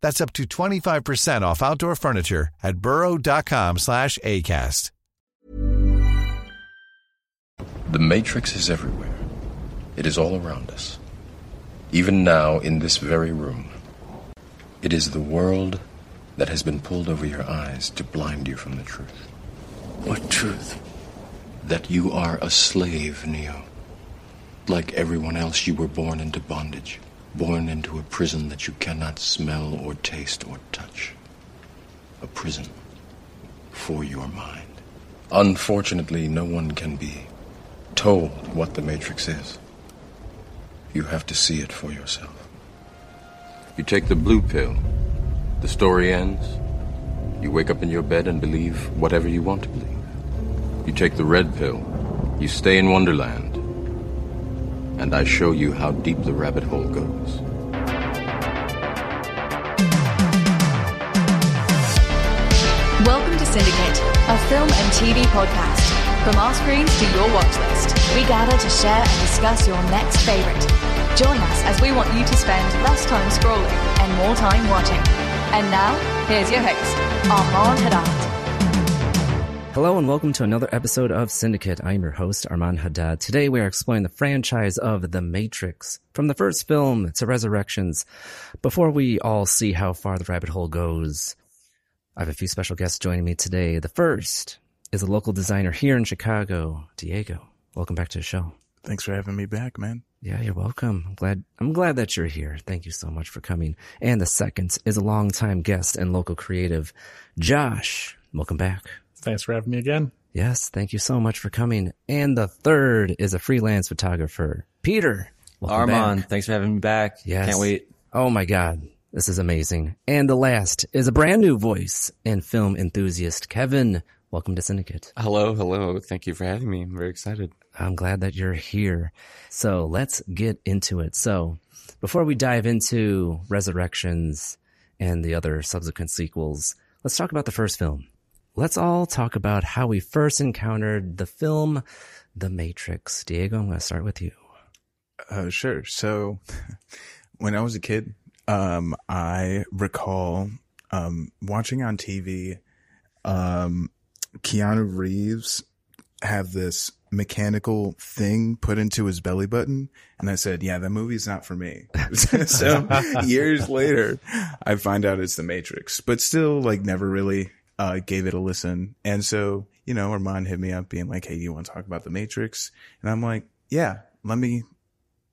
That's up to 25% off outdoor furniture at burrow.com slash ACAST. The Matrix is everywhere. It is all around us. Even now, in this very room. It is the world that has been pulled over your eyes to blind you from the truth. What truth? That you are a slave, Neo. Like everyone else, you were born into bondage, born into a prison that you cannot smell or taste or touch. A prison for your mind. Unfortunately, no one can be told what the Matrix is. You have to see it for yourself. You take the blue pill, the story ends. You wake up in your bed and believe whatever you want to believe. You take the red pill, you stay in Wonderland, and I show you how deep the rabbit hole goes. Welcome to Syndicate, a film and TV podcast. From our screens to your watch list, we gather to share and discuss your next favorite. Join us as we want you to spend less time scrolling and more time watching. And now, here's your host, Armand Haddad. Hello and welcome to another episode of Syndicate. I'm your host, Armand Haddad. Today we are exploring the franchise of The Matrix, from the first film to Resurrections. Before we all see how far the rabbit hole goes, I have a few special guests joining me today. The first is a local designer here in Chicago, Diego. Welcome back to the show. Thanks for having me back, man. Yeah, you're welcome. I'm glad I'm glad that you're here. Thank you so much for coming. And the second is a longtime guest and local creative, Josh. Welcome back. Thanks for having me again. Yes, thank you so much for coming. And the third is a freelance photographer, Peter. Welcome Armand, back. thanks for having me back. Yes. Can't wait. Oh my God. This is amazing. And the last is a brand new voice and film enthusiast, Kevin. Welcome to Syndicate. Hello, hello. Thank you for having me. I'm very excited. I'm glad that you're here. So let's get into it. So before we dive into Resurrections and the other subsequent sequels, let's talk about the first film. Let's all talk about how we first encountered the film The Matrix. Diego, I'm going to start with you. Uh, sure. So when I was a kid, um, I recall, um, watching on TV, um, Keanu Reeves have this mechanical thing put into his belly button. And I said, yeah, that movie's not for me. so years later, I find out it's the Matrix, but still like never really, uh, gave it a listen. And so, you know, Armand hit me up being like, Hey, you want to talk about the Matrix? And I'm like, yeah, let me,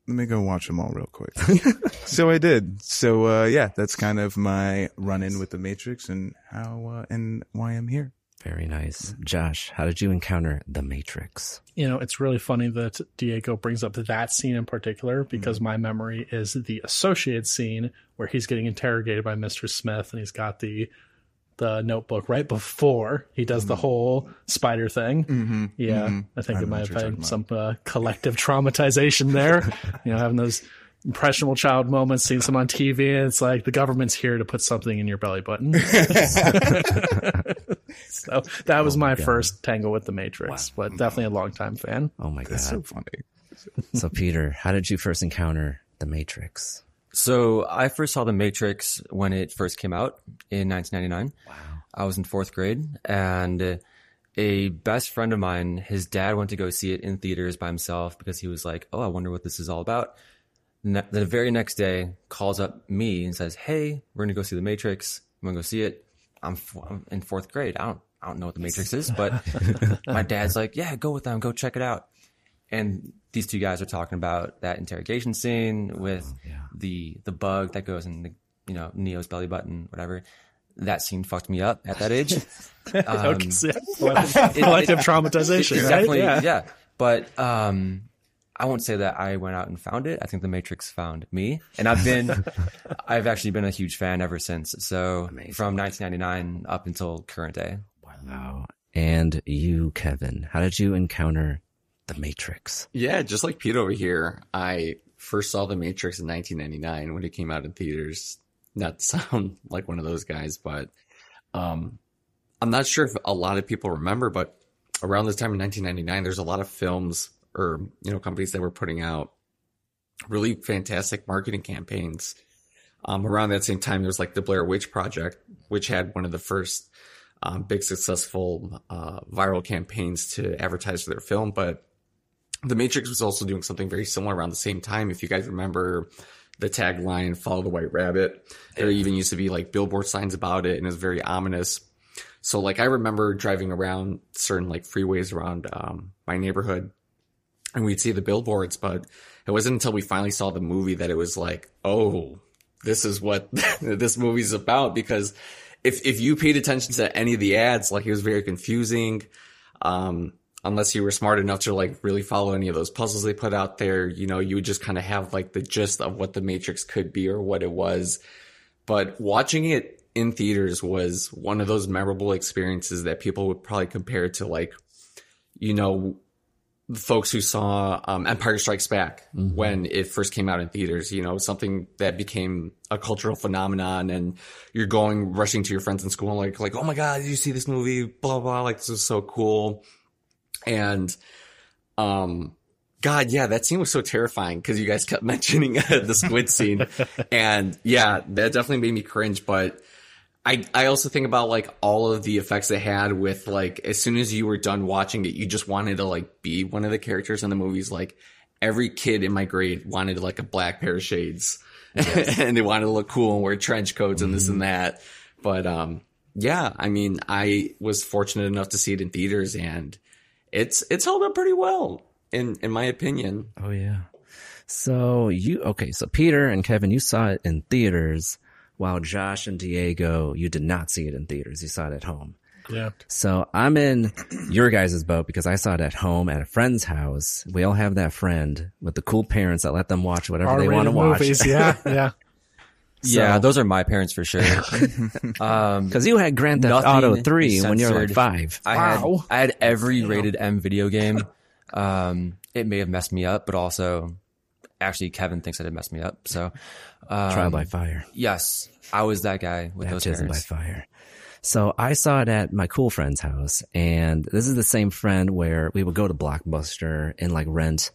let me go watch them all real quick. so I did. So, uh, yeah, that's kind of my run in with the Matrix and how, uh, and why I'm here. Very nice. Josh, how did you encounter The Matrix? You know, it's really funny that Diego brings up that scene in particular because my memory is the associated scene where he's getting interrogated by Mr. Smith and he's got the the Notebook right before he does the whole spider thing. Mm-hmm. Yeah, mm-hmm. I think I it might have you're had some uh, collective traumatization there. you know, having those impressionable child moments, seeing some on TV, and it's like the government's here to put something in your belly button. so that was Oh my my first tangle with the Matrix, but definitely a longtime fan. Oh my god. That's so funny. so Peter, how did you first encounter the Matrix? So I first saw The Matrix when it first came out in 1999. Wow. I was in fourth grade, and uh, a best friend of mine, his dad went to go see it in theaters by himself because he was like, "Oh, I wonder what this is all about." Ne- the very next day, calls up me and says, "Hey, we're gonna go see The Matrix. I'm gonna go see it. I'm, f- I'm in fourth grade. I don't, I don't know what The Matrix is, but my dad's like, yeah, go with them, go check it out." And these two guys are talking about that interrogation scene with the the bug that goes in the you know Neo's belly button, whatever. That scene fucked me up at that age. Um, Okay, so collective, collective traumatization, It's right? yeah. yeah. But um, I won't say that I went out and found it. I think the Matrix found me, and I've been, I've actually been a huge fan ever since. So from 1999 up until current day. Wow. And you, Kevin, how did you encounter the Matrix? Yeah, just like Pete over here, I first saw The Matrix in 1999 when it came out in theaters. Not sound like one of those guys, but um, I'm not sure if a lot of people remember, but around this time in 1999, there's a lot of films or you know companies that were putting out really fantastic marketing campaigns. Um, around that same time, there was like the Blair Witch Project, which had one of the first um, big successful uh, viral campaigns to advertise their film. But The Matrix was also doing something very similar around the same time. If you guys remember the tagline "Follow the White Rabbit," there even used to be like billboard signs about it, and it was very ominous. So like I remember driving around certain like freeways around um, my neighborhood, and we'd see the billboards, but it wasn't until we finally saw the movie that it was like, oh, this is what this movie's about. Because if if you paid attention to any of the ads, like it was very confusing. Um, unless you were smart enough to like really follow any of those puzzles they put out there, you know, you would just kind of have like the gist of what the Matrix could be or what it was. But watching it in theaters was one of those memorable experiences that people would probably compare to like, you know, the folks who saw um, Empire Strikes Back when it first came out in theaters, you know, something that became a cultural phenomenon and you're going rushing to your friends in school and like, like, oh my God, did you see this movie? Blah, blah, like this is so cool. And, um, God, yeah, that scene was so terrifying because you guys kept mentioning uh, the squid scene. And yeah, that definitely made me cringe, but I, I also think about like all of the effects they had with like as soon as you were done watching it, you just wanted to like be one of the characters in the movies. Like every kid in my grade wanted like a black pair of shades and they wanted to look cool and wear trench coats and this and that. But um yeah, I mean I was fortunate enough to see it in theaters and it's it's held up pretty well in in my opinion. Oh yeah. So you okay? So Peter and Kevin, you saw it in theaters, while Josh and Diego, you did not see it in theaters. You saw it at home. Yeah. So I'm in your guys' boat because I saw it at home at a friend's house. We all have that friend with the cool parents that let them watch whatever they want to watch. movies. Yeah, yeah. Yeah, those are my parents for sure. um, Because you had Grand Theft Auto 3 is when you were like five. I Wow. had I had every rated M video game. Um, it may have messed me up, but also, actually, Kevin thinks that it messed me up. So, um, Trial by fire. yes, I was that guy with those Baptism by fire. So I saw it at my cool friend's house, and this is the same friend where we would go to Blockbuster and like rent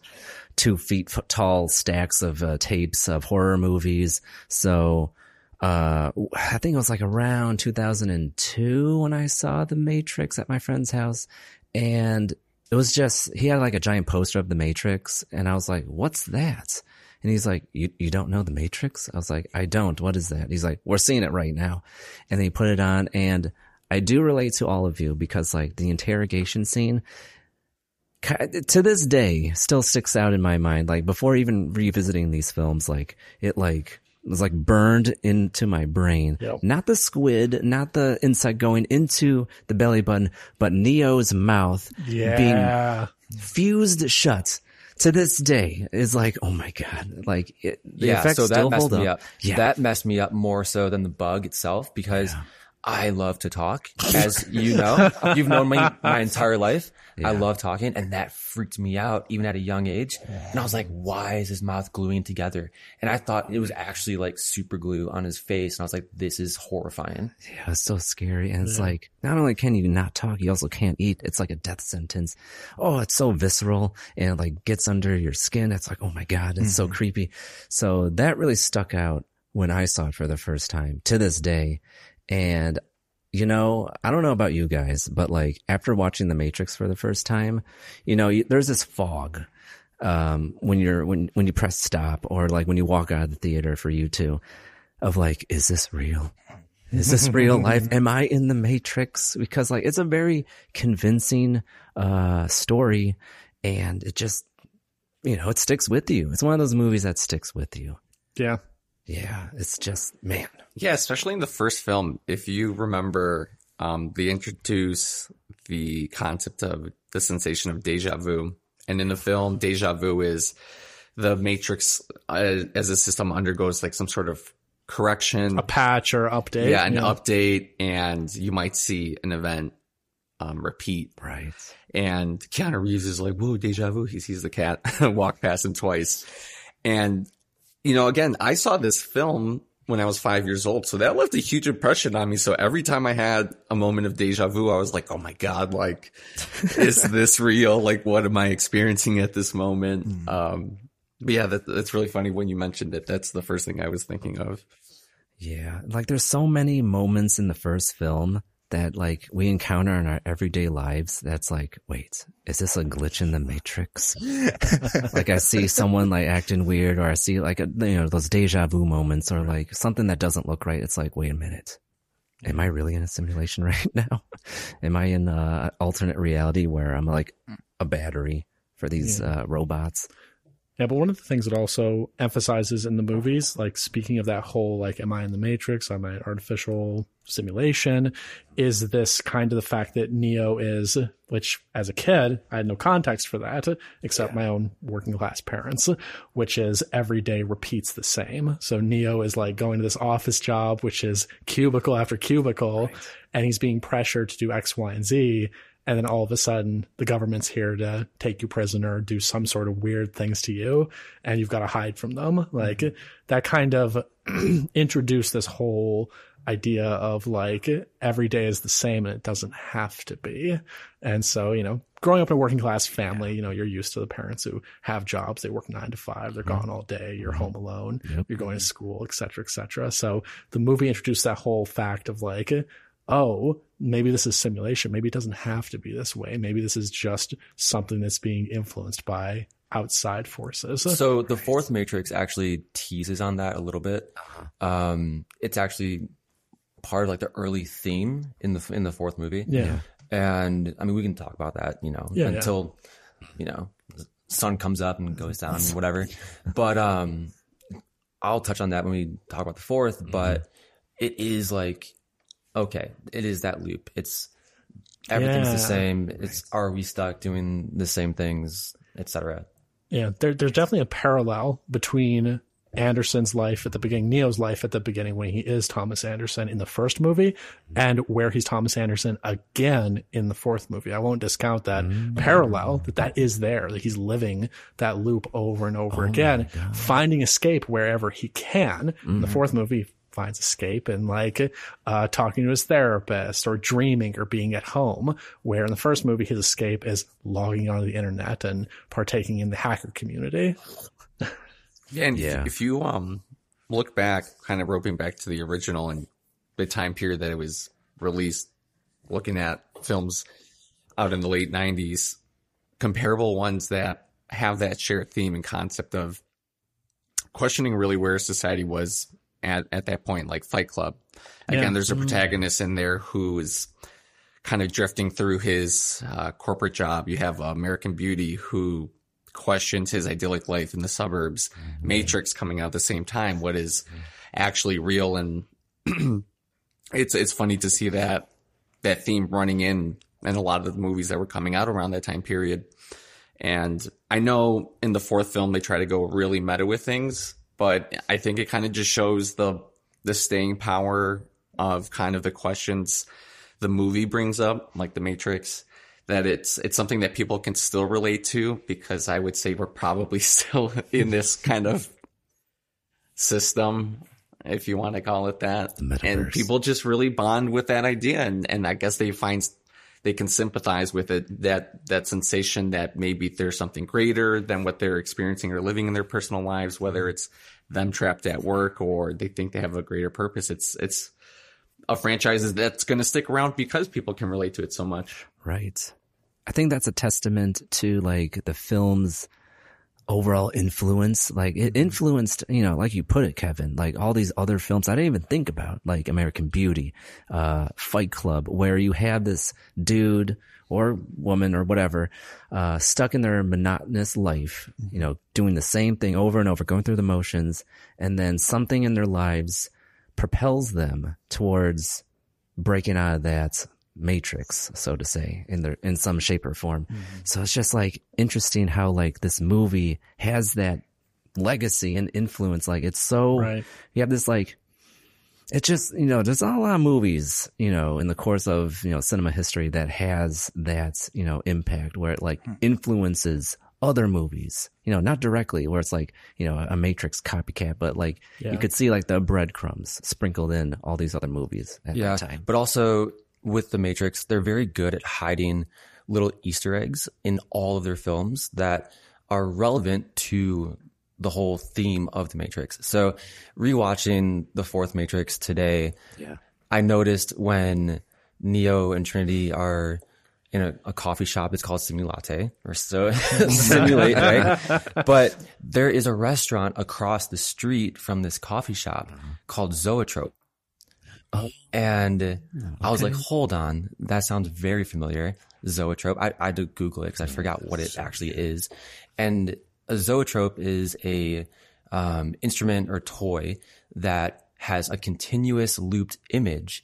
two feet tall stacks of uh, tapes of horror movies. So uh, I think it was like around 2002 when I saw The Matrix at my friend's house, and it was just he had like a giant poster of The Matrix, and I was like, "What's that?" And he's like, you, you don't know the Matrix? I was like, I don't. What is that? He's like, we're seeing it right now. And then he put it on and I do relate to all of you because like the interrogation scene to this day still sticks out in my mind. Like before even revisiting these films, like it like was like burned into my brain. Yep. Not the squid, not the insect going into the belly button, but Neo's mouth being fused shut to this day is like, oh my god, like it, the yeah, effects so that still messed hold me up. up. Yeah, That messed me up more so than the bug itself because I love to talk, as you know. You've known me my entire life. I love talking, and that freaked me out even at a young age. And I was like, why is his mouth gluing together? And I thought it was actually like super glue on his face. And I was like, this is horrifying. Yeah, it's so scary. And it's like, not only can you not talk, you also can't eat. It's like a death sentence. Oh, it's so visceral and it like gets under your skin. It's like, oh my God, it's so mm-hmm. creepy. So that really stuck out when I saw it for the first time to this day. And, you know, I don't know about you guys, but like after watching The Matrix for the first time, you know, you, there's this fog. Um, when you're, when, when you press stop or like when you walk out of the theater for you two of like, is this real? Is this real life? Am I in the Matrix? Because like it's a very convincing uh story and it just you know, it sticks with you. It's one of those movies that sticks with you. Yeah. Yeah, it's just man. Yeah, especially in the first film, if you remember, um, they introduce the concept of the sensation of deja vu. And in the film, deja vu is the Matrix uh, as a system undergoes like some sort of correction, A patch or update. yeah, an update, and you might see an event um, repeat. Right. And Keanu Reeves is like, whoa, deja vu. He sees the cat walk past him twice. And, you know, again, I saw this film when I was five years old. So that left a huge impression on me. So every time I had a moment of deja vu, I was like, oh my God, like, is this real? Like, what am I experiencing at this moment? Um, but yeah, that, that's really funny when you mentioned it. That's the first thing I was thinking of. Yeah, like there's so many moments in the first film that like we encounter in our everyday lives that's like, wait, is this a glitch in the matrix? like I see someone like acting weird or I see like, a, you know, those deja vu moments or like something that doesn't look right. It's like, wait a minute. Am I really in a simulation right now? Am I in a alternate reality where I'm like a battery for these uh, robots? Yeah, but one of the things it also emphasizes in the movies, like speaking of that whole like, am I in the Matrix? Am I an artificial simulation? Is this kind of the fact that Neo is, which as a kid, I had no context for that except my own working class parents, which is every day repeats the same. So Neo is like going to this office job, which is cubicle after cubicle, and he's being pressured to do X, Y, and Z and then all of a sudden the government's here to take you prisoner do some sort of weird things to you and you've got to hide from them. Like mm-hmm. that kind of introduced this whole idea of like every day is the same and it doesn't have to be. And so you know growing up in a working class family you know you're used to the parents who have jobs they work nine to five they're mm-hmm. gone all day you're mm-hmm. home alone you're going to school et cetera et cetera. So the movie introduced that whole fact of like oh, maybe this is simulation. Maybe it doesn't have to be this way. Maybe this is just something that's being influenced by outside forces. So the fourth Matrix actually teases on that a little bit. Uh-huh. Um, it's actually part of like the early theme in the in the fourth movie. Yeah. And I mean, we can talk about that, you know, Yeah, yeah. until you know, the sun comes up and goes down, and whatever. But um, I'll touch on that when we talk about the 4th Mm-hmm. But it is like, okay, it is that loop. It's everything's Yeah. the same. It's are we stuck doing the same things, etc. Yeah, there, there's definitely a parallel between Anderson's life at the beginning, Neo's life at the beginning when he is Thomas Anderson in the first movie, and where he's Thomas Anderson again in the fourth movie. I won't discount that mm. parallel that that is there. That he's living that loop over and over oh again, finding escape wherever he can. In the mm-hmm. fourth movie, finds escape and like uh, talking to his therapist or dreaming or being at home. Where in the first movie, his escape is logging onto the internet and partaking in the hacker community. Yeah, and Yeah. If, if you um look back, kind of roping back to the original and the time period that it was released, looking at films out in the late '90s, comparable ones that have that shared theme and concept of questioning really where society was at at that point, like Fight Club. Again, Yeah. there's a mm-hmm. protagonist in there who is kind of drifting through his uh, corporate job. You have uh, American Beauty who questions his idyllic life in the suburbs. Mm-hmm. Matrix coming out at the same time. What is mm-hmm. actually real? And it's it's funny to see that that theme running in in a lot of the movies that were coming out around that time period. And I know in the fourth film they try to go really meta with things, but I think it kind of just shows the the staying power of kind of the questions the movie brings up, like the Matrix, that it's it's something that people can still relate to because I would say we're probably still in this kind of system, if you want to call it that. And people just really bond with that idea and, and I guess they find they can sympathize with it that that sensation that maybe there's something greater than what they're experiencing or living in their personal lives, whether it's them trapped at work or they think they have a greater purpose. It's it's a franchise that's going to stick around because people can relate to it so much. Right. I think that's a testament to like the film's overall influence. Like it influenced, you know, like you put it, Kevin, like all these other films I didn't even think about, like American Beauty, uh, Fight Club, where you have this dude or woman or whatever, uh, stuck in their monotonous life, you know, doing the same thing over and over, going through the motions. And then something in their lives propels them towards breaking out of that matrix, so to say, in their, in some shape or form. Mm-hmm. So it's just like interesting how like this movie has that legacy and influence. Like it's so, Right. you have this like, it's just, you know, there's not a lot of movies, you know, in the course of, you know, cinema history that has that, you know, impact where it like mm. influences other movies, you know, not directly where it's like, you know, a Matrix copycat, but like Yeah. you could see like the breadcrumbs sprinkled in all these other movies at yeah, that time. but also with the Matrix, they're very good at hiding little Easter eggs in all of their films that are relevant to the whole theme of the Matrix. So, rewatching the fourth Matrix today, Yeah. I noticed when Neo and Trinity are in a, a coffee shop, it's called Simulate or so simulate, right? But there is a restaurant across the street from this coffee shop mm-hmm. called Zoetrope. And I was like, hold on, that sounds very familiar. Zoetrope. I, I had to Google it because I forgot what it actually is. And a zoetrope is a um, instrument or toy that has a continuous looped image.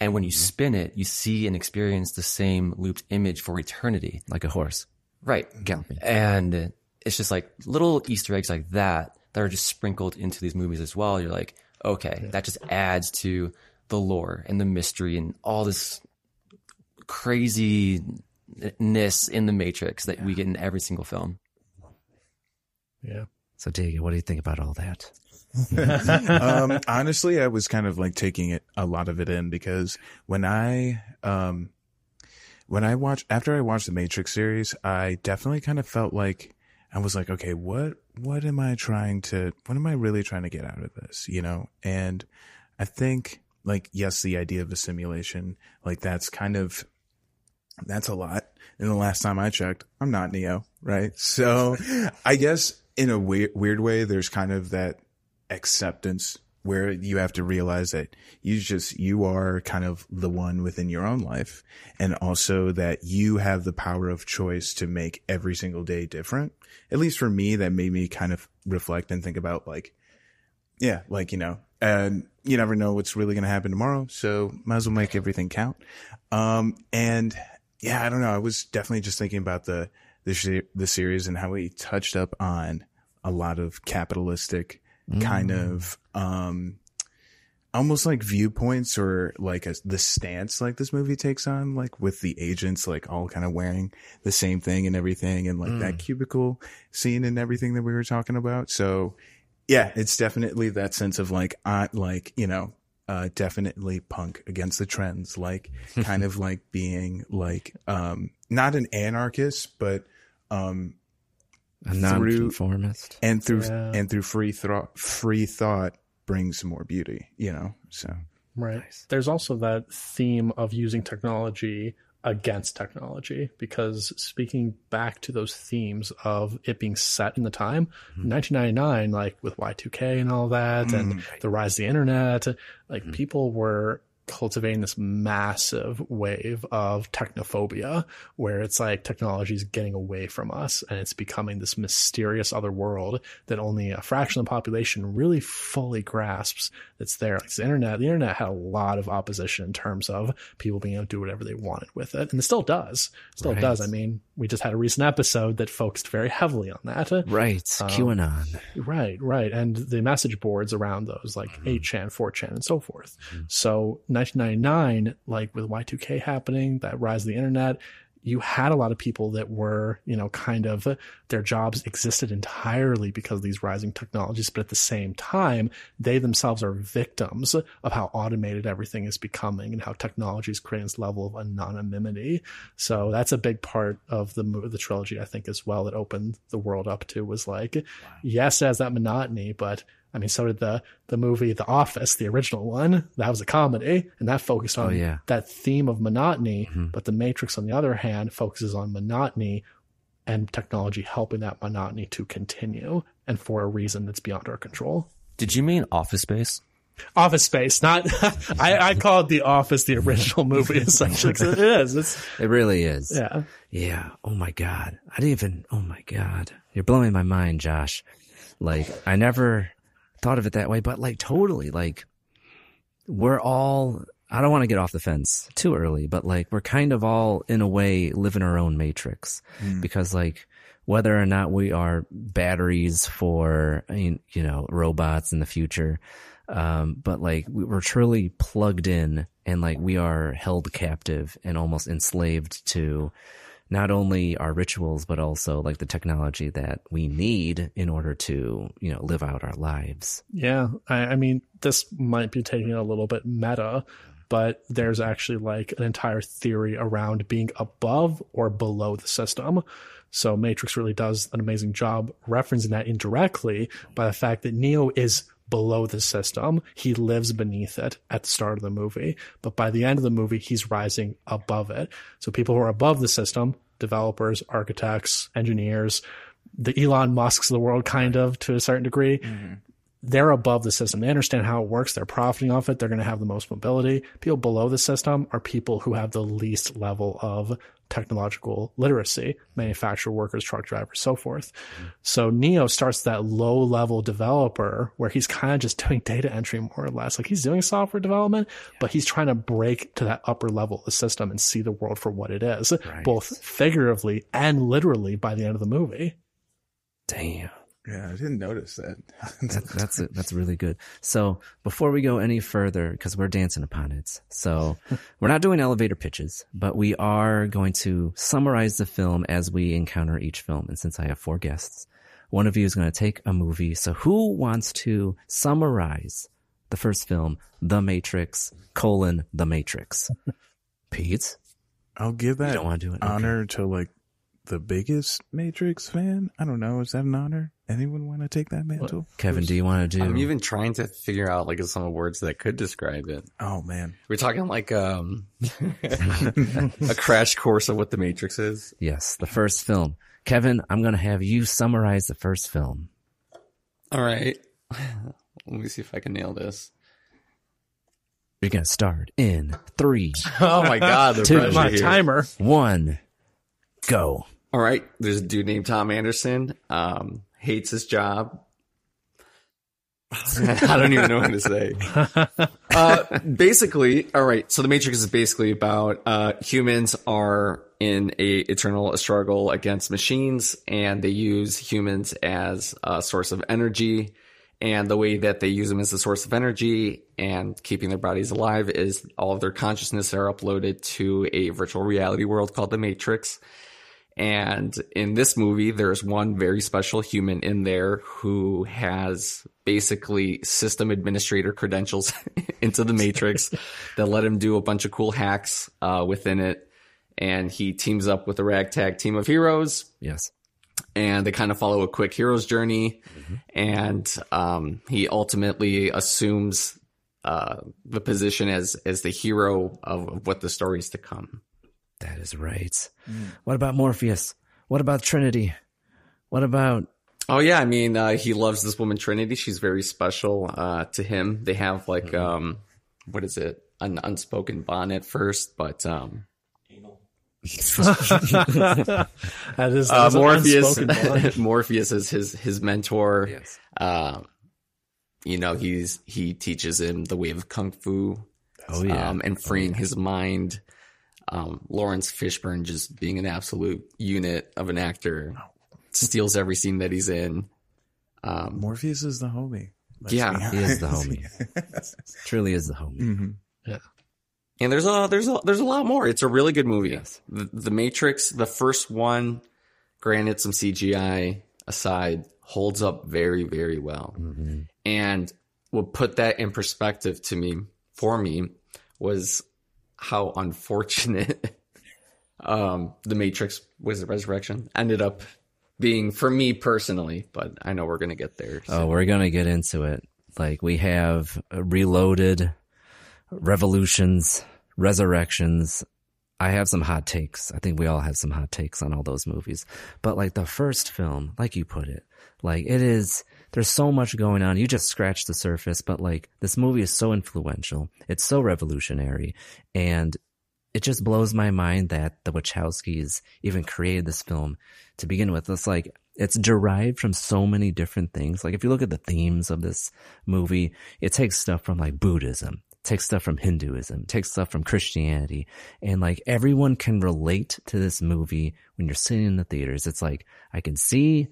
And when you spin it, you see and experience the same looped image for eternity. Like a horse. Right. Galloping. And it's just like little Easter eggs like that that are just sprinkled into these movies as well. You're like, okay, that just adds to the lore and the mystery and all this craziness in the Matrix that we get in every single film. Yeah. So, Diego, what do you think about all that? um, honestly, I was kind of like taking it a lot of it in because when I um when I watched after I watched the Matrix series, I definitely kind of felt like I was like, okay, what what am I trying to what am I really trying to get out of this, you know? And I think like yes, the idea of a simulation, like that's kind of that's a lot. And the last time I checked, I'm not Neo, right? So I guess in a weird, weird way, there's kind of that acceptance where you have to realize that you just, you are kind of the one within your own life. And also that you have the power of choice to make every single day different. At least for me, that made me kind of reflect and think about like, yeah, like, you know, and you never know what's really going to happen tomorrow. So might as well make everything count. Um, and yeah, I don't know. I was definitely just thinking about the, the, the series and how we touched up on a lot of capitalistic kind of, um, almost like viewpoints or like a, the stance like this movie takes on, like with the agents, like all kind of wearing the same thing and everything and like that cubicle scene and everything that we were talking about. So yeah, it's definitely that sense of like, uh, like, you know, uh, definitely punk against the trends, like kind of like being like, um, not an anarchist, but, um, A Through- nonconformist. and through, Yeah. and through free thought, free thought brings more beauty, you know? So Right. There's also that theme of using technology against technology because speaking back to those themes of it being set in the time, mm-hmm. 1999, like with Y2K and all that, and mm-hmm. the rise of the internet, like mm-hmm. people were cultivating this massive wave of technophobia where it's like technology is getting away from us and it's becoming this mysterious other world that only a fraction of the population really fully grasps that's there. Like the internet, the internet had a lot of opposition in terms of people being able to do whatever they wanted with it. And it still does. It still Right. does. I mean, we just had a recent episode that focused very heavily on that. Right. Um, QAnon. Right, right. And the message boards around those, like 8chan, 4chan, and so forth. So 1999, like with Y2K happening, that rise of the internet, you had a lot of people that were, you know, kind of their jobs existed entirely because of these rising technologies. But at the same time, they themselves are victims of how automated everything is becoming and how technology is creating this level of anonymity. So that's a big part of the the trilogy, I think, as well. That opened the world up to was like, yes, it has that monotony, but I mean, so did the the movie The Office, the original one. That was a comedy, and that focused oh, on Oh, yeah. that theme of monotony. Mm-hmm. But The Matrix, on the other hand, focuses on monotony and technology helping that monotony to continue, and for a reason that's beyond our control. Did you mean Office Space? Office Space, not I, I call it The Office, the original movie, essentially. it is. It's It really is. yeah. Yeah. Oh my God. I didn't even, oh my God. You're blowing my mind, Josh. Like, I never thought of it that way, but like totally, like, we're all, I don't want to get off the fence too early, but like, we're kind of all in a way living our own matrix because like, whether or not we are batteries for, I mean, you know, robots in the future, um, but like we're truly plugged in and like we are held captive and almost enslaved to not only our rituals but also like the technology that we need in order to you know live out our lives Yeah, I, I mean, this might be taking a little bit meta, but there's actually like an entire theory around being above or below the system. So Matrix really does an amazing job referencing that indirectly by the fact that Neo is below the system. He lives beneath it at the start of the movie, but by the end of the movie, he's rising above it. So people who are above the system, developers, architects, engineers, the Elon Musks of the world, kind of to a certain degree, mm-hmm. they're above the system. They understand how it works. They're profiting off it. They're going to have the most mobility. People below the system are people who have the least level of technological literacy, manufacturer workers, truck drivers, so forth. Mm-hmm. So Neo starts that low level developer where he's kind of just doing data entry more or less. Like he's doing software development, but he's trying to break to that upper level of the system and see the world for what it is, both figuratively and literally by the end of the movie. damn Yeah, I didn't notice that. that, that's it. That's really good. So before we go any further, because we're dancing upon it, so we're not doing elevator pitches, but we are going to summarize the film as we encounter each film. And since I have four guests, one of you is going to take a movie. So who wants to summarize the first film, The Matrix: colon The Matrix? Pete, I'll give that don't wanna do it? Okay. honor to like the biggest Matrix fan. I don't know. Is that an honor? Anyone want to take that mantle? Kevin, do you want to do? I'm even trying to figure out like some words that could describe it. Oh man. We're talking like um a crash course of what the Matrix is. yes, the first film. Kevin, I'm going to have you summarize the first film. All right. Let me see if I can nail this. You're going to start in three, Oh my god, the Two, My here. timer. one, go. All right, there's a dude named Tom Anderson. Um, hates his job. I don't even know what to say. Uh, basically, all right. So the Matrix is basically about uh, humans are in a eternal struggle against machines, and they use humans as a source of energy. And the way that they use them as a source of energy and keeping their bodies alive is all of their consciousness are uploaded to a virtual reality world called the Matrix. And in this movie, there's one very special human in there who has basically system administrator credentials into the Matrix that let him do a bunch of cool hacks uh, within it. And he teams up with a ragtag team of heroes Yes. and they kind of follow a quick hero's journey. And um, he ultimately assumes uh, the position as as the hero of, of what the story is to come. That is right. What about Morpheus? What about Trinity? What about Oh yeah, I mean uh, he loves this woman Trinity. She's very special uh, to him. They have like um, what is it? an unspoken bond at first, but um, that is, that uh, Morpheus. Morpheus is his his mentor. Yes. Uh, you know, he's he teaches him the way of kung fu. Oh, yeah. um, and freeing his mind. Um, Laurence Fishburne just being an absolute unit of an actor, steals every scene that he's in. Um, Morpheus is the homie. Let's Yeah. He is the homie. Truly is the homie. Mhm. and there's a there's a there's a lot more. It's a really good movie. The, the Matrix, the first one, granted some CGI aside, holds up very very well. And what put that in perspective to me for me was how unfortunate um the Matrix was the Resurrection ended up being for me personally, but I know we're gonna get there. Oh, we're gonna get into it. Like we have Reloaded, Revolutions, Resurrections. I have some hot takes. I think we all have some hot takes on all those movies. But like the first film, like you put it, like it is, there's so much going on. You just scratched the surface, but like this movie is so influential. It's so revolutionary. And it just blows my mind that the Wachowskis even created this film to begin with. It's like, it's derived from so many different things. Like if you look at the themes of this movie, it takes stuff from like Buddhism, takes stuff from Hinduism, takes stuff from Christianity. And like everyone can relate to this movie when you're sitting in the theaters. It's like, I can see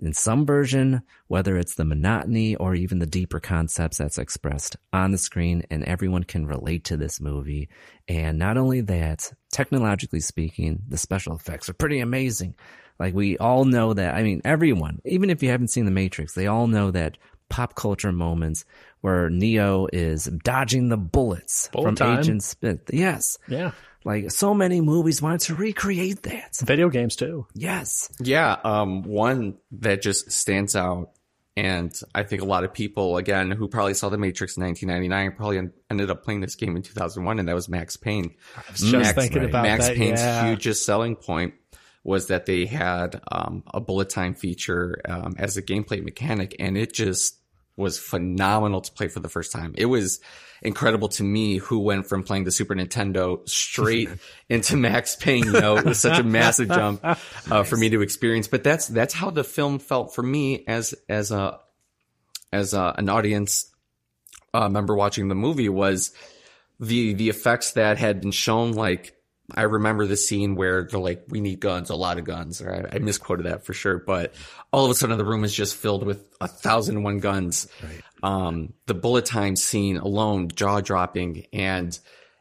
in some version, whether it's the monotony or even the deeper concepts that's expressed on the screen, and everyone can relate to this movie. And not only that, technologically speaking, the special effects are pretty amazing. Like we all know that, I mean, everyone, even if you haven't seen The Matrix, they all know that pop culture moments where Neo is dodging the bullets Bullet from time. Agent Smith. Yes. Yeah. Like so many movies wanted to recreate that. Video games too. Yes. Yeah, um, one that just stands out, and I think a lot of people, again, who probably saw The Matrix in 1999, probably ended up playing this game in 2001, and that was Max Payne. I was just Max, thinking about Max that. Payne's yeah. hugest selling point was that they had um, a bullet time feature um, as a gameplay mechanic, and it just was phenomenal to play for the first time. It was incredible to me who went from playing the Super Nintendo straight into Max Payne. You know, it was such a massive jump uh, for me to experience. But that's that's how the film felt for me as as a as a, an audience uh, member watching the movie was the the effects that had been shown like I remember the scene where they're like, "We need guns, a lot of guns." Or I, I misquoted that for sure, but all of a sudden the room is just filled with a thousand and one guns. Um, the bullet time scene alone, jaw dropping, and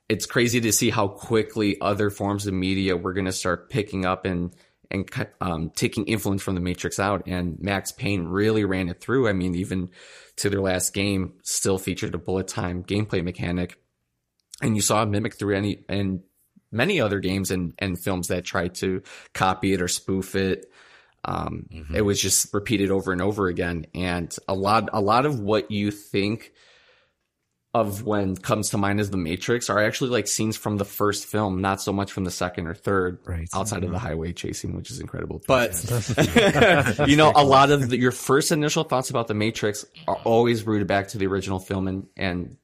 it's crazy to see how quickly other forms of media we're going to start picking up and and um, taking influence from the Matrix out. And Max Payne really ran it through. I mean, even to their last game, still featured a bullet time gameplay mechanic, and you saw it mimic through any and many other games and and films that tried to copy it or spoof it. Um, It was just repeated over and over again, and a lot a lot of what you think of when comes to mind as the Matrix are actually like scenes from the first film, not so much from the second or third, Right. outside of the highway chasing, which is incredible. But you know, a lot of the, your first initial thoughts about the Matrix are always rooted back to the original film, and and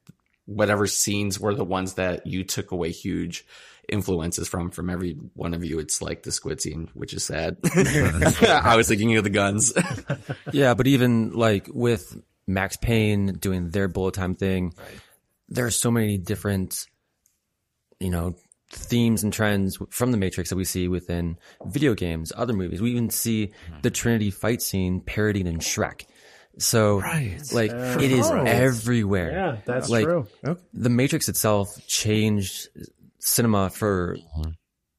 whatever scenes were the ones that you took away huge influences from from every one of you. It's like the squid scene, which is sad. I was thinking of the guns. Yeah, but even like with Max Payne doing their bullet time thing, there are so many different, you know, themes and trends from the Matrix that we see within video games, other movies. We even see hmm. the Trinity fight scene parodied in Shrek. So, Right. like, uh, it is everywhere. Yeah, that's like, true. The Matrix itself changed cinema for mm-hmm.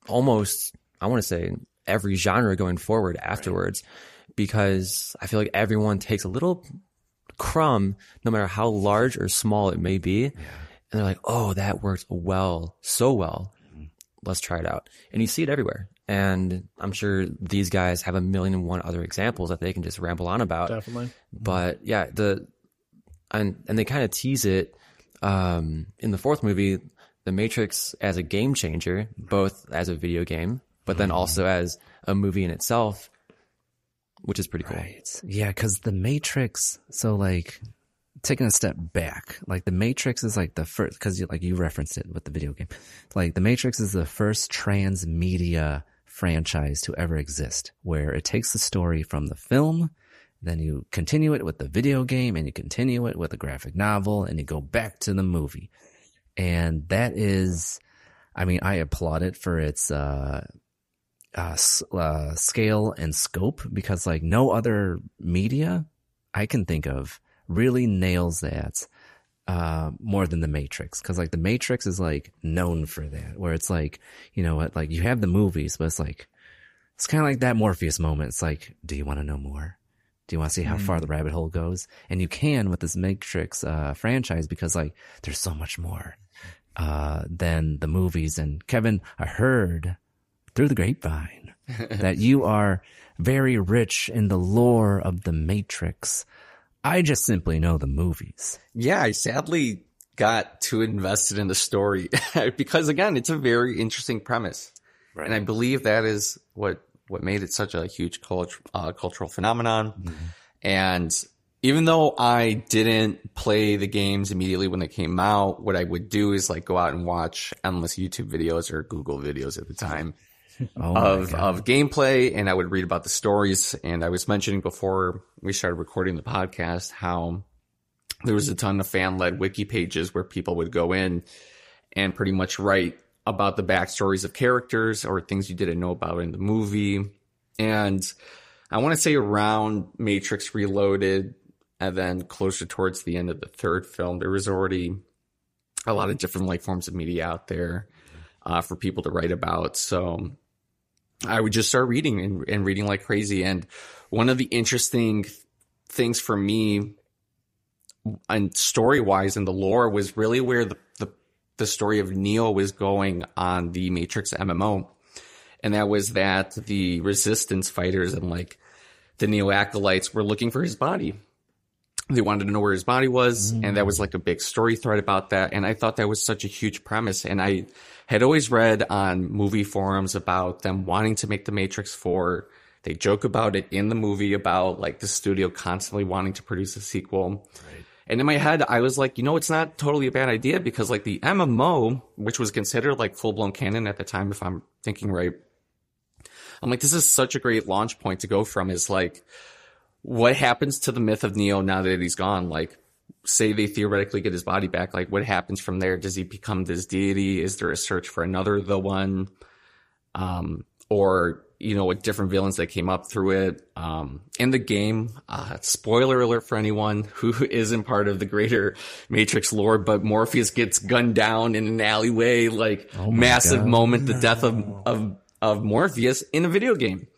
almost, I want to say, every genre going forward afterwards, because I feel like everyone takes a little crumb, no matter how large or small it may be, and they're like, "Oh, that worked well, so well. Mm-hmm. Let's try it out." And you see it everywhere. And I'm sure these guys have a million and one other examples that they can just ramble on about. Definitely. Mm-hmm. But yeah, the and and they kind of tease it um, in the fourth movie, The Matrix as a game changer, both as a video game, but then mm-hmm. also as a movie in itself, which is pretty cool. Right. Yeah, because the Matrix. So like, taking a step back, like the Matrix is like the first, because you, like you referenced it with the video game, like the Matrix is the first transmedia franchise to ever exist, where it takes the story from the film, then you continue it with the video game, and you continue it with a graphic novel, and you go back to the movie, and that is, I mean, I applaud it for its uh, uh, uh, scale and scope because like no other media I can think of really nails that uh, more than the Matrix. Cause like the Matrix is like known for that, where it's like, you know what, like you have the movies, but it's like, it's kind of like that Morpheus moment. It's like, do you want to know more? Do you want to see how mm. far the rabbit hole goes? And you can with this Matrix uh, franchise because like there's so much more uh, than the movies. And Kevin, I heard through the grapevine that you are very rich in the lore of the Matrix. I just simply know the movies. Yeah, I sadly got too invested in the story because again, it's a very interesting premise. Right. And I believe that is what, what made it such a huge cult- uh, cultural phenomenon. Mm-hmm. And even though I didn't play the games immediately when they came out, what I would do is like go out and watch endless YouTube videos or Google videos at the time oh of of gameplay, and I would read about the stories. And I was mentioning before we started recording the podcast how there was a ton of fan led wiki pages where people would go in and pretty much write about the backstories of characters or things you didn't know about in the movie. And I want to say around Matrix Reloaded and then closer towards the end of the third film, there was already a lot of different like forms of media out there uh, for people to write about. So I would just start reading and, and reading like crazy. And one of the interesting things for me and story wise and the lore was really where the, the, the story of Neo was going on the Matrix MMO. And that was that the resistance fighters and like the Neo acolytes were looking for his body. They wanted to know where his body was. Mm. And that was like a big story thread about that. And I thought that was such a huge premise. And I, had always read on movie forums about them wanting to make the Matrix 4. They joke about it in the movie about like the studio constantly wanting to produce a sequel. Right. And in my head, I was like, you know, it's not totally a bad idea because like the MMO, which was considered like full blown canon at the time, if I'm thinking right, I'm like, this is such a great launch point to go from is like, what happens to the myth of Neo now that he's gone? Like, say they theoretically get his body back, like what happens from there? Does he become this deity? Is there a search for another the one? Um, or you know, with different villains that came up through it. Um, in the game, uh, spoiler alert for anyone who isn't part of the greater Matrix lore, but Morpheus gets gunned down in an alleyway, like oh massive God. moment, the death of, of, of Morpheus in a video game.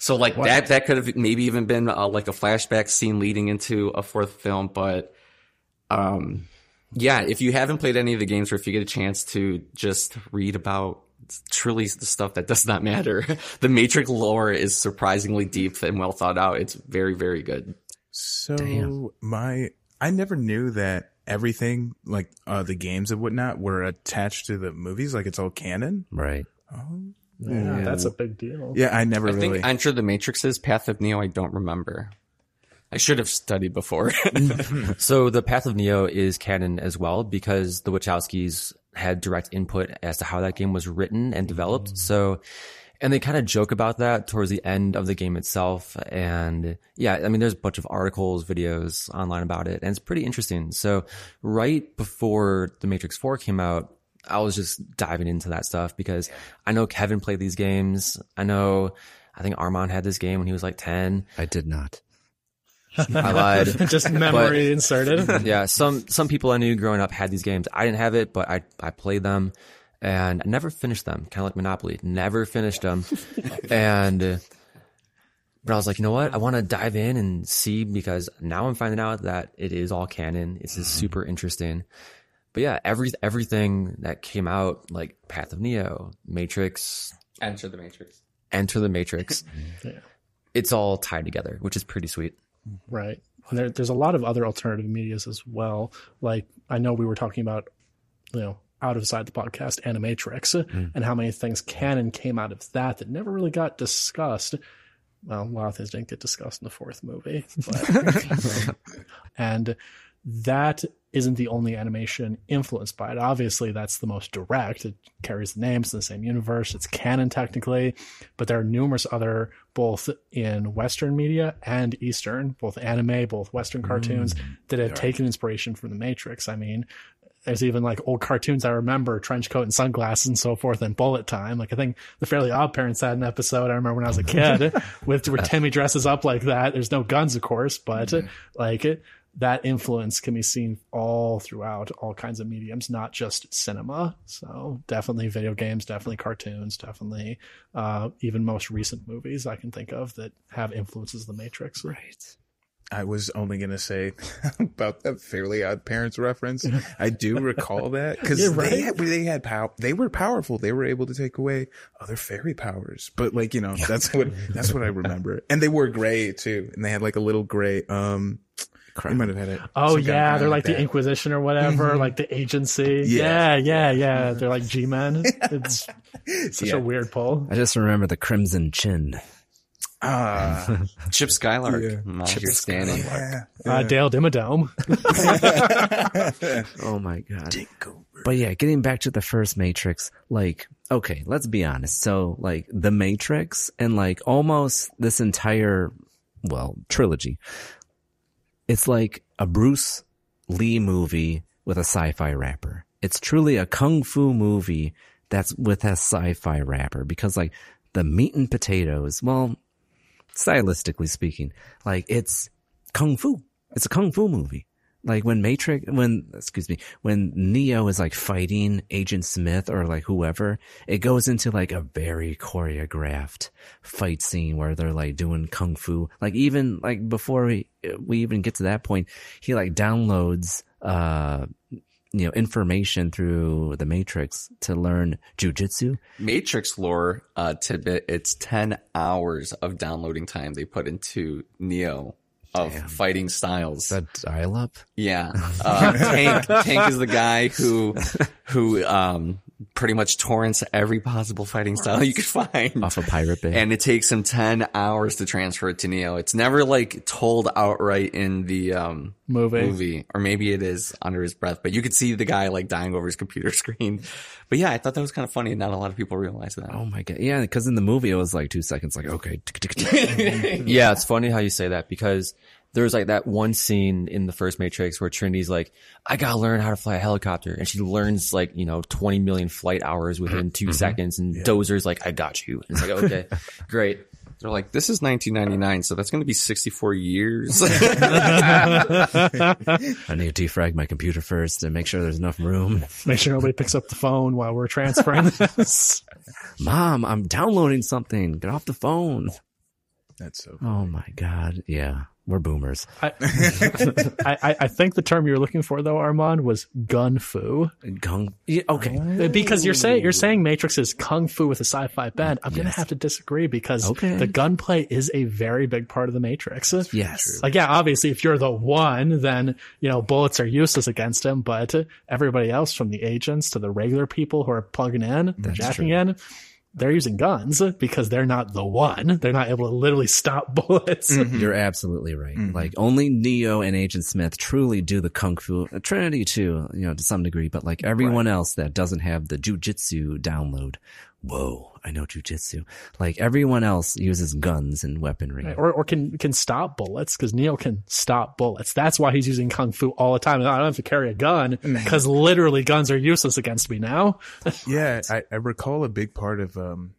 So like what? that, that could have maybe even been uh, like a flashback scene leading into a fourth film, but um, yeah, if you haven't played any of the games or if you get a chance to just read about truly the stuff that does not matter, the Matrix lore is surprisingly deep and well thought out. It's very, very good. So Damn. my, I never knew that everything like uh, the games and whatnot were attached to the movies. Like it's all canon. Right. Oh. Yeah, yeah. that's a big deal. Yeah, I never really. I really. think Enter the Matrix's Path of Neo. I don't remember. I should have studied before. so the Path of Neo is canon as well because the Wachowskis had direct input as to how that game was written and developed. Mm. So, and they kind of joke about that towards the end of the game itself. And yeah, I mean, there's a bunch of articles, videos online about it, and it's pretty interesting. So right before The Matrix 4 came out, I was just diving into that stuff because I know Kevin played these games. I know, I think Armand had this game when he was like 10. I did not. I lied. Just memory but, inserted. Yeah, some some people I knew growing up had these games. I didn't have it, but I I played them and I never finished them. Kind of like Monopoly, never finished them. and but I was like, you know what? I want to dive in and see because now I'm finding out that it is all canon. It's mm-hmm. super interesting. But yeah, every everything that came out, like Path of Neo, Matrix, Enter the Matrix, Enter the Matrix. yeah. It's all tied together, which is pretty sweet. Right. And there, there's a lot of other alternative medias as well. Like I know we were talking about, you know, out of side the podcast, Animatrix, mm. and how many things canon came out of that that never really got discussed. Well, a lot of things didn't get discussed in the fourth movie, but, and that isn't the only animation influenced by it. Obviously, that's the most direct. It carries the names in the same universe. It's canon technically, but there are numerous other, both in Western media and Eastern, both anime, both Western cartoons Mm, that have taken inspiration from the Matrix. I mean, there's even like old cartoons I remember, trench coat and sunglasses and so forth, and bullet time. Like I think the Fairly Odd Parents had an episode I remember when I was a kid with where Timmy dresses up like that. There's no guns, of course, but like it, that influence can be seen all throughout all kinds of mediums, not just cinema. So definitely video games, definitely cartoons, definitely uh, even most recent movies I can think of that have influences of the Matrix. Right. I was only gonna say about that Fairly Odd Parents reference. I do recall that because Yeah, right. they had, they had pow- they were powerful. They were able to take away other fairy powers. But like you know, that's what that's what I remember. And they were gray too, and they had like a little gray. Um, they might have had it. Oh yeah, they're like the Inquisition or whatever, like the agency. Yeah, Yeah. yeah, yeah. They're like G men. It's such Yeah. a weird pull. I just remember the Crimson Chin. Ah, Chip Skylark. Yeah. Chip you're standing. yeah. Uh, Dale Dimmadome. Oh my god. But yeah, getting back to the first Matrix, like, okay, let's be honest. So, like, the Matrix and like almost this entire, well, trilogy, it's like a Bruce Lee movie with a sci-fi wrapper. It's truly a kung fu movie that's with a sci-fi wrapper because like the meat and potatoes, well, stylistically speaking, like it's kung fu. It's a kung fu movie. Like when Matrix, when, excuse me, when Neo is like fighting Agent Smith or like whoever, it goes into like a very choreographed fight scene where they're like doing kung fu. Like even like before we, we even get to that point, he like downloads, uh, you know, information through the Matrix to learn jujitsu. Matrix lore uh, tidbit. It's ten hours of downloading time they put into Neo of fighting styles. That dial up? Yeah. Uh, Tank, Tank is the guy who, who, um, pretty much torrents every possible fighting style you could find. Off of Pirate Bay. And it takes him 10 hours to transfer it to Neo. It's never like told outright in the, um, Movie. movie, or maybe it is under his breath, but you could see the guy like dying over his computer screen. But yeah, I thought that was kind of funny and not a lot of people realize that. Oh my god. Yeah, because in the movie it was like two seconds, like, okay. yeah, it's funny how you say that because there's like that one scene in the first Matrix where Trinity's like, I gotta learn how to fly a helicopter. And she learns like, you know, 20 million flight hours within mm-hmm. 2 mm-hmm. seconds. And Dozer's like, I got you. And it's like, okay, great. They're like, this is 1999, so that's going to be 64 years. I need to defrag my computer first and make sure there's enough room. Make sure nobody picks up the phone while we're transferring this. Mom, I'm downloading something. Get off the phone. That's so. Oh my god. Yeah. We're boomers. I, I, I think the term you're looking for though, Armand, was gun fu. Gung. Yeah, okay. Uh, because you're saying you're saying Matrix is kung fu with a sci-fi bend. I'm gonna have to disagree because Okay. the gunplay is a very big part of the Matrix. Yes. Like yeah, obviously if you're the one, then you know bullets are useless against him. But everybody else, from the agents to the regular people who are plugging in, jacking in, they're using guns because they're not the one. They're not able to literally stop bullets. You're absolutely right. Like only Neo and Agent Smith truly do the kung fu. uh, Trinity too, you know, to some degree, but like everyone else that doesn't have the jujitsu download. Whoa, I know jujitsu. Like everyone else uses guns and weaponry. or or can can stop bullets because Neo can stop bullets. That's why he's using kung fu all the time. I don't have to carry a gun because literally guns are useless against me now. Yeah, I, I recall a big part of um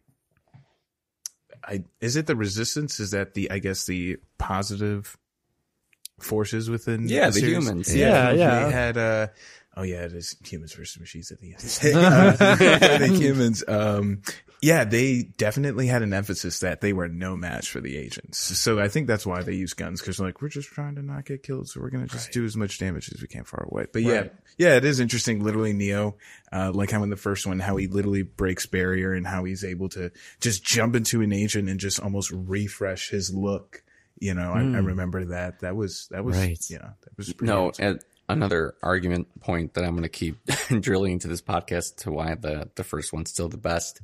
I is it the resistance? Is that the I guess the positive forces within Yeah, the series? humans. Yeah, yeah. They had uh oh yeah, it is humans versus machines at the end. Uh, the humans. Um yeah, they definitely had an emphasis that they were no match for the agents. So I think that's why they use guns because like we're just trying to not get killed, so we're gonna just do as much damage as we can far away. But yeah, Right. yeah, it is interesting. Literally, Neo, uh, like how in the first one, how he literally breaks barrier and how he's able to just jump into an agent and just almost refresh his look. You know, I, I remember that. That was that was Right. yeah, that was pretty No, awesome. and another argument point that I'm going to keep drilling into this podcast to why the the first one's still the best.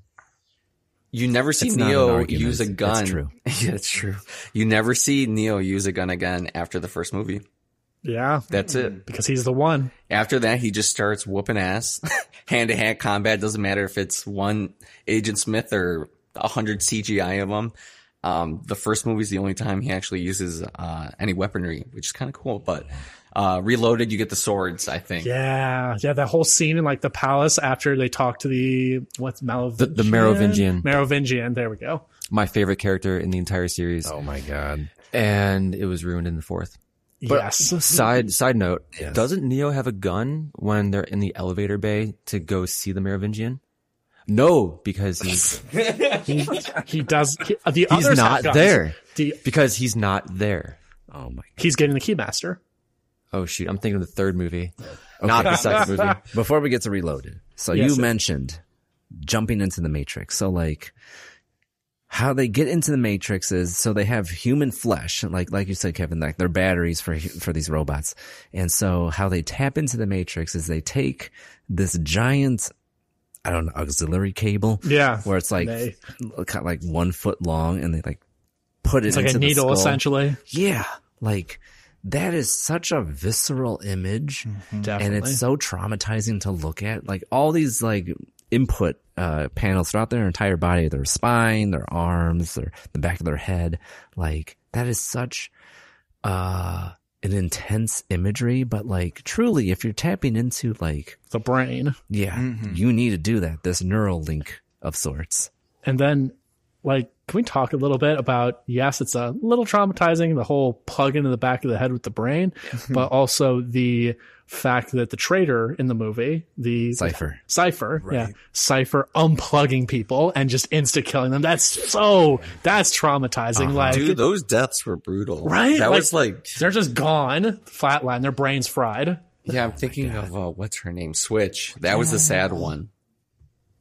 You never see It's Neo use a gun. That's true. yeah, it's true. You never see Neo use a gun again after the first movie. Yeah, That's it. because he's the one. After that, he just starts whooping ass. Hand to hand combat doesn't matter if it's one Agent Smith or a hundred CGI of them. Um, the first movie is the only time he actually uses uh, any weaponry, which is kind of cool. But uh, Reloaded, you get the swords. I think. Yeah, yeah, that whole scene in like the palace after they talk to the what's Merovingian? The- the Merovingian. Merovingian. There we go. My favorite character in the entire series. Oh my god. And it was ruined in the fourth. But yes. Side side note, Yes. doesn't Neo have a gun when they're in the elevator bay to go see the Merovingian? No, because he's he, he does. He, the he's others have not there. The, Because he's not there. Oh my. he's getting the keymaster. Oh shoot, I'm thinking of the third movie, not the second movie. Before we get to Reloaded, so Yes, you sir. mentioned jumping into the Matrix. So like how they get into the Matrix is so they have human flesh, like like you said, Kevin, like they're batteries for for these robots. And so how they tap into the Matrix is they take this giant, I don't know, auxiliary cable, Yeah, where it's like They- kind of like one foot long, and they like put it It's like a the needle, skull. essentially. Yeah, like that is such a visceral image, and Definitely. it's so traumatizing to look at. Like all these like input uh, panels throughout their entire body, their spine, their arms, their the back of their head. Like that is such uh an intense imagery, but like truly, if you're tapping into like the brain. yeah, you need to do that. This neural link of sorts. And then, like, can we talk a little bit about? Yes, it's a little traumatizing the whole plug into the back of the head with the brain, but also the fact that the traitor in the movie, the Cypher. Cypher, yeah, Cypher unplugging people and just insta killing them. That's so that's traumatizing. Like, Dude, those deaths were brutal. right? That Like, was like, they're just gone, flatline. Their brains fried, yeah, I'm thinking of uh, what's her name, Switch. That was a sad one.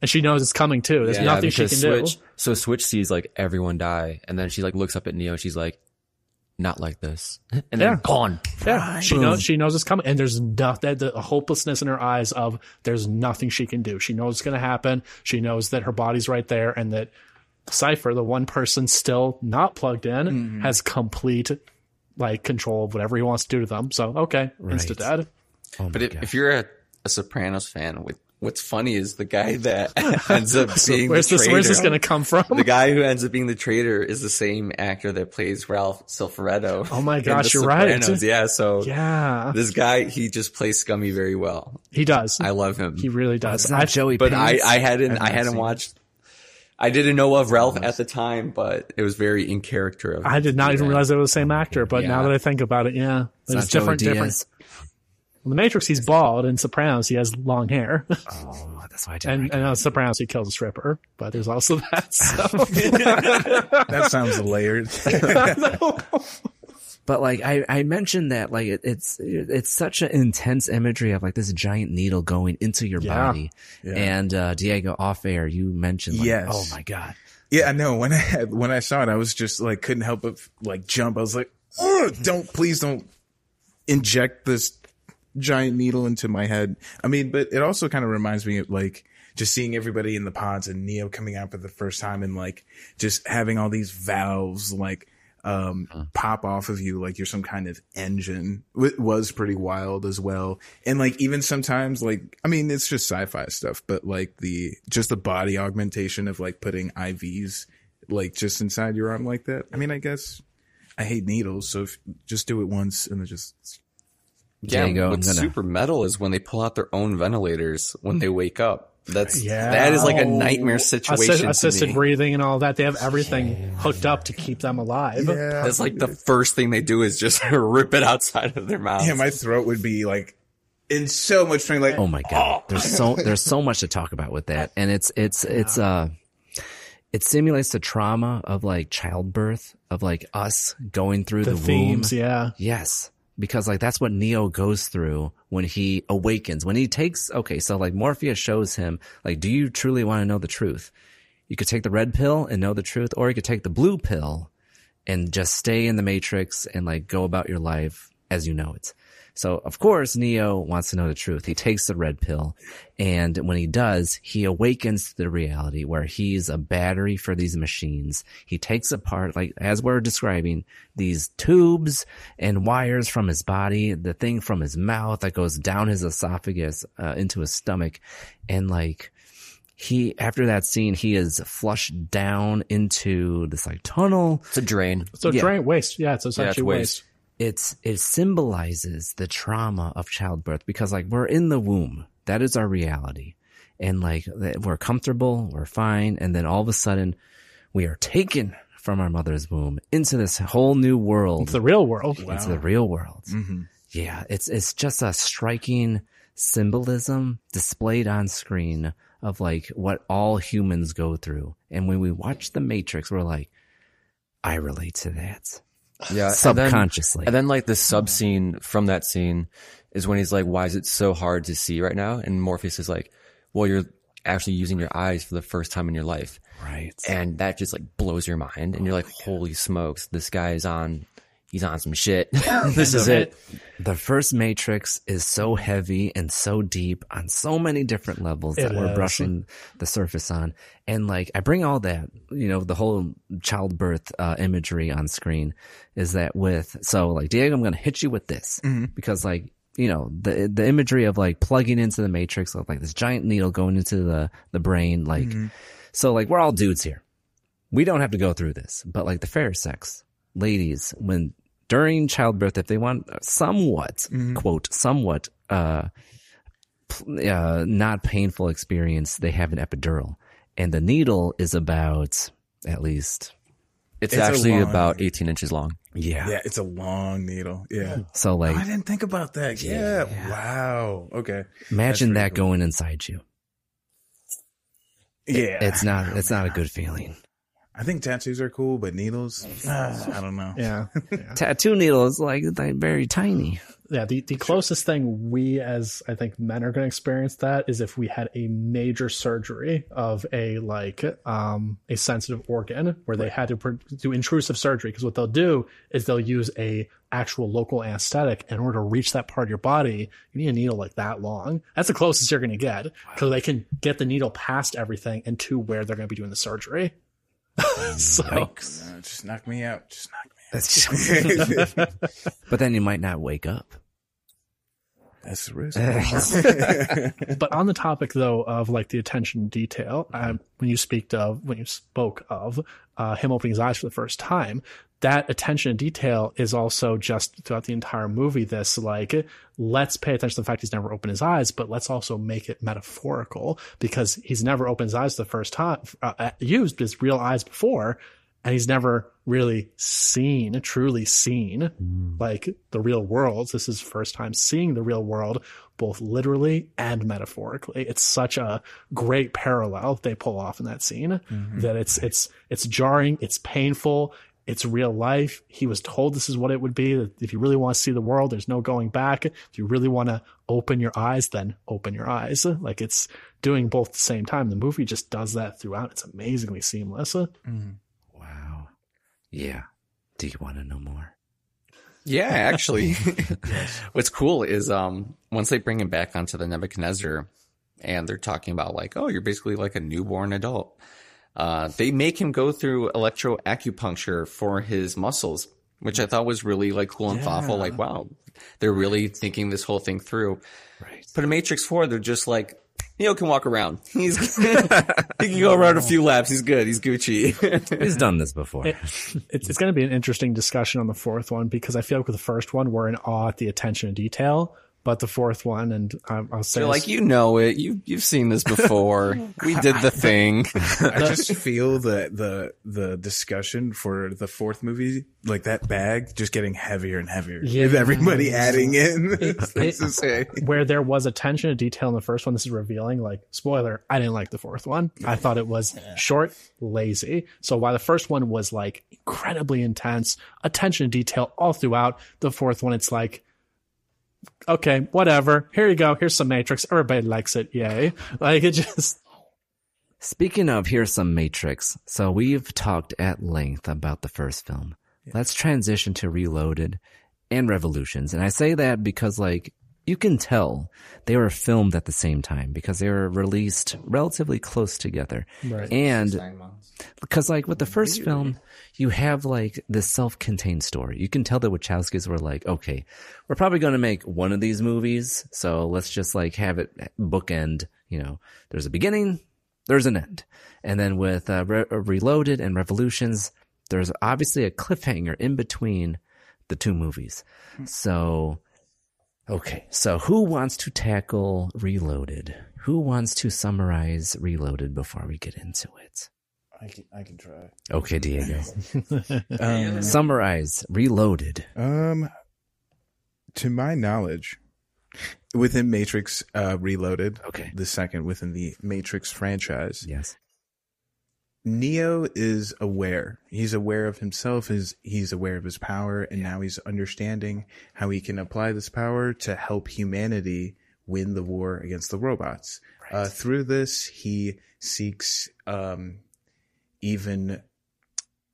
And she knows it's coming too. There's Yeah, nothing she can Switch. do. So Switch sees like everyone die, and then she like looks up at Neo. and She's like, "Not like this," and then Yeah. gone. Yeah, she knows she knows it's coming, and there's nothing. The hopelessness in her eyes of there's nothing she can do. She knows it's going to happen. She knows that her body's right there, and that Cypher, the one person still not plugged in, mm-hmm. has complete like control of whatever he wants to do to them. So okay, insta dead. Oh But if, if you're a, a Sopranos fan, with what's funny is the guy that ends up being Where's the this? Where's this going to come from? The guy who ends up being the traitor is the same actor that plays Ralph Cifaretto. Oh my gosh, The you're right. Sopranos. Yeah, so yeah, this guy he just plays Scummy very well. he does. I love him. he really does. it's not I've- Joey but I, Pants? I hadn't I've I not hadn't seen watched. I didn't know of Ralph at the time, but it was very in character. Of I did not even realize they were the same oh, actor, but now that I think about it, yeah, It's it's, not Joey different. Different. Diaz. In the Matrix, he's bald. In Sopranos, he has long hair. Oh, that's why I didn't. And, and on Sopranos, he kills a stripper, but there's also that. So. That sounds layered. But like I, I mentioned that like it, it's it's such an intense imagery of like this giant needle going into your Yeah. body. And uh Diego off air, you mentioned like, Yes. oh my god. Yeah, I know. When I had, when I saw it, I was just like couldn't help but like jump. I was like, "Ugh, "Don't please don't inject this giant needle into my head." I mean, but it also kind of reminds me of like just seeing everybody in the pods and Neo coming out for the first time and like just having all these valves like um pop off of you like you're some kind of engine. It was pretty wild as well. And like even sometimes like i mean it's just sci-fi stuff but like the just the body augmentation of like putting ivs like just inside your arm like that. I mean i guess i hate needles so if, just do it once and then just Yeah, There what's gonna- super metal is when they pull out their own ventilators when they wake up. That's Yeah. that is like a Oh. nightmare situation. Assist, to assisted me. breathing and all that. They have everything hooked up to keep them alive. Yeah. That's like the first thing they do is just rip it outside of their mouth. yeah my throat would be like in so much pain like Oh my god. There's so there's so much to talk about with that. And it's it's it's uh it simulates the trauma of like childbirth, of like us going through The the, themes, womb. yeah. Yes. Because like that's what Neo goes through when he awakens. When he takes okay, so like Morpheus shows him like, do you truly want to know the truth? You could take the red pill and know the truth, or you could take the blue pill and just stay in the matrix and like go about your life as you know it. So of course Neo wants to know the truth. He takes the red pill and when he does, he awakens to the reality where he's a battery for these machines. He takes apart, like as we're describing, these tubes and wires from his body, the thing from his mouth that goes down his esophagus uh, into his stomach and like he after that scene he is flushed down into this like tunnel It's a drain. So Yeah. drain waste. Yeah, it's essentially waste. It's it symbolizes the trauma of childbirth because like we're in the womb. That is our reality. And like we're comfortable we're fine. And then all of a sudden we are taken from our mother's womb into this whole new world. It's the real world. into the real world. Mm-hmm. Yeah. It's it's just a striking symbolism displayed on screen of like what all humans go through. And when we watch the matrix we're like i relate to that Yeah. and then- subconsciously And then like the sub scene from that scene is when he's like, why is it so hard to see right now? And Morpheus is like, well, you're actually using your eyes for the first time in your life. right And that just like blows your mind. And you're like, oh holy smokes, this guy is on, he's on some shit. this is it. The first Matrix is so heavy and so deep on so many different levels that It we're brushing the surface on. And like, I bring all that, you know, the whole childbirth uh, imagery on screen is that with, so like, Diego, I'm going to hit you with this because like, you know, the, the imagery of like plugging into the Matrix of like this giant needle going into the, the brain, like, so like, we're all dudes here. We don't have to go through this, but like the fair sex ladies, when during childbirth, if they want somewhat, quote, somewhat, uh, uh, not painful experience, they have an epidural and the needle is about at least, It's, It's actually long- about 18 inches long. yeah. Yeah, it's a long needle. Yeah. So like, I didn't think about that. Yeah. Wow. Okay. imagine that cool. going inside you. Yeah. It's not, it's not a good feeling. I think tattoos are cool, but needles, ah, I don't know. Yeah. Tattoo needles, like, they're very tiny. Yeah, the, the closest thing we as I think men are going to experience that is if we had a major surgery of a like um a sensitive organ where they had to pr- do intrusive surgery because what they'll do is they'll use a actual local anesthetic in order to reach that part of your body. You need a needle like that long. That's the closest you're going to get because they can get the needle past everything and to where they're going to be doing the surgery. so Uh, just knock me out. Just knock me out. but then you might not wake up. That's the risk. but on the topic though of like the attention to detail, um, when you speak of when you spoke of uh, him opening his eyes for the first time, that attention to detail is also just throughout the entire movie. This like let's pay attention to the fact he's never opened his eyes, but let's also make it metaphorical because he's never opened his eyes the first time, uh, used his real eyes before, and he's never really seen, truly seen, like the real world. This is first time seeing the real world, both literally and metaphorically. It's such a great parallel they pull off in that scene mm-hmm. that it's it's it's jarring, it's painful, it's real life. He was told this is what it would be. That if you really want to see the world, there's no going back. If you really want to open your eyes, then open your eyes. Like it's doing both at the same time. The movie just does that throughout. It's amazingly seamless. Mm-hmm. Wow. Yeah. Do you want to know more? Yeah, actually. What's cool is um once they bring him back onto the Nebuchadnezzar and they're talking about like, oh, you're basically like a newborn adult. Uh, they make him go through electro acupuncture for his muscles, which I thought was really like cool and thoughtful. Like, wow, they're really thinking this whole thing through. Right. But in Matrix 4, they're just like, Neo can walk around. He's he can go around a few laps. He's good. He's Gucci. He's done this before. It's, it's going to be an interesting discussion on the fourth one because I feel like with the first one, we're in awe at the attention to detail. But the fourth one, and um, I'll say They're like, you know it. You you've seen this before. we did the thing. I just feel the the the discussion for the fourth movie, like that bag, just getting heavier and heavier Yeah. with everybody adding in. It- It's to say. where there was attention to detail in the first one, this is revealing. Like, spoiler, I didn't like the fourth one. I thought it was short, lazy. So while the first one was like incredibly intense, attention to detail all throughout, the fourth one, it's like, okay, whatever. Here you go. Here's some Matrix. Everybody likes it. Yay. Like, it just, Speaking of, here's some Matrix. So we've talked at length about the first film. Let's transition to Reloaded and Revolutions. And I say that because like you can tell they were filmed at the same time because they were released relatively close together. Right. And because like with the first film, you have like this self-contained story. You can tell the Wachowskis were like, okay, we're probably going to make one of these movies. So let's just like have it bookend, you know, there's a beginning, there's an end. And then with uh, Re- Reloaded and Revolutions, there's obviously a cliffhanger in between the two movies. So, okay. So who wants to tackle Reloaded? Who wants to summarize Reloaded before we get into it? I can, I can try. Okay, Diego. Um, summarize Reloaded. Um, to my knowledge, within Matrix uh, Reloaded, Okay. the second within the Matrix franchise, Yes. Neo is aware. He's aware of himself. Is he's aware of his power, and now he's understanding how he can apply this power to help humanity win the war against the robots. Uh, through this, he seeks um, even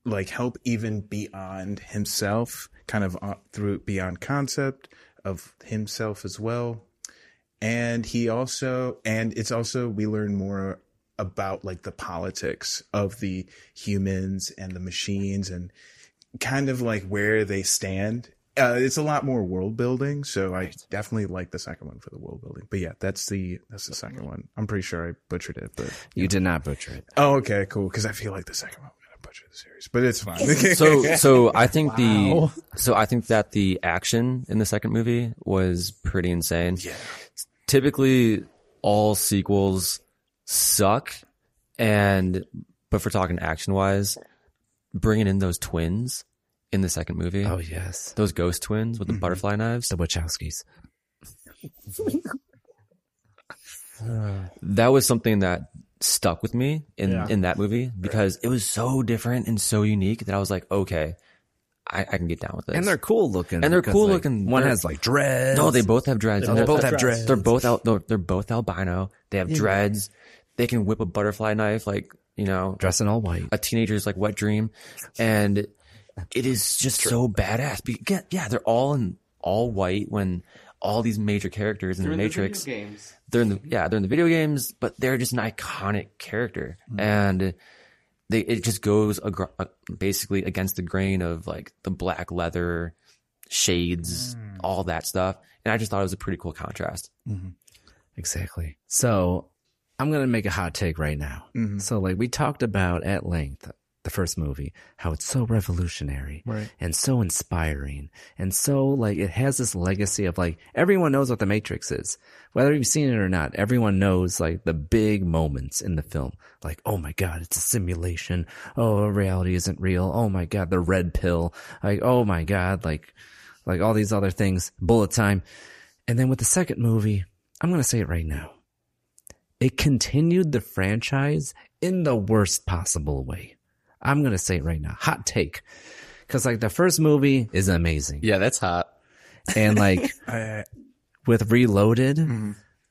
like help even beyond himself, kind of uh, through beyond concept of himself as well. And he also, and it's also, we learn more about like the politics of the humans and the machines and kind of like where they stand. Uh, it's a lot more world building, so I definitely like the second one for the world building. But yeah, that's the that's the second one. I'm pretty sure I butchered it, but You did not butcher it. oh, okay, cool. Because I feel like the second one I'm gonna butcher the series, but it's fine. so so I think the so I think that the action in the second movie was pretty insane. yeah, Typically, all sequels suck, and but for talking action wise, bringing in those twins in the second movie, Oh, yes. those ghost twins with the mm-hmm. butterfly knives, The Wachowskis. that was something that stuck with me in Yeah. in that movie because it was so different and so unique that I was like, okay, I, I can get down with this. And they're cool looking. And they're cool like, looking. One has like dreads. No, they both have dreads. They and both they're- have they're- dreads. They're both out. They're, they're both albino. They have dreads. They can whip a butterfly knife like you know dress in all white. a teenager's like wet dream, and it is just so badass. Be- yeah, yeah, they're all in all white when all these major characters in the Matrix. games. they're in the yeah they're in the video games, but they're just an iconic character, mm-hmm. and they it just goes agr- uh, basically against the grain of like the black leather shades, mm. all that stuff. And I just thought it was a pretty cool contrast. Mm-hmm. Exactly. So I'm going to make a hot take right now. Mm-hmm. So like we talked about at length the first movie, how it's so revolutionary Right. and so inspiring and so like it has this legacy of like everyone knows what the Matrix is. Whether you've seen it or not, everyone knows like the big moments in the film. Like, oh my God, it's a simulation. Oh, reality isn't real. Oh my God, the red pill. Like, oh my God, like, like all these other things, bullet time. And then with the second movie, I'm going to say it right now. It continued the franchise in the worst possible way. I'm going to say it right now. Hot take. Cause like the first movie is amazing. Yeah, that's hot. And like with Reloaded,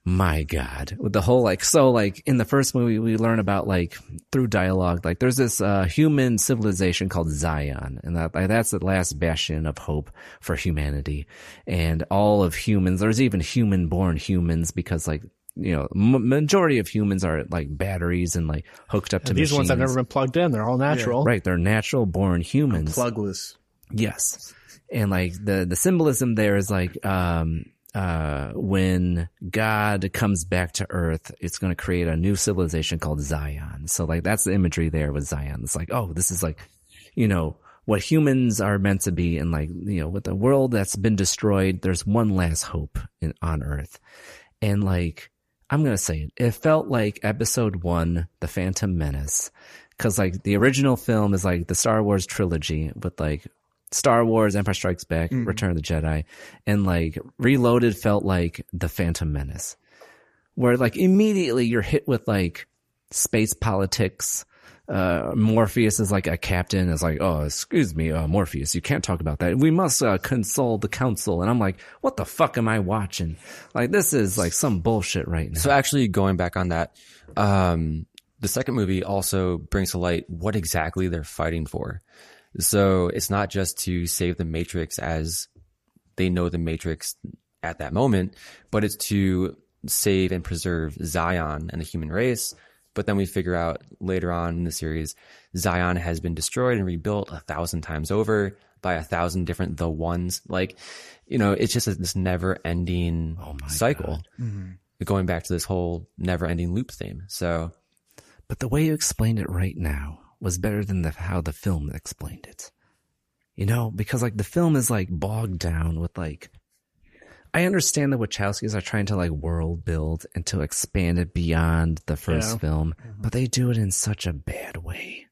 my God, with the whole like, so like in the first movie, we learn about like through dialogue, like there's this, uh, human civilization called Zion. And that, like, that's the last bastion of hope for humanity and all of humans. There's even human born humans because like, you know, m- majority of humans are like batteries and like hooked up to And these ones have never been plugged in. They're all natural. Right. They're natural born humans. plugless. Yes. And like the, the symbolism there is like, um, uh, when God comes back to earth, it's going to create a new civilization called Zion. So like that's the imagery there with Zion. It's like, oh, this is like, you know, what humans are meant to be. And like, you know, with the world that's been destroyed, there's one last hope in, on earth. And like, I'm going to say it. It felt like episode one, The Phantom Menace. Cause like the original film is like the Star Wars trilogy with like Star Wars, Empire Strikes Back, mm-hmm. Return of the Jedi, and like Reloaded felt like The Phantom Menace, where like immediately you're hit with like space politics. Uh, Morpheus is like a captain is like, oh, excuse me, uh, Morpheus, you can't talk about that. We must uh, console the council. And I'm like, what the fuck am I watching? Like this is like some bullshit right now. So actually going back on that, um, the second movie also brings to light what exactly they're fighting for. So it's not just to save the Matrix as they know the Matrix at that moment, but it's to save and preserve Zion and the human race. But then we figure out later on in the series, Zion has been destroyed and rebuilt a thousand times over by a thousand different the ones. Like, you know, it's just a, this never ending oh cycle. Mm-hmm. Going back to this whole never ending loop theme. So But the way you explained it right now was better than the, how the film explained it. You know, because like the film is like bogged down with like, I understand the Wachowskis are trying to like world build and to expand it beyond the first Yeah. film, mm-hmm. but they do it in such a bad way.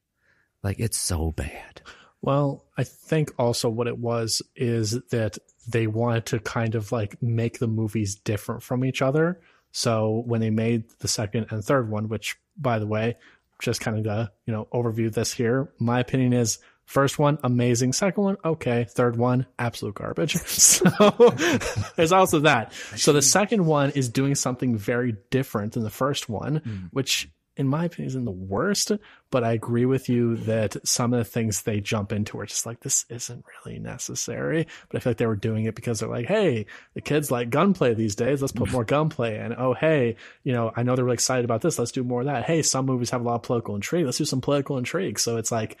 Like it's so bad. Well, I think also what it was is that they wanted to kind of like make the movies different from each other. So when they made the second and third one, which by the way, just kind of to, you know, overview this here, my opinion is first one, amazing. Second one, okay. Third one, absolute garbage. So there's also that. So the second one is doing something very different than the first one, hmm. which in my opinion isn't the worst, but I agree with you that some of the things they jump into are just like, this isn't really necessary. But I feel like they were doing it because they're like, hey, the kids like gunplay these days. Let's put more gunplay in. Oh, hey, you know, I know they're really excited about this. Let's do more of that. Hey, some movies have a lot of political intrigue. Let's do some political intrigue. So it's like,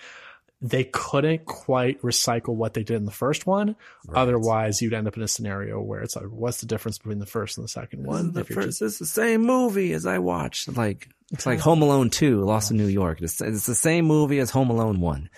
they couldn't quite recycle what they did in the first one. Otherwise, you'd end up in a scenario where it's like, what's the difference between the first and the second one? The first is the same movie as I watched. Like it's like Home Alone Two, Lost in New York. It's, it's the same movie as Home Alone One.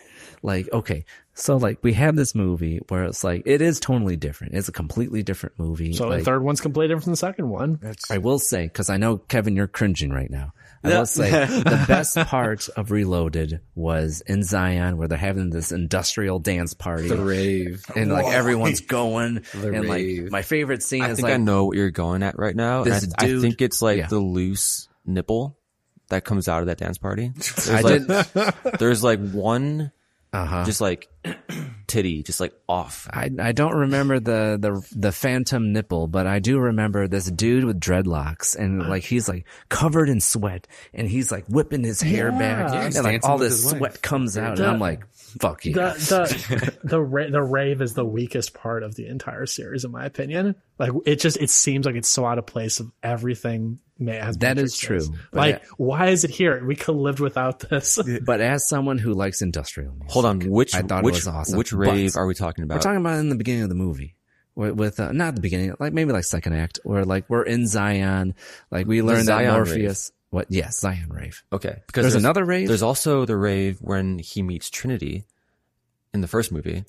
Like okay, so like we have this movie where it's like it is totally different. It's a completely different movie. So like, the third one's completely different from the second one. I will say because I know Kevin, you're cringing right now. I will say the best part of Reloaded was in Zion where they're having this industrial dance party. The rave. and like everyone's going The and like rave. my favorite scene I is think like I know what you're going at right now. This I, I think it's like yeah. the loose nipple that comes out of that dance party. There's I like, did there's like one uh-huh. just like titty, just like off. I I don't remember the the the phantom nipple, but I do remember this dude with dreadlocks and like he's like covered in sweat and he's like whipping his hair back Yeah. and like all this his wife. sweat comes out and I'm like fuck you. The the the, ra- the rave is the weakest part of the entire series, in my opinion. Like it just it seems like it's so out of place of everything. May has That Matrix is true, is. Like, it- why is it here? We could have lived without this. But as someone who likes industrial music, Hold on, which I thought which it was awesome. which But rave are we talking about? We're talking about in the beginning of the movie. With, with uh, not the beginning, like maybe like second act, where like we're in Zion, like we learned that Zion Morpheus. What? Yes, Zion rave. okay, because There's another rave? There's also the rave when he meets Trinity in the first movie.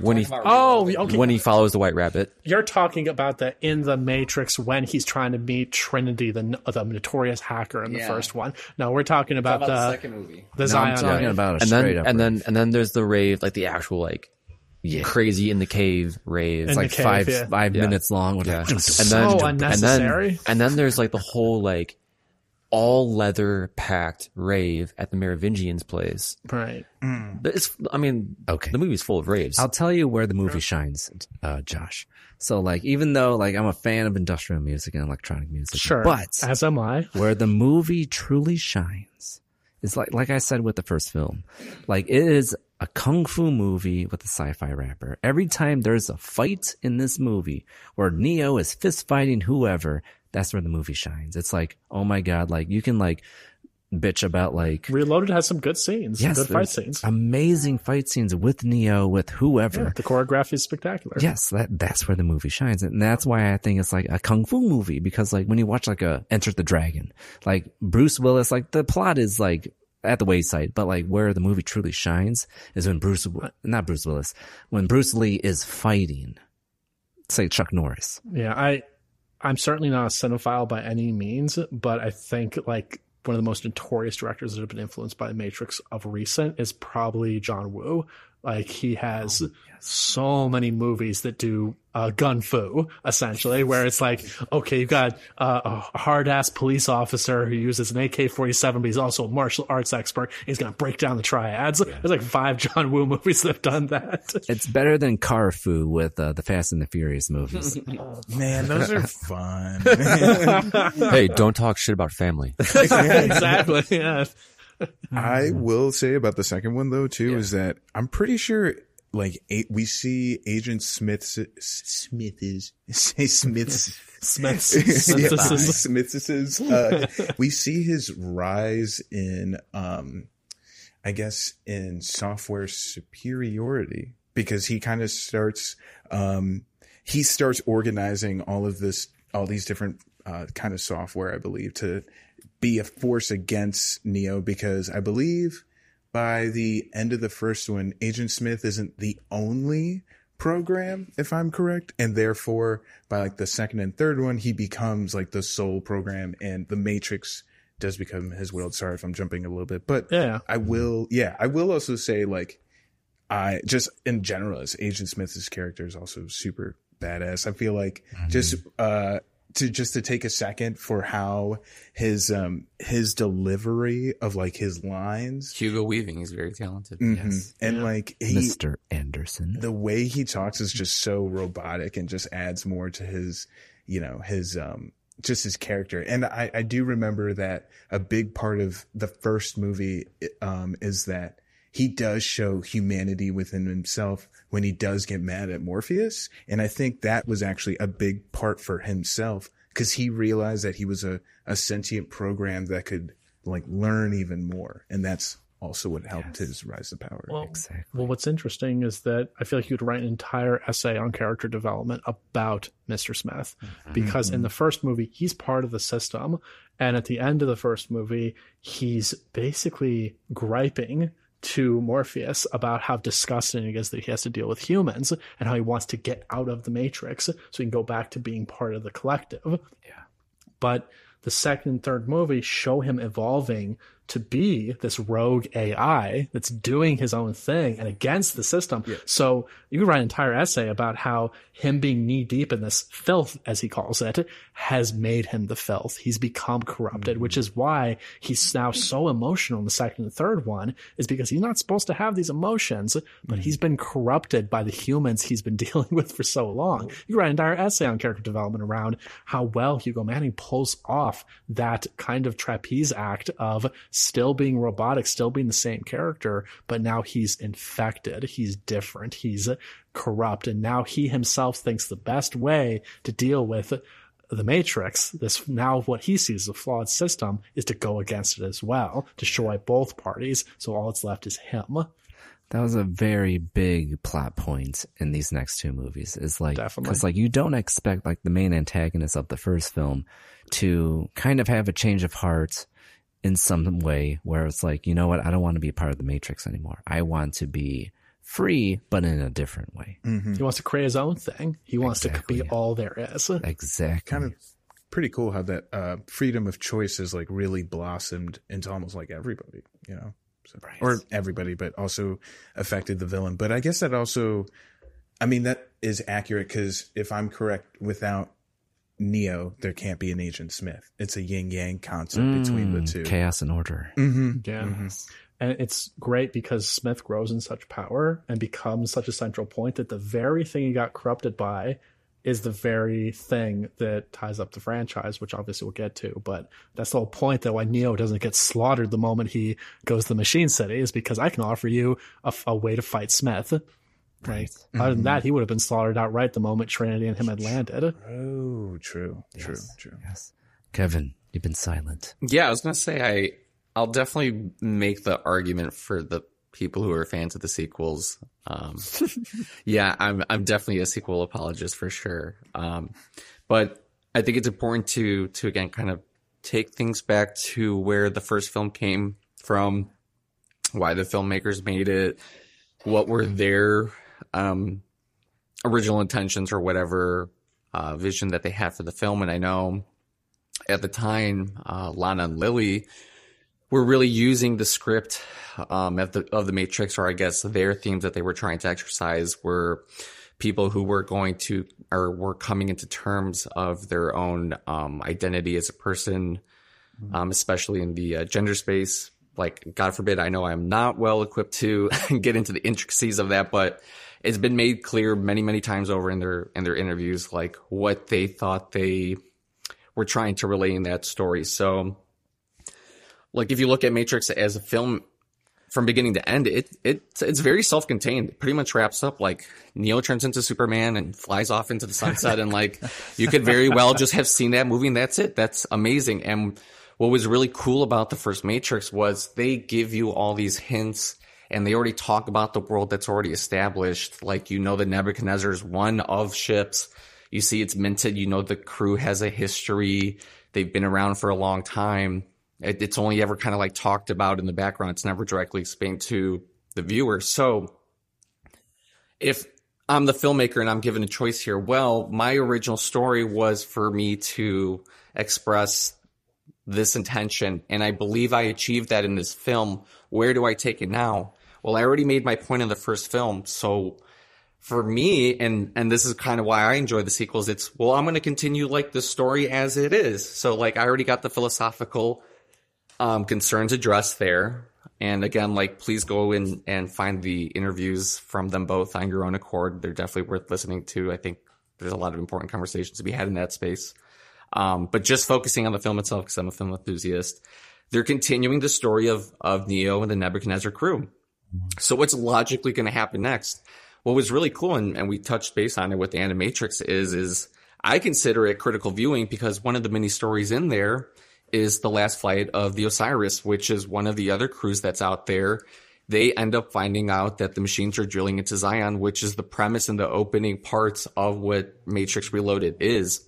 When he oh, okay. when he follows the White Rabbit. You're talking about the in the Matrix when he's trying to meet Trinity, the the notorious hacker in the Yeah. first one. No, we're talking about, about the the second movie? the No, Zion. I'm talking rave. about a and then up and rave. then and then there's the rave, like the actual like Yeah. crazy in the cave rave. In It's the like cave, five yeah. five Yeah. minutes long. with Yeah. like- and So then unnecessary. And then, and then there's like the whole like all leather packed rave at the Merovingians' place. right. But It's, I mean, Okay. the movie's full of raves. I'll tell you where the movie shines, uh, Josh. So like, even though like I'm a fan of industrial music and electronic music, Sure. but as am I. where the movie truly shines is like, like I said with the first film, like it is a kung fu movie with a sci-fi wrapper. Every time there's a fight in this movie where Neo is fist fighting whoever, that's where the movie shines. It's like, oh my God, like you can like bitch about like, Reloaded has some good scenes, yes, good fight scenes. amazing fight scenes with Neo, with whoever. Yeah, the choreography is spectacular. Yes, that that's where the movie shines, and that's why I think it's like a kung fu movie because like when you watch like a Enter the Dragon, like Bruce Willis, like the plot is like at the wayside, but like where the movie truly shines is when Bruce, not Bruce Willis, when Bruce Lee is fighting, say Chuck Norris. Yeah, I I'm certainly not a cinephile by any means, but I think like one of the most notorious directors that have been influenced by the Matrix of recent is probably John Woo. Like he has oh, so many movies that do uh, gun fu essentially, where it's like, okay, you've got uh, a hard ass police officer who uses an AK forty seven, but he's also a martial arts expert. He's gonna break down the triads. There's like five John Woo movies that have done that. It's better than Car Fu with uh, the Fast and the Furious movies. Man, those are fun. hey, don't talk shit about family. exactly. Yeah. I will say about the second one though too is that I'm pretty sure like a, we see Agent Smith's Smith is say Smith's Smith's. Smith's. Uh, we see his rise in um I guess in software superiority because he kind of starts um he starts organizing all of this all these different uh, kind of software I believe to be a force against Neo because I believe by the end of the first one, Agent Smith isn't the only program, if I'm correct. And therefore, by like the second and third one, he becomes like the sole program and the Matrix does become his world. Sorry if I'm jumping a little bit, but Yeah. I will, yeah, I will also say like, I just in general as Agent Smith's character is also super badass. I feel like just, uh, to just to take a second for how his um his delivery of like his lines Hugo Weaving is very talented. Mhm. Yes. and like he Mr. Anderson. the way he talks is just so robotic and just adds more to his you know his um just his character and i i do remember that a big part of the first movie um is that he does show humanity within himself when he does get mad at morpheus. And i think that was actually a big part for himself because he realized that he was a, a sentient program that could like learn even more. And that's also what helped his rise to power. Well, well, what's interesting is that I feel like you could write an entire essay on character development about Mr. Smith mm-hmm. because in mm-hmm. the first movie, he's part of the system. And at the end of the first movie, he's basically griping to Morpheus about how disgusting it is that he has to deal with humans and how he wants to get out of the Matrix so he can go back to being part of the collective. Yeah. But the second and third movie show him evolving to be this rogue AI that's doing his own thing and against the system. So you could write an entire essay about how him being knee deep in this filth, as he calls it, has made him the filth. He's become corrupted, mm-hmm. which is why he's now so emotional in the second and third one is because he's not supposed to have these emotions, but mm-hmm. he's been corrupted by the humans he's been dealing with for so long. Mm-hmm. You could write an entire essay on character development around how well Hugo Manning pulls off that kind of trapeze act of still being robotic, still being the same character, but now he's infected. He's different. He's corrupt. And now he himself thinks the best way to deal with the Matrix, this now what he sees as a flawed system, is to go against it as well, destroy both parties. So all that's left is him. That was a very big plot point in these next two movies. Is like because like you don't expect like the main antagonist of the first film to kind of have a change of heart in some way where it's like you know what I don't want to be part of the Matrix anymore. I want to be free, but in a different way. He wants to create his own thing. He wants to be all there is. Exactly. kind of pretty cool how that uh, freedom of choice has like really blossomed into almost like everybody, you know, so, or everybody, but also affected the villain. But I guess that also, I mean, that is accurate because if I'm correct, without Neo, there can't be an Agent Smith. It's a yin yang concept between the Mm, two. chaos and order. Mm-hmm. Yeah. And it's great because Smith grows in such power and becomes such a central point that the very thing he got corrupted by is the very thing that ties up the franchise, which obviously we'll get to. But that's the whole point that why Neo doesn't get slaughtered the moment he goes to the Machine City is because I can offer you a, a way to fight Smith. Right. Other than that, he would have been slaughtered outright the moment Trinity and him had landed. Oh, true, true, true. Yes. Kevin, you've been silent. Yeah, I was gonna say I I'll definitely make the argument for the people who are fans of the sequels. Um, yeah, I'm I'm definitely a sequel apologist for sure. Um, but I think it's important to to again kind of take things back to where the first film came from, why the filmmakers made it, what were their um, original intentions or whatever uh, vision that they had for the film. And I know at the time, uh, Lana and Lily were really using the script um, of the of the Matrix, or I guess their themes that they were trying to exercise were people who were going to or were coming into terms of their own um, identity as a person, um, especially in the uh, gender space. Like, God forbid, I know I'm not well equipped to get into the intricacies of that, but it's been made clear many, many times over in their in their interviews, like what they thought they were trying to relay in that story. So, like if you look at Matrix as a film from beginning to end, it it it's very self contained. It pretty much wraps up like Neo turns into Superman and flies off into the sunset, and like you could very well just have seen that movie, and that's it. That's amazing. And what was really cool about the first Matrix was they give you all these hints and they already talk about the world that's already established. Like, you know, the Nebuchadnezzar is one of ships. You see it's minted. You know, the crew has a history. They've been around for a long time. It, it's only ever kind of like talked about in the background. It's never directly explained to the viewer. So if I'm the filmmaker and I'm given a choice here, well, my original story was for me to express this intention. And I believe I achieved that in this film. Where do I take it now? Well, I already made my point in the first film. So for me, and, and this is kind of why I enjoy the sequels, it's, well, I'm going to continue like the story as it is. So like I already got the philosophical, um, concerns addressed there. And again, like please go in and find the interviews from them both on your own accord. They're definitely worth listening to. I think there's a lot of important conversations to be had in that space. Um, but just focusing on the film itself, because I'm a film enthusiast, they're continuing the story of, of Neo and the Nebuchadnezzar crew. So what's logically going to happen next? What was really cool, and, and we touched base on it with the Animatrix is, is I consider it critical viewing because one of the many stories in there is the last flight of the Osiris, which is one of the other crews that's out there. They end up finding out that the machines are drilling into Zion, which is the premise and the opening parts of what Matrix Reloaded is.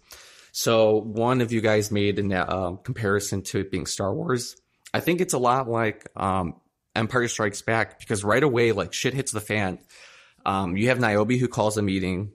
So one of you guys made a uh, comparison to it being Star Wars. I think it's a lot like um, Empire Strikes Back because right away, like shit hits the fan. Um, you have Niobe who calls a meeting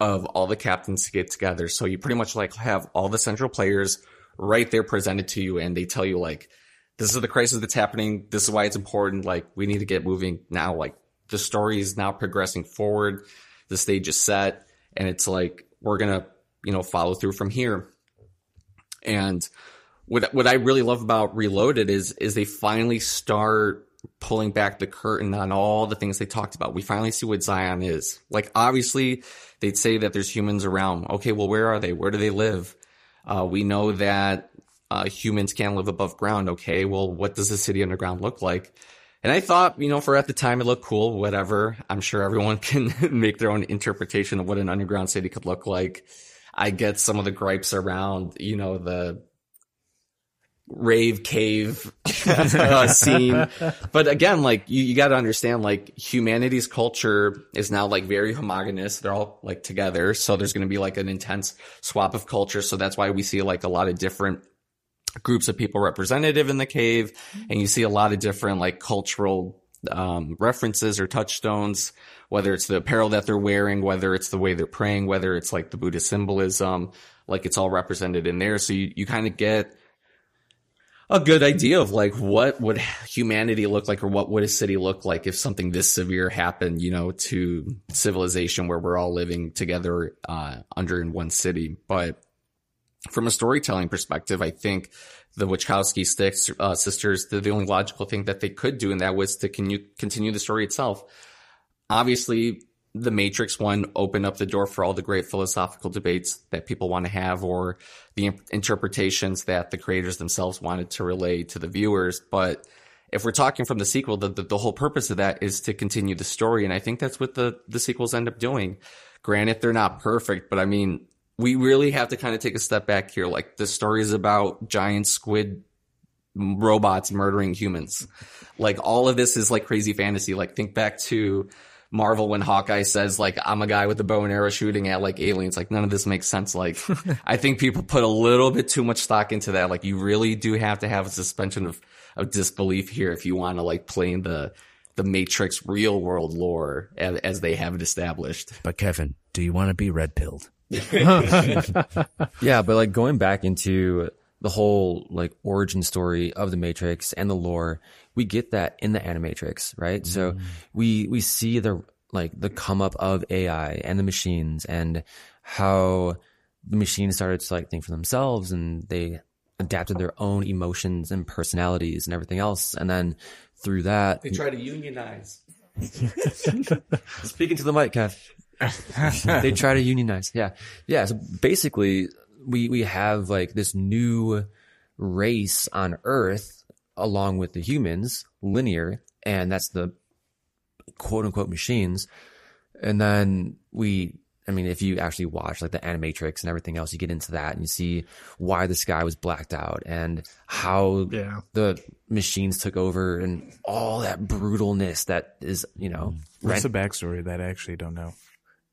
of all the captains to get together. So you pretty much like have all the central players right there presented to you and they tell you like, this is the crisis that's happening. This is why it's important. Like we need to get moving now. Like the story is now progressing forward. The stage is set and it's like, we're to you know, follow through from here. And what what I really love about Reloaded is is they finally start pulling back the curtain on all the things they talked about. We finally see what Zion is. Like obviously they'd say that there's humans around. Okay, well where are they? Where do they live? Uh, we know that uh, humans can live above ground. Okay, well what does the city underground look like? And I thought, you know, for at the time it looked cool, whatever. I'm sure everyone can make their own interpretation of what an underground city could look like. I get some of the gripes around, you know, the rave cave uh, scene. But again, like you, you got to understand, like humanity's culture is now like very homogenous. They're all like together. So there's going to be like an intense swap of culture. So that's why we see like a lot of different groups of people representative in the cave. And you see a lot of different like cultural um, references or touchstones, whether it's the apparel that they're wearing, whether it's the way they're praying, whether it's like the Buddhist symbolism, like it's all represented in there. So you, you kind of get a good idea of like what would humanity look like or what would a city look like if something this severe happened, you know, to civilization where we're all living together, uh, under in one city. But from a storytelling perspective, I think the Wachowski sticks, uh, sisters did the only logical thing that they could do, and that was to continue, continue the story itself. Obviously, the Matrix one opened up the door for all the great philosophical debates that people want to have or the interpretations that the creators themselves wanted to relay to the viewers. But if we're talking from the sequel, the, the, the, whole purpose of that is to continue the story. And I think that's what the, the sequels end up doing. Granted, they're not perfect, but I mean, we really have to kind of take a step back here. Like the story is about giant squid robots murdering humans. Like all of this is like crazy fantasy. Like think back to Marvel when Hawkeye says like I'm a guy with a bow and arrow shooting at like aliens. Like none of this makes sense. Like I think people put a little bit too much stock into that. Like you really do have to have a suspension of of disbelief here if you want to like play in the the Matrix real world lore as, as they have it established. But Kevin, do you want to be red pilled? yeah, but like going back into the whole like origin story of the Matrix and the lore, we get that in the Animatrix, right? Mm. So we we see the like the come up of AI and the machines and how the machines started to like think for themselves and they adapted their own emotions and personalities and everything else. And then through that, they try to unionize. Speaking to the mic, Kev. they try to unionize. Yeah. Yeah. So basically we, we have like this new race on earth along with the humans, linear, and that's the quote unquote machines. And then we, I mean, if you actually watch like the animatrix and everything else, you get into that and you see why the sky was blacked out and how Yeah. the machines took over and all that brutalness that is, you know, What's rent- the backstory of that? I actually don't know.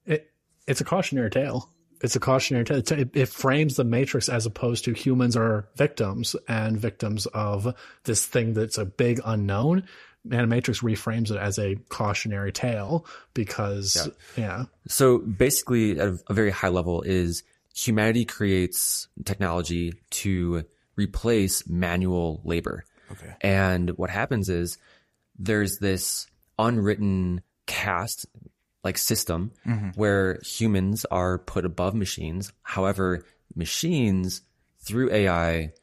It it's a cautionary tale. It's a cautionary tale. It, it frames the Matrix as opposed to humans are victims and victims of this thing that's a big unknown. Animatrix reframes it as a cautionary tale because yeah, So basically, at a, a very high level, is humanity creates technology to replace manual labor. Okay. And what happens is there's this unwritten caste like system mm-hmm. where humans are put above machines. However, machines through AI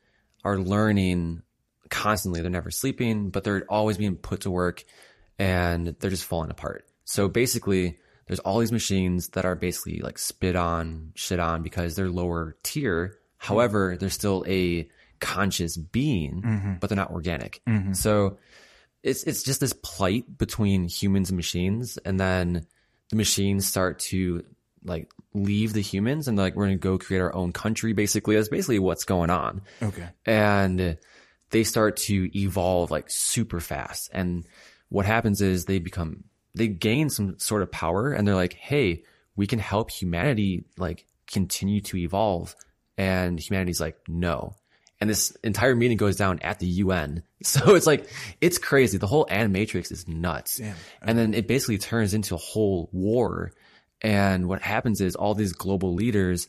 are learning constantly. They're never sleeping, but they're always being put to work and they're just falling apart. So basically, there's all these machines that are basically like spit on, shit on because they're lower tier. However, they're still a conscious being, mm-hmm. but they're not organic. Mm-hmm. So it's it's just this plight between humans and machines, and then the machines start to like leave the humans and like we're gonna go create our own country. Basically, that's basically what's going on Okay. and they start to evolve like super fast. And what happens is they become, they gain some sort of power and they're like, Hey, we can help humanity like continue to evolve. And humanity's like, no. And this entire meeting goes down at the UN. So it's like, it's crazy. The whole animatrix is nuts. And then it basically turns into a whole war. And what happens is all these global leaders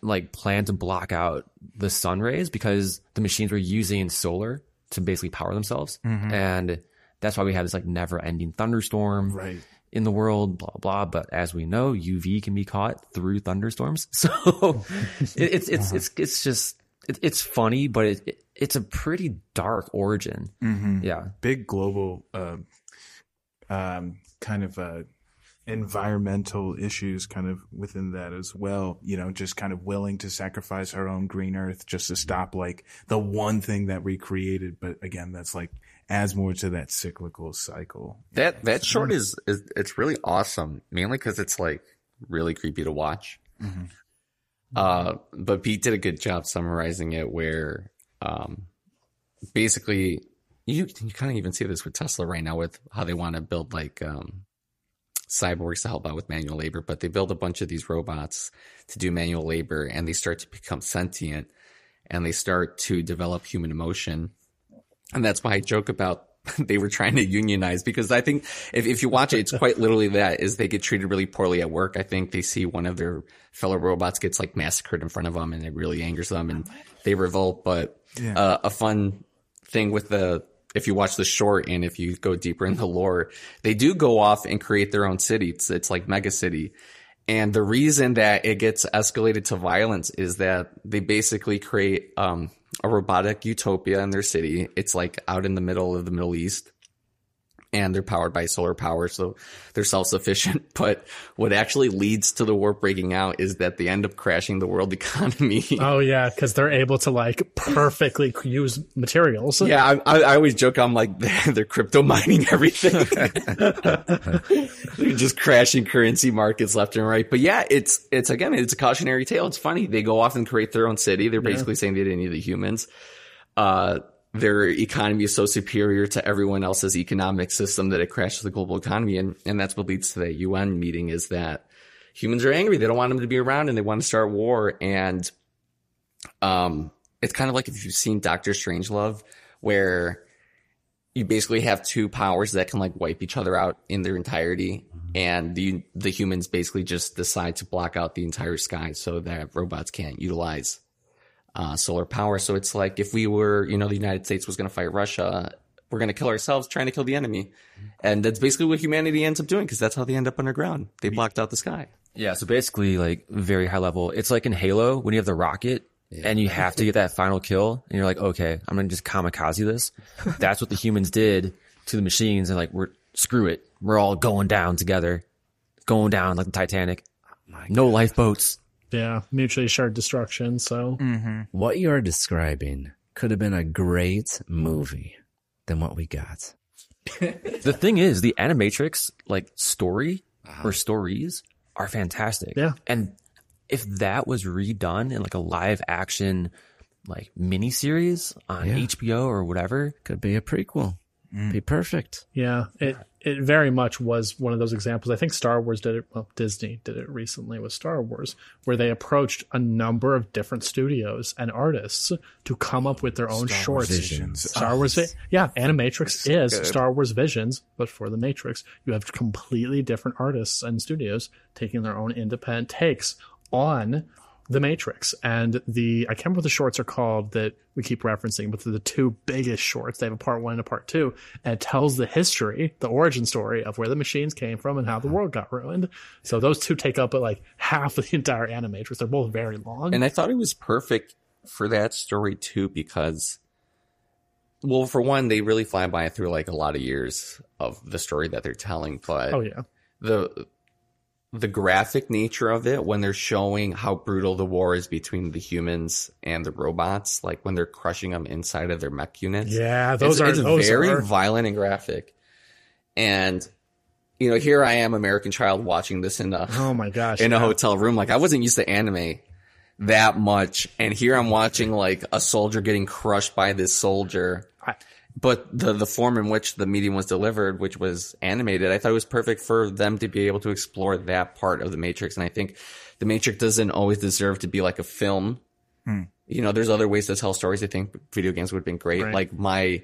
like plan to block out the sun rays because the machines were using solar to basically power themselves. Mm-hmm. And that's why we have this like never ending thunderstorm Right. in the world, blah, blah. But as we know, UV can be caught through thunderstorms. So it, it's, it's, it's, it's just, it, it's funny, but it, it, it's a pretty dark origin. Yeah. Big global, uh, um, kind of, uh, environmental issues kind of within that as well. You know, just kind of willing to sacrifice her own green earth just to stop like the one thing that we created. But again, that's like adds more to that cyclical cycle. That that short is, is it's really awesome, mainly because it's like really creepy to watch. Uh, but Pete did a good job summarizing it, where um, basically you you kind of even see this with Tesla right now with how they want to build like um, cyborgs to help out with manual labor, but they build a bunch of these robots to do manual labor, and they start to become sentient, and they start to develop human emotion. And that's why I joke about they were trying to unionize because I think if, if you watch it, it's quite literally that is they get treated really poorly at work. I think they see one of their fellow robots gets like massacred in front of them and it really angers them and they revolt. But uh, a fun thing with the, if you watch the short and if you go deeper in the lore, they do go off and create their own city. It's, it's like mega city. And the reason that it gets escalated to violence is that they basically create um, a robotic utopia in their city. It's like out in the middle of the Middle East. And they're powered by solar power, so they're self-sufficient. But what actually leads to the war breaking out is that they end up crashing the world economy. oh yeah, because they're able to like perfectly use materials. Yeah, I, I, I always joke. I'm like they're crypto mining everything. they're just crashing currency markets left and right. But yeah, it's it's again, it's a cautionary tale. It's funny. They go off and create their own city. They're basically saying they didn't need the humans. Uh, their economy is so superior to everyone else's economic system that it crashes the global economy, and and that's what leads to that UN meeting. Is that humans are angry. They don't want them to be around, and they want to start war. And um, it's kind of like if you've seen Doctor Strangelove, where you basically have two powers that can like wipe each other out in their entirety, and the the humans basically just decide to block out the entire sky so that robots can't utilize uh, solar power. So it's like if we were, you know, the United States was going to fight Russia, we're going to kill ourselves trying to kill the enemy, and that's basically what humanity ends up doing because that's how they end up underground. They blocked out the sky. Yeah. So basically, like very high level, it's like in Halo when you have the rocket and you have to get that final kill, and you're like, okay, I'm gonna just kamikaze this. That's what the humans did to the machines, and like, we're screw it, we're all going down together, going down like the Titanic. no lifeboats. Yeah, mutually assured destruction. So mm-hmm. What you are describing could have been a great movie than what we got. the thing is, the Animatrix like story uh-huh. or stories are fantastic. Yeah. And if that was redone in like a live action like miniseries on Yeah. HBO or whatever, Could be a prequel. Mm. Be perfect. Yeah, it it very much was one of those examples. I think Star Wars did it. Well, Disney did it recently with Star Wars, where they approached a number of different studios and artists to come up with their own Star Wars shorts. Visions. Star Wars, oh, Vi- yeah, Animatrix is Star Wars Visions, but for the Matrix, you have completely different artists and studios taking their own independent takes on the Matrix. And the I can't remember what the shorts are called that we keep referencing, but they're the two biggest shorts. They have a part one and a part two, and it tells the history, the origin story of where the machines came from and how the world got ruined. So those two take up like half of the entire Animatrix. They're both very long. And I thought it was perfect for that story too because well, for one, they really fly by through like a lot of years of the story that they're telling, but oh yeah, the the graphic nature of it when they're showing how brutal the war is between the humans and the robots, like when they're crushing them inside of their mech units. yeah, those it's, are it's those very are, violent and graphic. And you know, here I am, American child, watching this in a oh my gosh, in a hotel room. Like I wasn't used to anime that much, and here I'm watching like a soldier getting crushed by this soldier. But the the form in which the medium was delivered, which was animated, I thought it was perfect for them to be able to explore that part of the Matrix. And I think the Matrix doesn't always deserve to be like a film. Hmm. You know, there's other ways to tell stories. I think video games would have been great. Right. Like my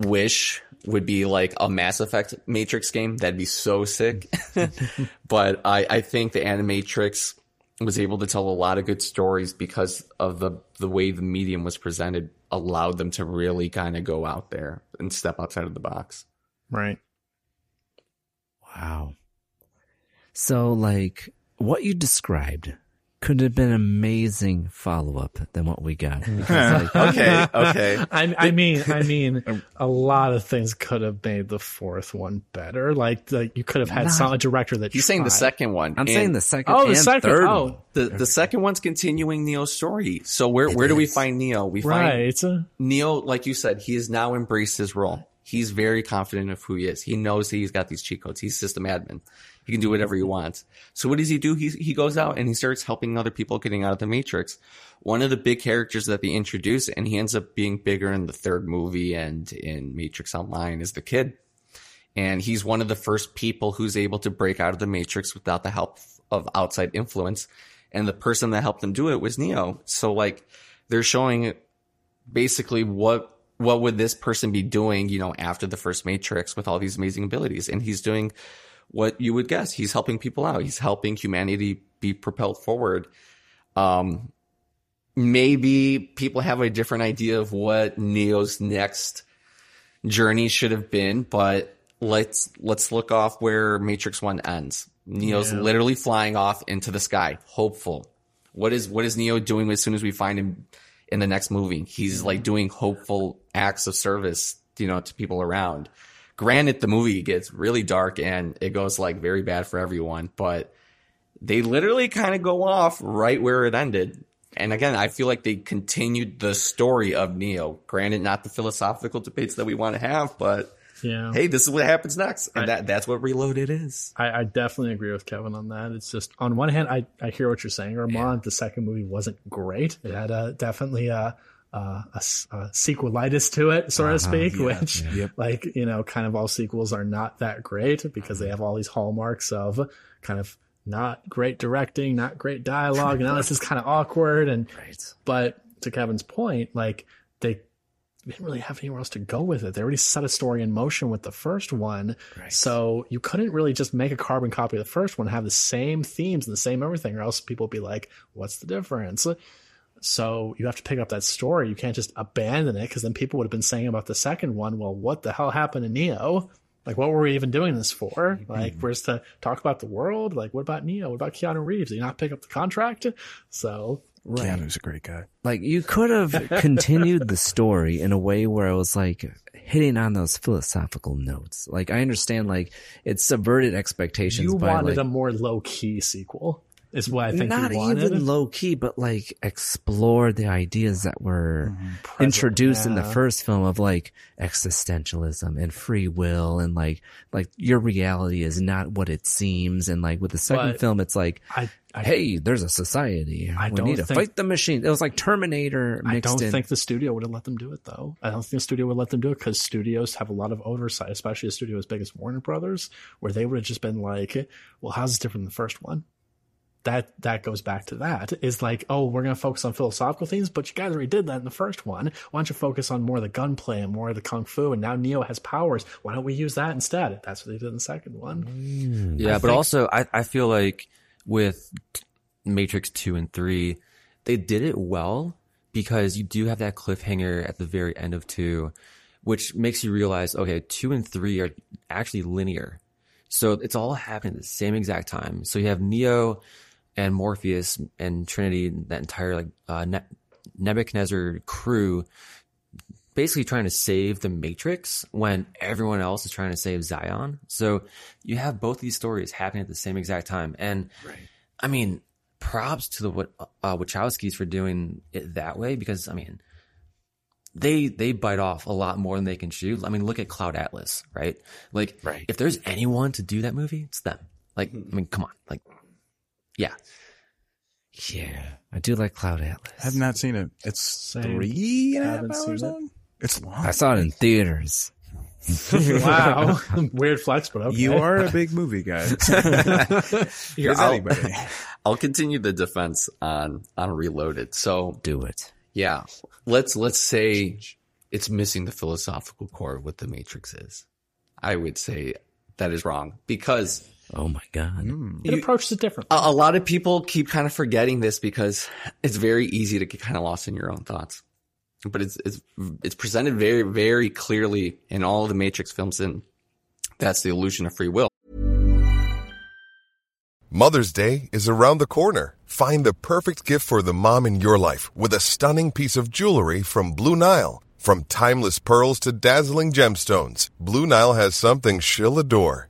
wish would be like a Mass Effect Matrix game. That'd be so sick. but I, I think the Animatrix was able to tell a lot of good stories because of the the way the medium was presented allowed them to really kind of go out there and step outside of the box. right. Wow. So, like, what you described could have been an amazing follow up than what we got. Because, like, Okay, okay. I, I mean, I mean, a lot of things could have made the fourth one better. Like, the, you could have had some a director that you're saying the second one. I'm and saying the second Oh, the and second. third Oh, one. the the second one's continuing Neo's story. So where where do we find Neo? We find right. Neo, like you said, he has now embraced his role. He's very confident of who he is. He knows that he's got these cheat codes. He's system admin. He can do whatever he mm-hmm. wants. So what does he do? He he goes out and he starts helping other people getting out of the matrix. One of the big characters that they introduce, and he ends up being bigger in the third movie and in Matrix Online, is the kid. And he's one of the first people who's able to break out of the matrix without the help of outside influence. And the person that helped him do it was Neo. So like they're showing basically what what would this person be doing, you know, after the first Matrix with all these amazing abilities? And he's doing what you would guess. He's helping people out. He's helping humanity be propelled forward. Um, maybe people have a different idea of what Neo's next journey should have been, but let's let's look off where Matrix One ends. Neo's Yeah. literally flying off into the sky, hopeful. What is what is Neo doing as soon as we find him in the next movie? He's like doing hopeful acts of service, you know, to people around. Granted, the movie gets really dark and it goes like very bad for everyone, but they literally kind of go off right where it ended. And again, I feel like they continued the story of Neo. Granted, not the philosophical debates that we want to have, but Yeah. hey, this is what happens next. And I- that, that's what Reloaded is. I, I definitely agree with Kevin on that. It's just on one hand, I, I hear what you're saying, Armand. The second movie wasn't great. It had a definitely a, Uh, a, a a sequelitis to it, so to uh-huh. speak, which like you know, kind of all sequels are not that great because they mm-hmm. have all these hallmarks of kind of not great directing, not great dialogue, and now this is kind of awkward. And but to Kevin's point, like they didn't really have anywhere else to go with it. They already set a story in motion with the first one. So you couldn't really just make a carbon copy of the first one, have the same themes and the same everything, or else people would be like, what's the difference? So you have to pick up that story. You can't just abandon it because then people would have been saying about the second one, well, what the hell happened to Neo? Like, what were we even doing this for? Mm-hmm. Like, we're just to talk about the world? Like, what about Neo? What about Keanu Reeves? Did he not pick up the contract? So, Keanu's a great guy. Like you could have continued the story in a way where it was like hitting on those philosophical notes. Like I understand, like it subverted expectations you by wanted like, a more low key sequel. Is what I think not he wanted. even low key, but like explore the ideas that were Mm-hmm. introduced in the first film of like existentialism and free will and like like your reality is not what it seems and like with the second But film it's like I, I hey there's a society I we don't need to think- fight the machine it was like Terminator I don't in think the studio would have let them do it though. I don't think the studio would let them do it because studios have a lot of oversight, especially a studio as big as Warner Brothers, where they would have just been like, "Well, how's it different than the first one?" That that goes back to that is like, oh, we're gonna focus on philosophical themes, but you guys already did that in the first one. Why don't you focus on more of the gunplay and more of the kung fu? And now Neo has powers. Why don't we use that instead? That's what they did in the second one. Mm. Yeah, I but think- also I, I feel like with Matrix 2 and 3, they did it well because you do have that cliffhanger at the very end of 2, which makes you realize, okay, 2 and 3 are actually linear. So it's all happening at the same exact time. So you have Neo and Morpheus and Trinity, that entire like uh, ne- Nebuchadnezzar crew basically trying to save the Matrix when everyone else is trying to save Zion. So you have both these stories happening at the same exact time. And I mean, props to the uh, Wachowskis for doing it that way because I mean, they they bite off a lot more than they can chew. I mean, look at Cloud Atlas, right? Like, Right. if there's anyone to do that movie, it's them. Like, I mean, come on, like, yeah. yeah I do like Cloud Atlas I have not seen it. It's Same. three and a half Haven't seen hours it. long. It's long. I saw it in theaters wow, weird flex, but okay. You are a big movie guy. Here, Is I'll, anybody? I'll continue the defense on on Reloaded. So do it yeah, let's let's say it's missing the philosophical core of what the Matrix is. I would say that is wrong because oh my god mm. it approaches it differently. a, a lot of people keep kind of forgetting this because it's very easy to get kind of lost in your own thoughts. But it's it's it's presented very very clearly in all of the Matrix films, and that's the illusion of free will. Mother's Day is around the corner. Find the perfect gift for the mom in your life with a stunning piece of jewelry from Blue Nile. From timeless pearls to dazzling gemstones, Blue Nile has something she'll adore.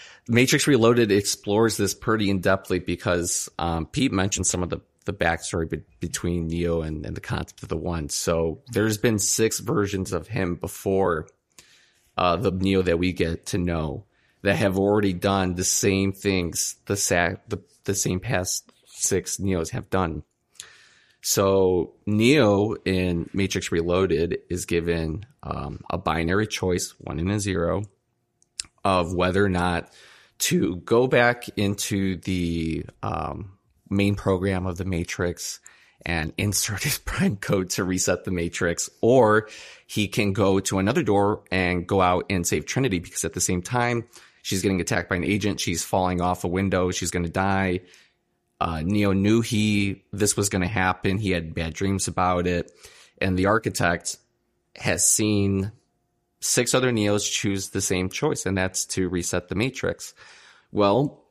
Matrix Reloaded explores this pretty in depthly because um, Pete mentioned some of the the backstory be- between Neo and, and the concept of the One. So, there's been six versions of him before uh, the Neo that we get to know that have already done the same things the the, the same past six Neos have done. So Neo in Matrix Reloaded is given um, a binary choice, one and a zero, of whether or not to go back into the um, main program of the Matrix and insert his prime code to reset the Matrix, or he can go to another door and go out and save Trinity because at the same time she's getting attacked by an agent, she's falling off a window, she's going to die. Uh, Neo knew he this was going to happen. He had bad dreams about it, and the architect has seen six other Neos choose the same choice, and that's to reset the Matrix. Well,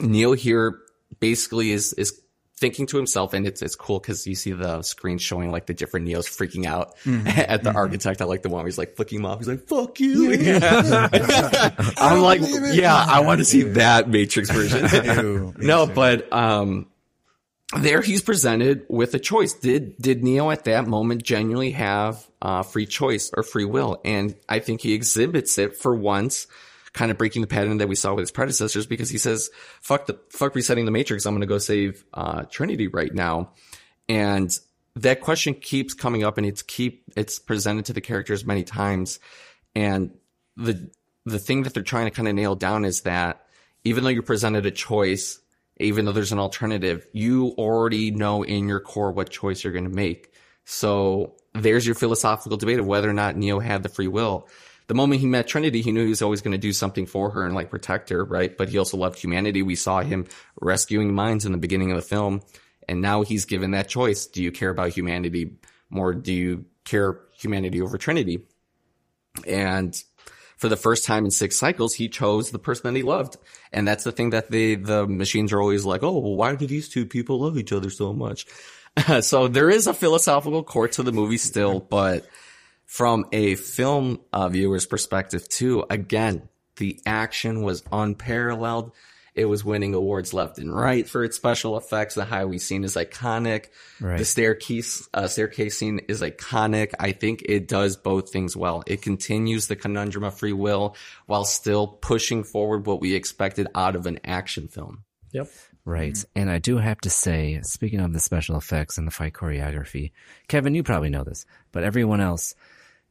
Neo here basically is is thinking to himself, and it's it's cool because you see the screen showing like the different Neos freaking out at the architect. I like the one where he's like flicking him off. He's like, "Fuck you!" I'm like, yeah, I want to see that Matrix version. no, but um, there he's presented with a choice. Did did Neo at that moment genuinely have uh, free choice or free will? And I think he exhibits it for once, kind of breaking the pattern that we saw with his predecessors because he says, "Fuck the fuck resetting the Matrix. I'm going to go save uh, Trinity right now." And that question keeps coming up and it's keep it's presented to the characters many times and the the thing that they're trying to kind of nail down is that even though you're presented a choice even though there's an alternative you already know in your core what choice you're going to make so there's your philosophical debate of whether or not neo had the free will the moment he met Trinity, he knew he was always going to do something for her and like protect her, right? But he also loved humanity. We saw him rescuing minds in the beginning of the film. And now he's given that choice. Do you care about humanity more? Do you care humanity over Trinity? And for the first time in six cycles, he chose the person that he loved. And that's the thing that the, the machines are always like, oh, well, why do these two people love each other so much? so there is a philosophical core to the movie still, but from a film uh, viewer's perspective too, again, the action was unparalleled. It was winning awards left and right for its special effects. The highway scene is iconic. Right. The staircase uh, staircase scene is iconic. I think it does both things well. It continues the conundrum of free will while still pushing forward what we expected out of an action film. Yep. Right. And I do have to say, speaking of the special effects and the fight choreography, Kevin, you probably know this, but everyone else,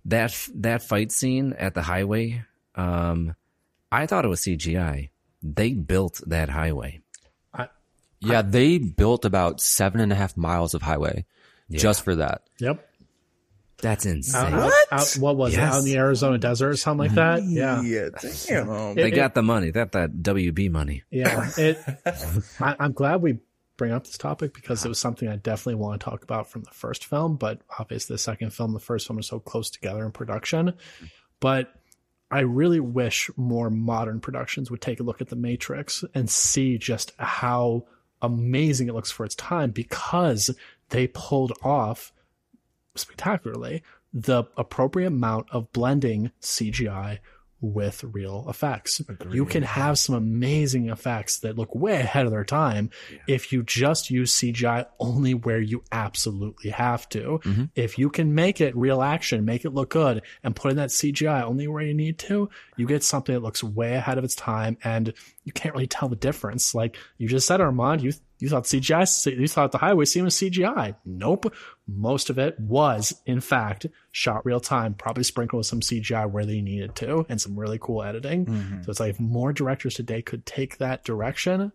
that that fight scene at the highway, um, I thought it was CGI. They built that highway. Yeah, they built about seven and a half miles of highway just for that. Yep. That's insane. Out, out- out- what was it? Yes. Out in the Arizona desert or something like that? Yeah. Yeah, damn. They It- got the money. That that WB money. Yeah, it. I, I'm glad we bring up this topic because it was something I definitely want to talk about from the first film. But obviously, the second film, the first film, are so close together in production. But I really wish more modern productions would take a look at The Matrix and see just how amazing it looks for its time because they pulled off spectacularly the appropriate amount of blending CGI with real effects. You can have some amazing effects that look way ahead of their time if you just use CGI only where you absolutely have to. Mm-hmm. If you can make it real action, make it look good, and put in that CGI only where you need to, you get something that looks way ahead of its time and you can't really tell the difference. Like you just said, Armand, you you thought CGI, you thought the highway scene was CGI. Nope. Most of it was, in fact, shot real time, probably sprinkled with some CGI where they needed to and some really cool editing. So it's like if more directors today could take that direction,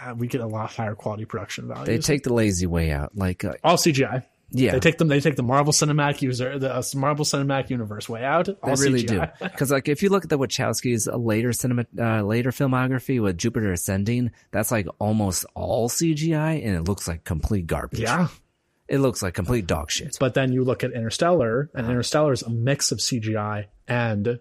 uh, we get a lot higher quality production value. They take the lazy way out. Like, uh, all CGI. Yeah, They take them. They take the Marvel Cinematic user, the uh, Marvel Cinematic Universe way out. They really CGI. do. Because like if you look at the Wachowskis' later cinema, uh, later filmography with Jupiter Ascending, that's like almost all CGI, and it looks like complete garbage. Yeah. it looks like complete dog shit. But then you look at Interstellar, and Interstellar is a mix of CGI and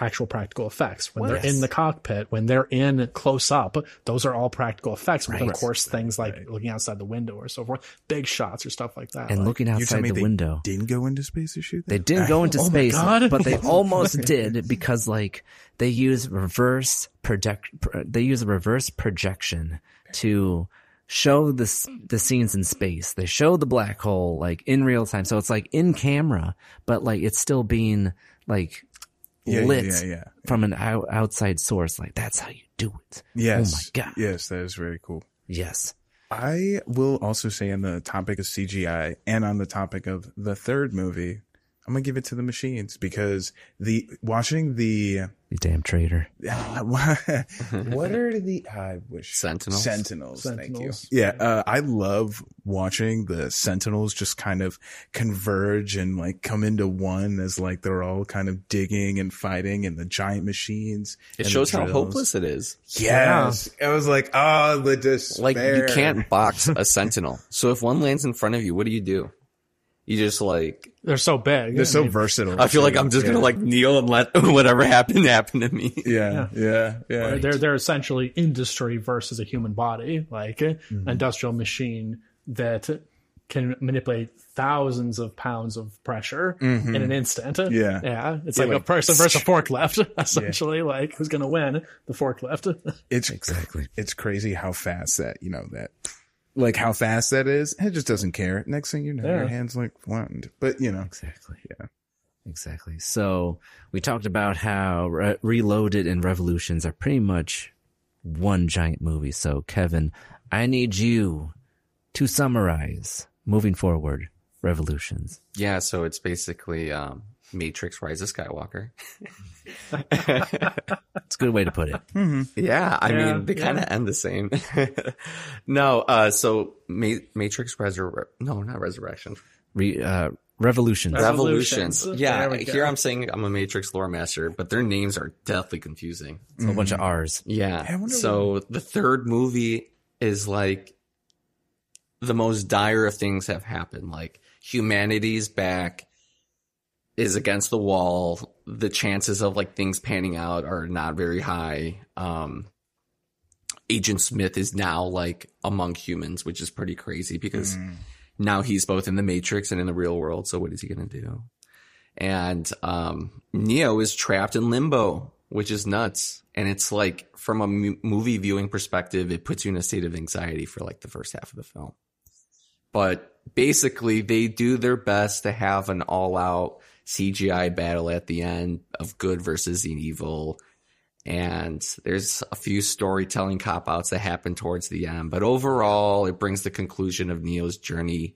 actual practical effects. When they're Yes. in the cockpit, when they're in close up, those are all practical effects. But of course, things like looking outside the window or so forth, big shots or stuff like that. and Like, looking You tell outside the they window, didn't go into space to shoot they didn't go into Oh space, but they almost did because like they use reverse project. They use a reverse projection to show the the scenes in space. They show the black hole like in real time, so it's like in camera, but like it's still being like Yeah, yeah, lit yeah, yeah. from an out, outside source. Like that's how you do it. Yes. Oh my god. Yes, that is very cool. Yes. I will also say on the topic of CGI and on the topic of the third movie, I'm gonna give it to the machines because the watching the You damn traitor. what are the I wish Sentinels? Sentinels, Sentinels. thank you. Yeah, uh, I love watching the Sentinels just kind of converge and like come into one as like they're all kind of digging and fighting and the giant machines. It shows how hopeless it is. Yes, I was like, oh, the despair. Like you can't box a sentinel. So if one lands in front of you, what do you do? You just like they're so big. They're I so mean, versatile. I feel like I'm just Yeah. gonna like kneel and let whatever happened happen to me. Yeah, yeah, yeah. They're they're essentially industry versus a human body, like an Mm-hmm. industrial machine that can manipulate thousands of pounds of pressure in an instant. Mm-hmm. Yeah. yeah. It's Yeah, like, a like- person versus a forklift, essentially. Like who's gonna win? The forklift. It's Exactly. It's crazy how fast that you know that, like how fast that is. It just doesn't care. Next thing you know, Yeah. your hands like flattened. But you know, Exactly. Yeah. Exactly. So we talked about how Re- Reloaded and Revolutions are pretty much one giant movie. So Kevin, I need you to summarize moving forward, revolutions. Yeah, so it's basically um, Matrix Rise of Skywalker. It's a good way to put it. Yeah, I Yeah, mean they kind of end the same. no, uh, so Ma- Matrix Resur no, not Resurrection. Re, uh, revolutions. Revolutions. Revolutions. Yeah, There we go. here I'm saying I'm a Matrix lore master, but their names are deathly confusing. It's a whole bunch of R's. Yeah. I wonder so the third movie is like the most dire of things have happened. Like humanity's back is against the wall. The chances of like things panning out are not very high. Um, Agent Smith is now like among humans, which is pretty crazy because now he's both in the Matrix and in the real world. So what is he going to do? And, um, Neo is trapped in limbo, which is nuts. And it's like from a movie viewing perspective, it puts you in a state of anxiety for like the first half of the film. But basically they do their best to have an all out CGI battle at the end of good versus the evil. And there's a few storytelling cop outs that happen towards the end, but overall it brings the conclusion of Neo's journey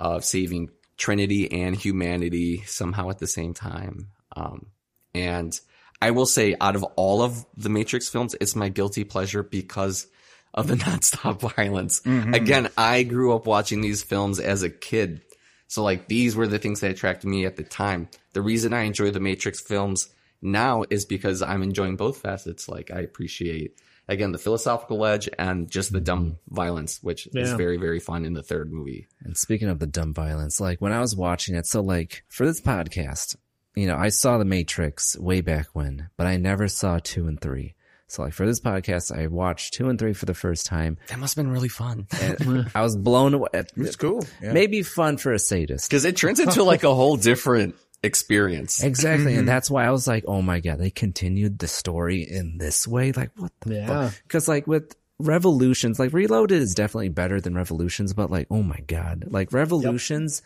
of saving Trinity and humanity somehow at the same time. Um, and I will say out of all of the Matrix films, it's my guilty pleasure because of the nonstop violence. Again, I grew up watching these films as a kid. So like these were the things that attracted me at the time. The reason I enjoy the Matrix films now is because I'm enjoying both facets. Like I appreciate again the philosophical edge and just the dumb mm-hmm. violence, which is very, very fun in the third movie. And speaking of the dumb violence, like when I was watching it, so like for this podcast, you know, I saw The Matrix way back when, but I never saw two and three. So like for this podcast, I watched two and three for the first time. That must have been really fun. And I was blown away. It's cool. Yeah. Maybe fun for a sadist. Because it turns into like a whole different experience. Exactly. And mm-hmm. that's why I was like, oh my God, they continued the story in this way. Like, what the Yeah. fuck? Cause like with Revolutions, like Reloaded is definitely better than Revolutions, but like, oh my God, like Revolutions,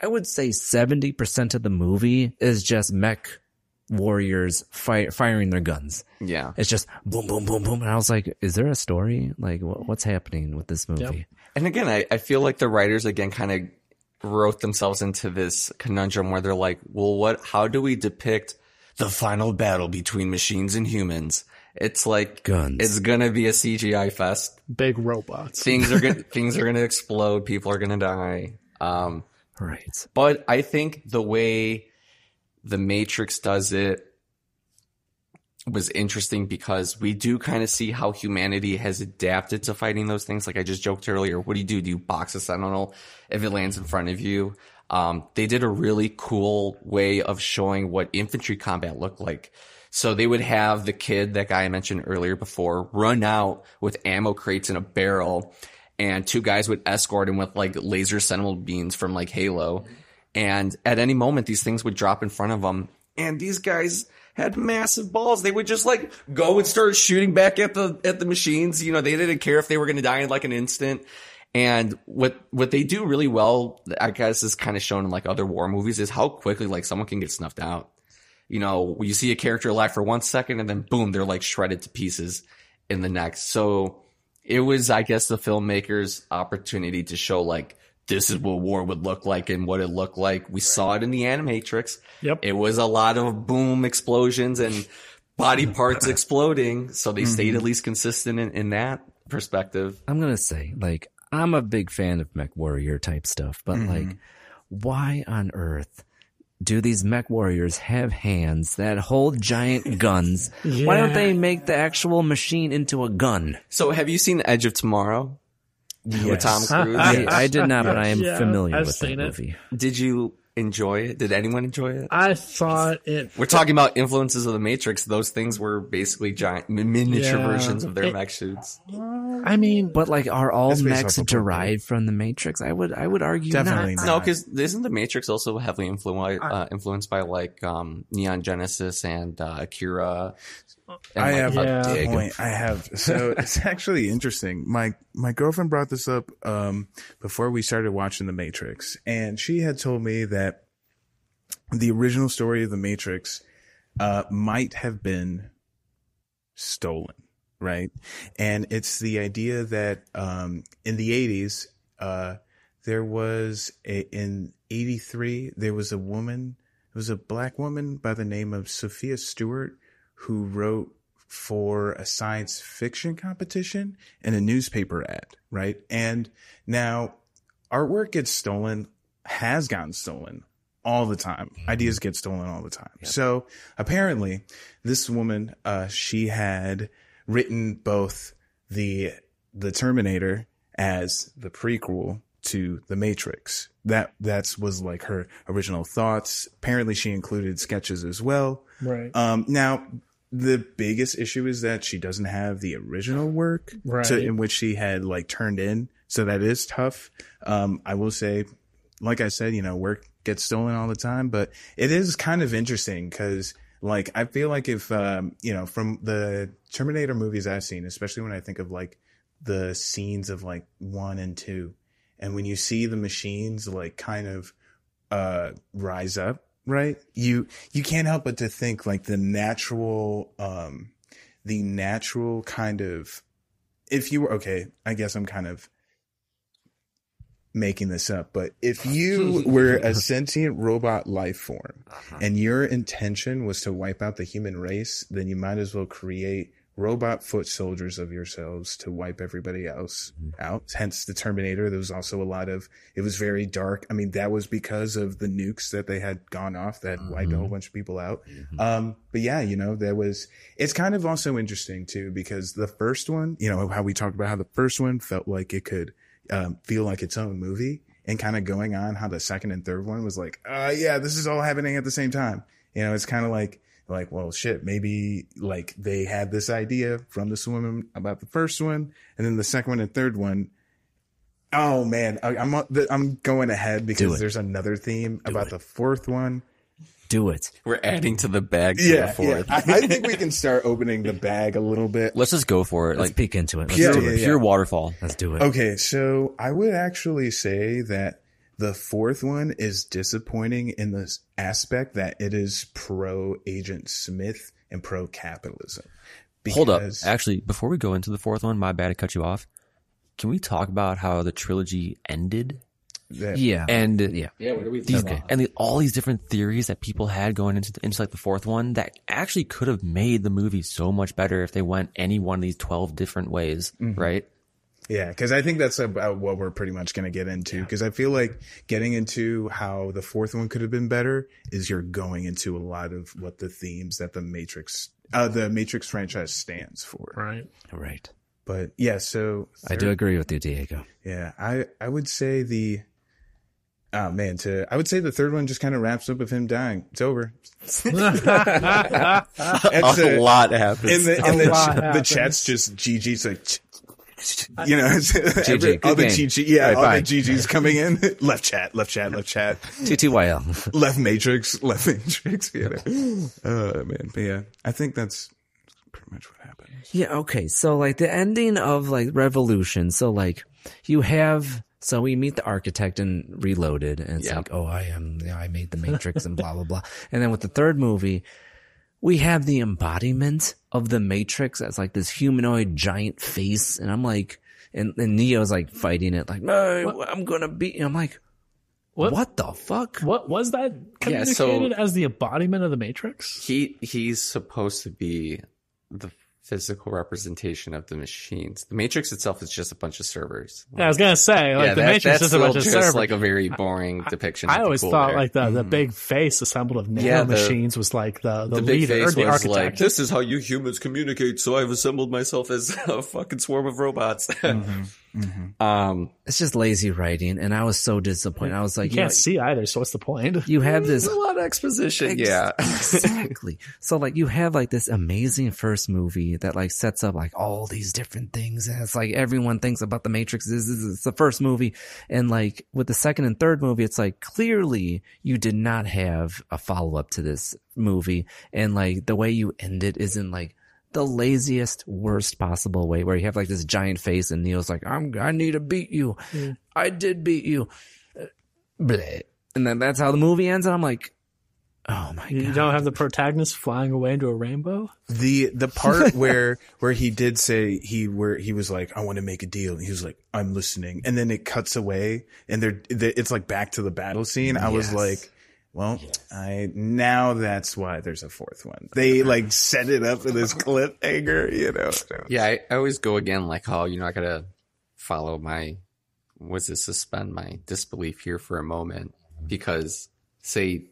I would say 70% of the movie is just mech warriors fi- firing their guns. Yeah. It's just boom, boom, boom, boom. And I was like, is there a story? Like, wh- what's happening with this movie? And again, I, I feel like the writers again kind of wrote themselves into this conundrum where they're like, well, what, how do we depict the final battle between machines and humans? It's like, Guns. it's gonna be a CGI fest. Big robots. Things are gonna, things are gonna explode. People are gonna die. Um, Right. but I think the way the Matrix does it was interesting because we do kind of see how humanity has adapted to fighting those things. Like I just joked earlier, what do you do? Do you box a sentinel if it lands in front of you? Um, they did a really cool way of showing what infantry combat looked like. So they would have the kid, that guy I mentioned earlier before, run out with ammo crates in a barrel and two guys would escort him with like laser sentinel beams from like Halo. And at any moment, these things would drop in front of them. And these guys had massive balls. They would just like go and start shooting back at the, at the machines. You know, they didn't care if they were going to die in like an instant. And what, what they do really well, I guess is kind of shown in like other war movies is how quickly like someone can get snuffed out. You know, you see a character alive for one second and then boom, they're like shredded to pieces in the next. So it was, I guess, the filmmakers' opportunity to show like this is what war would look like and what it looked like. We saw it in the Animatrix. Yep. It was a lot of boom explosions and body parts exploding. So they stayed mm-hmm. at least consistent in, in that perspective. I'm gonna say, like, I'm a big fan of mech warrior type stuff, but mm-hmm. like, why on earth do these mech warriors have hands that hold giant guns? Why don't they make the actual machine into a gun? So have you seen Edge of Tomorrow with Tom Cruise? I, I did not, but I am Yeah, familiar I've with that it. movie. Did you enjoy it? Did anyone enjoy it? I thought it. We're talking about influences of the Matrix. Those things were basically giant miniature Yeah. versions of their It- mech suits. I mean, But like, are all mechs derived from the Matrix? I would, I would argue Definitely not. not. No, because isn't the Matrix also heavily influenced uh, influenced by like um, Neon Genesis and uh, Akira? I have Yeah. a point. I have so it's actually interesting. My my girlfriend brought this up um, before we started watching The Matrix, and she had told me that the original story of The Matrix uh, might have been stolen, right? And it's the idea that um, in the '80s, uh, there was a in 83 there was a woman it was a black woman by the name of Sophia Stewart who wrote for a science fiction competition and a newspaper ad, right? And now artwork gets stolen, has gotten stolen all the time. Ideas get stolen all the time. So apparently this woman, uh, she had written both the, the Terminator as the prequel to the Matrix. That, that's was like her original thoughts. Apparently she included sketches as well. Right. Um, now the biggest issue is that she doesn't have the original work Right. to, in which she had like turned in. So that is tough. Um, I will say, like I said, you know, work gets stolen all the time, but it is kind of interesting because like I feel like if, um, you know, from the Terminator movies I've seen, especially when I think of like the scenes of like one and two, and when you see the machines like kind of uh rise up right you you can't help but to think like the natural um the natural kind of if you were okay i guess i'm kind of making this up but if you were a sentient robot life form and your intention was to wipe out the human race then you might as well create robot foot soldiers of yourselves to wipe everybody else out. Hence the Terminator. There was also a lot of, it was very dark. I mean, that was because of the nukes that they had gone off that wiped a whole bunch of people out. Um, but yeah, you know, there was, it's kind of also interesting too, because the first one, you know, how we talked about how the first one felt like it could, um, feel like its own movie and kind of going on how the second and third one was like, uh, yeah, this is all happening at the same time. You know, it's kind of like, like, well, shit, maybe like they had this idea from the woman about the first one, and then the second one and third one. Oh man, I, I'm uh, I'm going ahead because there's another theme about the fourth one. Do it. We're adding to the bag. For Yeah, the yeah. I, I think we can start opening the bag a little bit. Let's just go for it. Let's like peek into it. Let's Yeah, do yeah, it. yeah. pure waterfall. Let's do it. Okay, so I would actually say that the fourth one is disappointing in the aspect that it is pro Agent Smith and pro capitalism. Hold up. Actually, before we go into the fourth one, my bad to cut you off. Can we talk about how the trilogy ended? Yeah. And yeah. Yeah, what do we these, think? and the, all these different theories that people had going into into like the fourth one that actually could have made the movie so much better if they went any one of these twelve different ways, Mhm. right? Yeah, because I think that's about what we're pretty much going to get into. Because I feel like getting into how the fourth one could have been better is you're going into a lot of what the themes that the Matrix, uh, the Matrix franchise stands for. Right. Right. But yeah, so I do agree with you, Diego. Yeah, I I would say the. Oh man, to I would say the third one just kind of wraps up with him dying. It's over. It's A lot happens. And the, A and the, lot ch- the happens. chat's just GG's like, you know, GG, every, all the. GG, yeah, Right, all bye. the GG's coming in. left chat, left chat, left chat. TTYL. left matrix, left matrix. You know. Oh man, but yeah, I think that's pretty much what happened. Yeah, okay. So like the ending of like Revolution. So like you have so we meet the architect and reloaded and it's Yeah. like, oh I am yeah, I made the Matrix and blah blah blah. And then with the third movie, we have the embodiment of the Matrix as like this humanoid giant face. And I'm like and, and Neo's like fighting it like, no, I'm gonna beat you. I'm like, what, the fuck? What was that Yeah, communicated so- as the embodiment of the Matrix? He he's supposed to be the physical representation of the machines. The Matrix itself is just a bunch of servers. Yeah, I was gonna say, like Yeah, the that- Matrix is a bunch of still just servers. like a very boring depiction. I of the always cool thought there. like the, the mm-hmm. big face assembled of nano Yeah, the- machines was like the the, the big leader or the was architect. like, "This is how you humans communicate." So I've assembled myself as a fucking swarm of robots. Mm-hmm. Um, It's just lazy writing, and I was so disappointed. I was like, you can't know, see either, so what's the point? you have this a lot of exposition. Ex- yeah, exactly. So like you have like this amazing first movie that like sets up like all these different things and it's like everyone thinks about the Matrix this is it's the first movie and like with the second and third movie it's like clearly you did not have a follow up to this movie and like the way you end it isn't like the laziest worst possible way where you have like this giant face and Neo's like I'm I need to beat you. Mm. I did beat you. Bleh. And then that's how the movie ends and I'm like Oh my god. You don't have the protagonist flying away into a rainbow? The the part where where he did say he where he was like I want to make a deal and he was like I'm listening and then it cuts away and they're it's like back to the battle scene. I was like, well, I now that's why there's a fourth one. They like set it up for this cliffhanger, you know. So- Yeah, I, I always go again like, oh, you're not gonna follow my was it suspend my disbelief here for a moment because say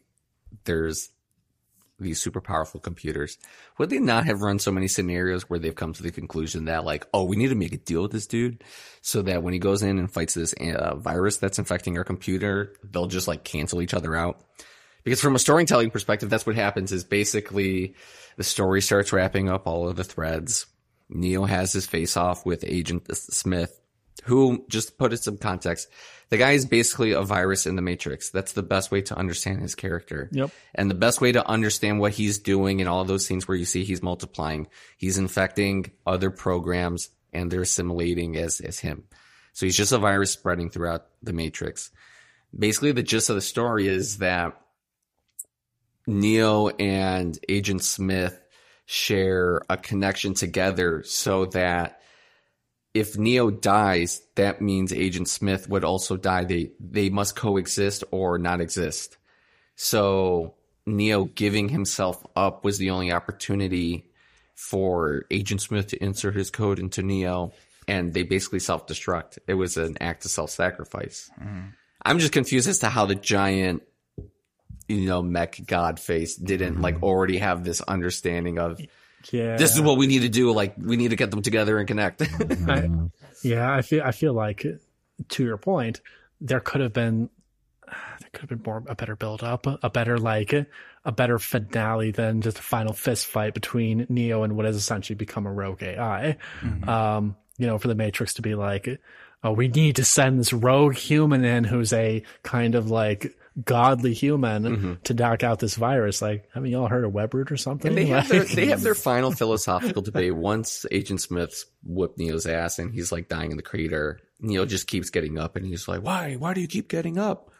there's these super powerful computers, would they not have run so many scenarios where they've come to the conclusion that like, oh, we need to make a deal with this dude so that when he goes in and fights this uh, virus that's infecting our computer, they'll just like cancel each other out. Because from a storytelling perspective, that's what happens is basically the story starts wrapping up all of the threads. Neo has his face off with Agent Smith, who, just to put it some context, the guy is basically a virus in the Matrix. That's the best way to understand his character. Yep. And the best way to understand what he's doing in all of those scenes where you see he's multiplying, he's infecting other programs and they're assimilating as, as him. So he's just a virus spreading throughout the Matrix. Basically, the gist of the story is that Neo and Agent Smith share a connection together so that if Neo dies, that means Agent Smith would also die. They they must coexist or not exist. So Neo giving himself up was the only opportunity for Agent Smith to insert his code into Neo, and they basically self destruct. It was an act of self sacrifice. Mm-hmm. I'm just confused as to how the giant, you know, mech god face didn't mm-hmm. like already have this understanding of Yeah. this is what we need to do. Like we need to get them together and connect. Mm-hmm. I, yeah, I feel I feel like to your point, there could have been there could have been more a better build up, a better like a better finale than just a final fist fight between Neo and what has essentially become a rogue AI. Mm-hmm. Um, you know, for the Matrix to be like, oh, we need to send this rogue human in who's a kind of like godly human to knock out this virus. Like, haven't you all heard of Webroot or something? And they have their they have their final philosophical debate. Once Agent Smith's whipped Neo's ass and he's like dying in the crater, Neo just keeps getting up and he's like, "Why? Why do you keep getting up?"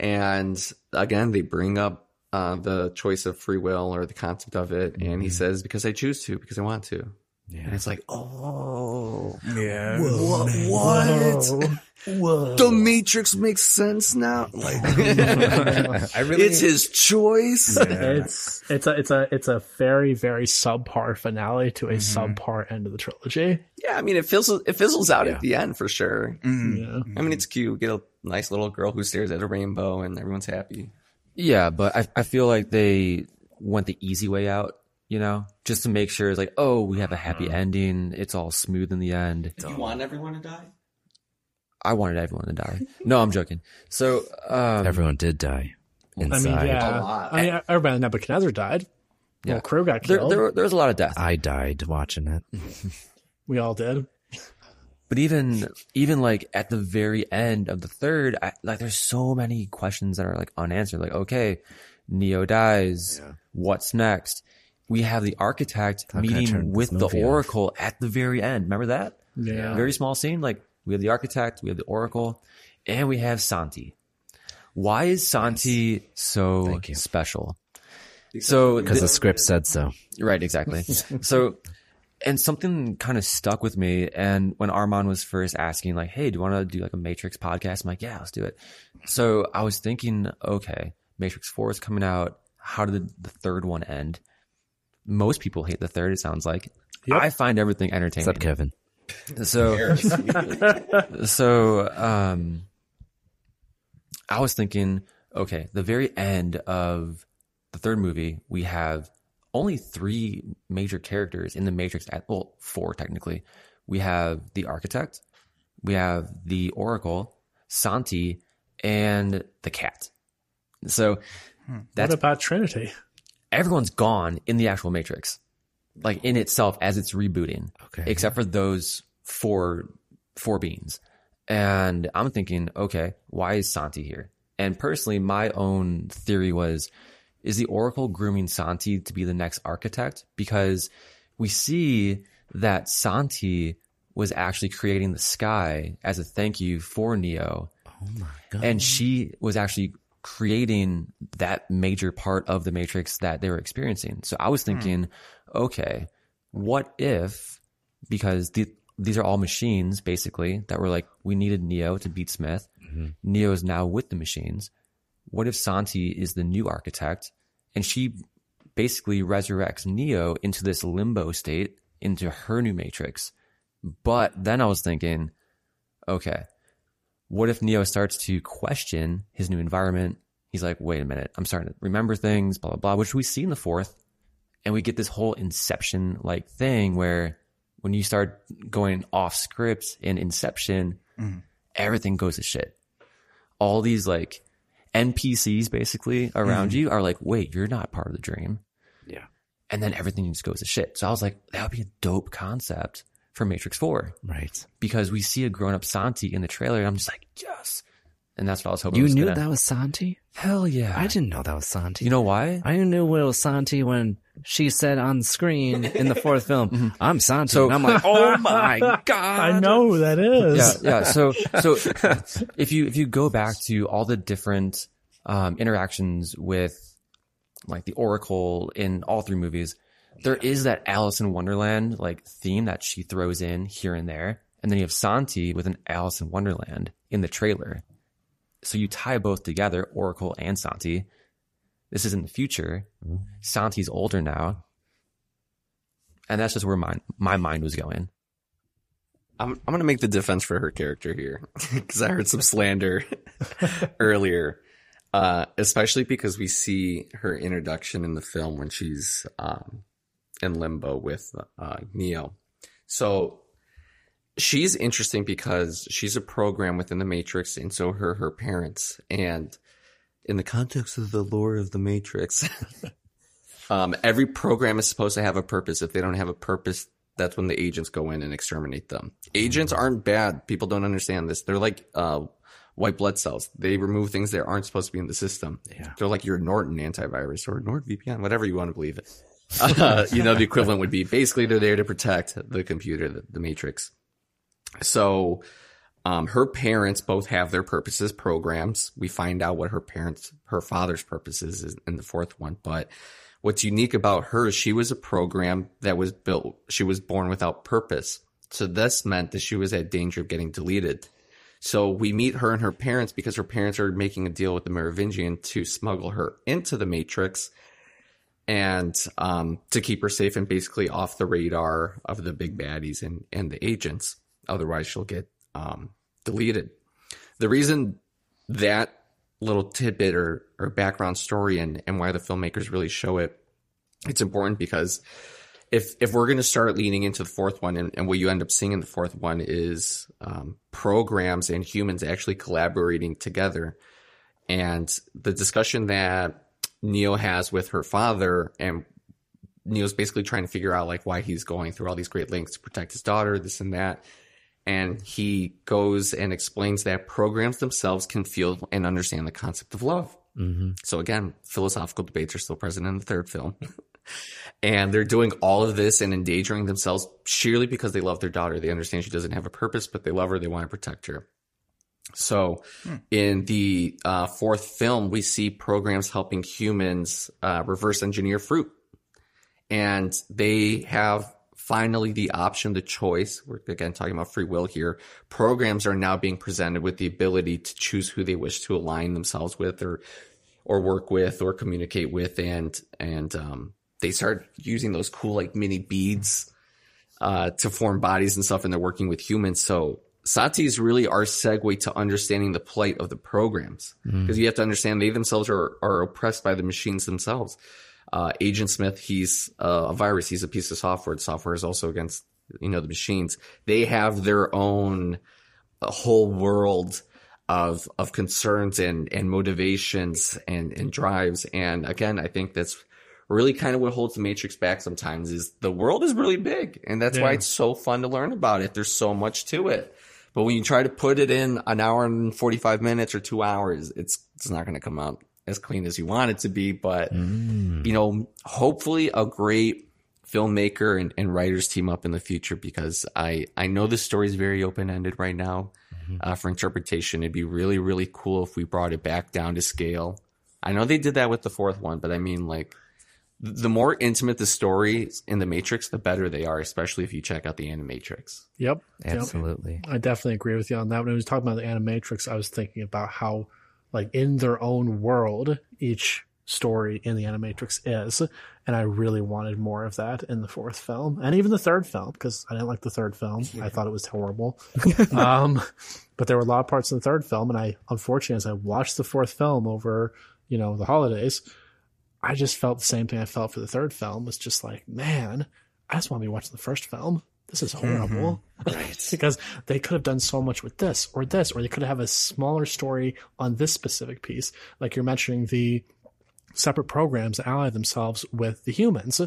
And again, they bring up uh, the choice of free will or the concept of it, and he says, "Because I choose to, because I want to." And it's like, oh, Yeah. what? What? The Matrix makes sense now. Like, I really it's his choice. It's it's a it's a it's a very very subpar finale to a Mm-hmm. subpar end of the trilogy. Yeah, I mean, it fizzles it fizzles out at the end for sure. Yeah. I mean, it's cute. Get a nice little girl who stares at a rainbow, and everyone's happy. Yeah, but I, I feel like they went the easy way out, you know, just to make sure it's like, oh, we have a happy ending. It's all smooth in the end. You want everyone to die? I wanted everyone to die. No, I'm joking. So, um, Everyone did die I mean, inside. yeah. lot. I mean, everybody in Nebuchadnezzar died. Yeah. Well, crew got killed. there, there was a lot of death. I died watching it. we all did. But even even like at the very end of the third, I, like there's so many questions that are like unanswered. Like, okay, Neo dies. What's next? We have the architect How can I turn meeting with the movie off? Oracle at the very end. Remember that? Yeah. Very small scene. Like we have the architect, we have the Oracle, and we have Santi. Why is Santi so Thank you. special? So Because th- the script said so. Right, exactly. so, and something kind of stuck with me. And when Armand was first asking, like, hey, do you want to do like a Matrix podcast? I'm like, yeah, let's do it. So I was thinking, okay, Matrix 4 is coming out. How did the, the third one end? Most people hate the third, it sounds like. Yep. I find everything entertaining. Except Kevin. So, so, um, I was thinking, okay, the very end of the third movie, we have only three major characters in the Matrix. At, well, four technically. We have the architect, we have the Oracle, Santi, and the cat. So that's what about Trinity? Everyone's gone in the actual Matrix, like in itself as it's rebooting, Okay. except for those four four beings. And I'm thinking, okay, why is Santi here? And personally, my own theory was, is the Oracle grooming Santi to be the next architect? Because we see that Santi was actually creating the sky as a thank you for Neo. Oh my god. And she was actually creating that major part of the matrix that they were experiencing. So I was hmm. thinking, okay, what if, because the, these are all machines basically that were like, we needed Neo to beat Smith. Mm-hmm. Neo is now with the machines. What if Santi is the new architect and she basically resurrects Neo into this limbo state, into her new matrix? But then I was thinking, okay, what if Neo starts to question his new environment? He's like, wait a minute, I'm starting to remember things, blah, blah, blah, which we see in the fourth. And we get this whole inception like thing where when you start going off script in Inception, mm-hmm. everything goes to shit. All these like NPCs basically around mm-hmm. you are like, wait, you're not part of the dream. Yeah. And then everything just goes to shit. So I was like, that would be a dope concept for Matrix 4 Right. because we see a grown up Santi in the trailer. And I'm just like, yes. And that's what I was hoping. You was knew gonna- that was Santi? Hell yeah. I didn't know that was Santi. You know why? I knew it was Santi when she said on screen in the fourth film, I'm Santi. So- and I'm like, oh my God. I know who that is. yeah, yeah. So, so if you if you go back to all the different um, interactions with like the Oracle in all three movies, there is that Alice in Wonderland like theme that she throws in here and there, and then you have Santi with an Alice in Wonderland in the trailer. So you tie both together, Oracle and Santi. This is in the future. Santi's older now, and that's just where my my mind was going. I'm I'm gonna make the defense for her character here because I heard some slander earlier, uh, especially because we see her introduction in the film when she's um, in limbo with uh, Neo. So she's interesting because she's a program within the Matrix, and so her her parents. And in the context of the lore of the Matrix, um, every program is supposed to have a purpose. If they don't have a purpose, that's when the agents go in and exterminate them. Agents aren't bad. People don't understand this. They're like uh, white blood cells. They remove things that aren't supposed to be in the system. Yeah. They're like your Norton antivirus or NordVPN, whatever you want to believe it. Uh, you know, the equivalent would be basically they're there to protect the computer, the, the matrix. So, um, her parents both have their purposes, programs. We find out what her parents, her father's purposes is in the fourth one. But what's unique about her, is she was a program that was built, she was born without purpose. So this meant that she was at danger of getting deleted. So we meet her and her parents because her parents are making a deal with the Merovingian to smuggle her into the Matrix and um, to keep her safe and basically off the radar of the big baddies and, and the agents. Otherwise, she'll get um, deleted. The reason that little tidbit or, or background story and, and why the filmmakers really show it, it's important because if if we're going to start leaning into the fourth one, and, and what you end up seeing in the fourth one is um, programs and humans actually collaborating together, and the discussion that Neo has with her father, and Neo's basically trying to figure out like why he's going through all these great lengths to protect his daughter, this and that. And he goes and explains that programs themselves can feel and understand the concept of love. Mm-hmm. So again, philosophical debates are still present in the third film. and they're doing all of this and endangering themselves sheerly because they love their daughter. They understand she doesn't have a purpose, but they love her. They want to protect her. So in the uh, fourth film, we see programs helping humans uh, reverse engineer fruit. And they have finally the option, the choice. We're again talking about free will here. Programs are now being presented with the ability to choose who they wish to align themselves with or or work with or communicate with and and um, they start using those cool like mini beads uh, to form bodies and stuff and they're working with humans so Sati is really our segue to understanding the plight of the programs because you have to understand they themselves are are oppressed by the machines themselves. Uh, Agent Smith, he's uh, a virus. He's a piece of software. Software is also against you know the machines. They have their own uh, whole world of of concerns and and motivations and and drives. And again, I think that's really kind of what holds the Matrix back sometimes is the world is really big, and that's why it's so fun to learn about it. There's so much to it. But when you try to put it in an hour and 45 minutes or two hours, it's, it's not going to come out as clean as you want it to be. But, you know, hopefully a great filmmaker and, and writers team up in the future because I, I know the story is very open ended right now. uh, for interpretation. It'd be really, really cool if we brought it back down to scale. I know they did that with the fourth one, but I mean, like, the more intimate the story in the Matrix, the better they are, especially if you check out the Animatrix. Yep. Absolutely. Yep. I definitely agree with you on that. When I was talking about the Animatrix, I was thinking about how, like, in their own world, each story in the Animatrix is. And I really wanted more of that in the fourth film and even the third film because I didn't like the third film. I thought it was horrible. um, but there were a lot of parts in the third film. And I, unfortunately, as I watched the fourth film over, you know, the holidays, I just felt the same thing I felt for the third film was just like, man, I just want to be watching the first film. This is horrible. Mm-hmm. Right. because they could have done so much with this or this, or they could have a smaller story on this specific piece. Like you're mentioning the separate programs that ally themselves with the humans.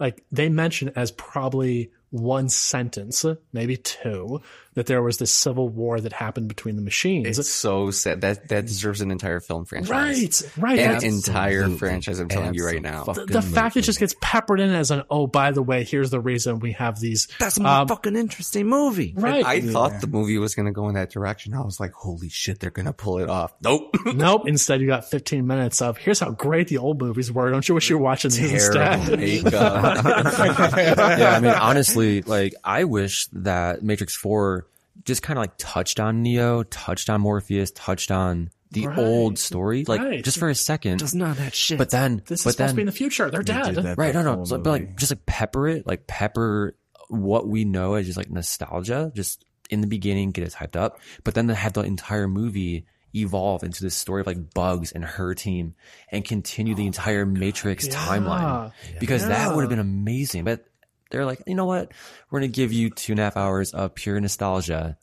Like they mention as probably one sentence, maybe two, that there was this civil war that happened between the machines. It's so sad. That that deserves an entire film franchise. Right, right. An entire franchise. I'm telling you right now. the, the fact it just gets peppered in as an oh by the way here's the reason we have these That's a um, fucking interesting movie. right I thought the movie was going to go in that direction. I was like, holy shit, they're going to pull it off. Nope. nope instead you got 15 minutes of here's how great the old movies were don't you wish you were watching these instead yeah, I mean, honestly, like I wish that Matrix Four just kind of like touched on Neo, touched on Morpheus, touched on the Right. old story, like Right. just for a second. Does not that shit. But then, this but is supposed then, to be in the future they're dead that right? the No, no, whole so, but like just like pepper it, like pepper what we know as just like nostalgia, just in the beginning, get us hyped up, but then to have the entire movie evolve into this story of like Bugs and her team and continue the oh entire Matrix timeline because that would have been amazing. But they're like, you know what? We're gonna give you two and a half hours of pure nostalgia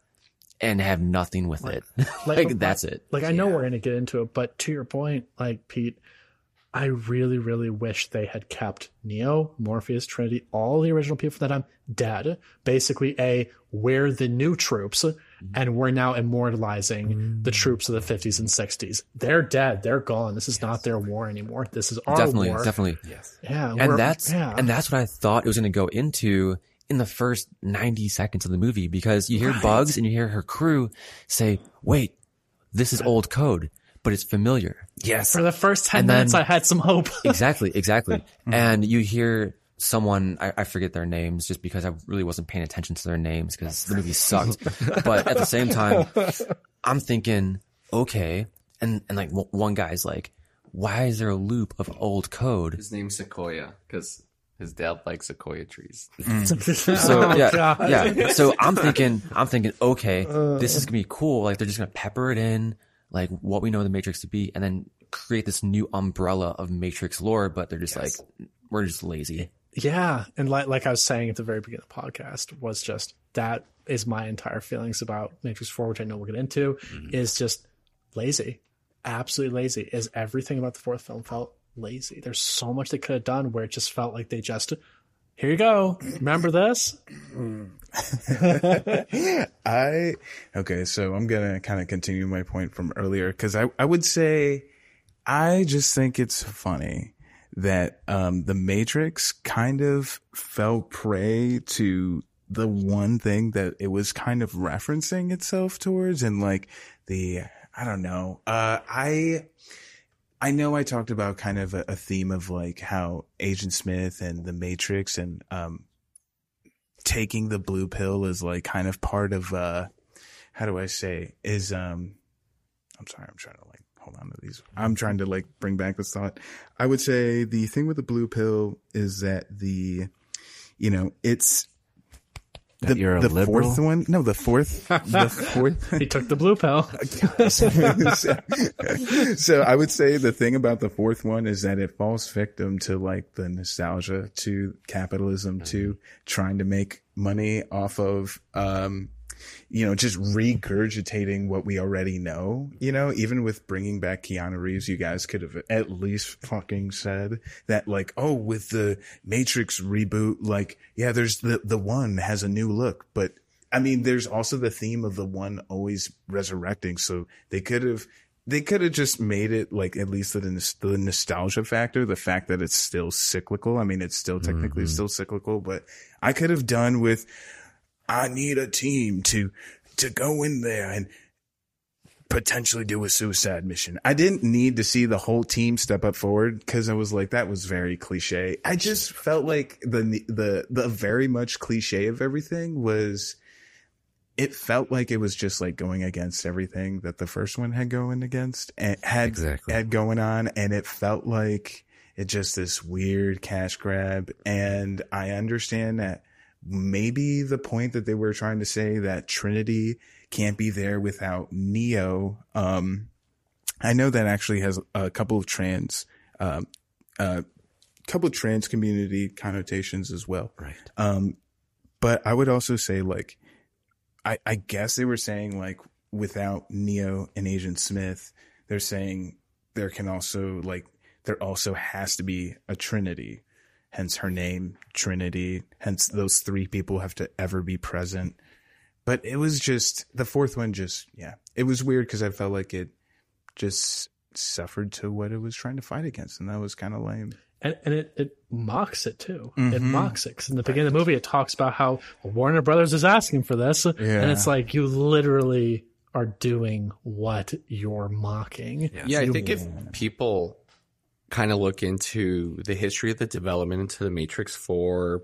and have nothing with it. like that's it. like i know we're going to get into it but to your point like pete i really really wish they had kept neo morpheus trinity all the original people that i'm dead basically a we're the new troops and we're now immortalizing the mm. troops of the 50s and 60s they're dead. They're gone. This is not their war anymore. This is our definitely, war. definitely. yeah we're- and that's yeah. and that's what I thought it was going to go into in the first 90 seconds of the movie because you hear Bugs and you hear her crew say, "Wait, this is old code, but it's familiar." yes. for the first 10 And then- minutes i had some hope. Exactly, exactly. Mm-hmm. and you hear someone I, I forget their names just because I really wasn't paying attention to their names because the movie sucked. but at the same time, I'm thinking, okay, and and like one guy's like, why is there a loop of old code? His name's Sequoia because his dad likes sequoia trees. So yeah, Oh, yeah. So I'm thinking, I'm thinking, okay, this is gonna be cool. Like they're just gonna pepper it in, like what we know the Matrix to be, and then create this new umbrella of Matrix lore. But they're just like, we're just lazy. Yeah, and like like I was saying at the very beginning of the podcast, was just that is my entire feelings about Matrix Four, which I know we'll get into, mm-hmm. is just lazy, absolutely lazy. Is everything about the fourth film felt lazy? There's so much they could have done where it just felt like they just here you go, remember this? I okay, so I'm gonna kind of continue my point from earlier because I I would say I just think it's funny that um the Matrix kind of fell prey to the one thing that it was kind of referencing itself towards and like the I don't know uh I I know I talked about kind of a, a theme of like how Agent Smith and the Matrix and um taking the blue pill is like kind of part of uh how do I say is um I'm sorry, I'm trying to hold on to these. I'm trying to like bring back this thought. I would say the thing with the blue pill is that the you know, it's That the, you're a the liberal? fourth one. No, the fourth. the fourth. He took the blue pill. so, so I would say the thing about the fourth one is that it falls victim to like the nostalgia to capitalism to trying to make money off of um you know just regurgitating what we already know you know even with bringing back Keanu Reeves you guys could have at least fucking said that like oh with the Matrix reboot like yeah there's the the one has a new look but I mean, there's also the theme of the one always resurrecting. So they could have, they could have just made it like at least the, the nostalgia factor, the fact that it's still cyclical. I mean, it's still technically mm-hmm. still cyclical, but I could have done with, I need a team to to go in there and potentially do a suicide mission. I didn't need to see the whole team step up forward because I was like, that was very cliche. I just felt like the the the very much cliche of everything was. It felt like it was just like going against everything that the first one had going against and had Exactly. had going on, and it felt like it just this weird cash grab. And I understand that maybe the point that they were trying to say that Trinity can't be there without Neo. Um, I know that actually has a couple of trans, um, uh, couple of trans community connotations as well. Right. Um, but I would also say like, I, I guess they were saying like without Neo and Agent Smith, they're saying there can also like, there also has to be a Trinity, hence her name, Trinity. Hence those three people have to ever be present. But it was just the fourth one. Just yeah, it was weird because I felt like it just suffered to what it was trying to fight against, and that was kind of lame. and, and it, it mocks it too. It Mhm. mocks it 'Cause in the beginning of the movie, it talks about how Warner Brothers is asking for this, and it's like you literally are doing what you're mocking. Yeah, I You- think if people kind of look into the history of the development into the Matrix 4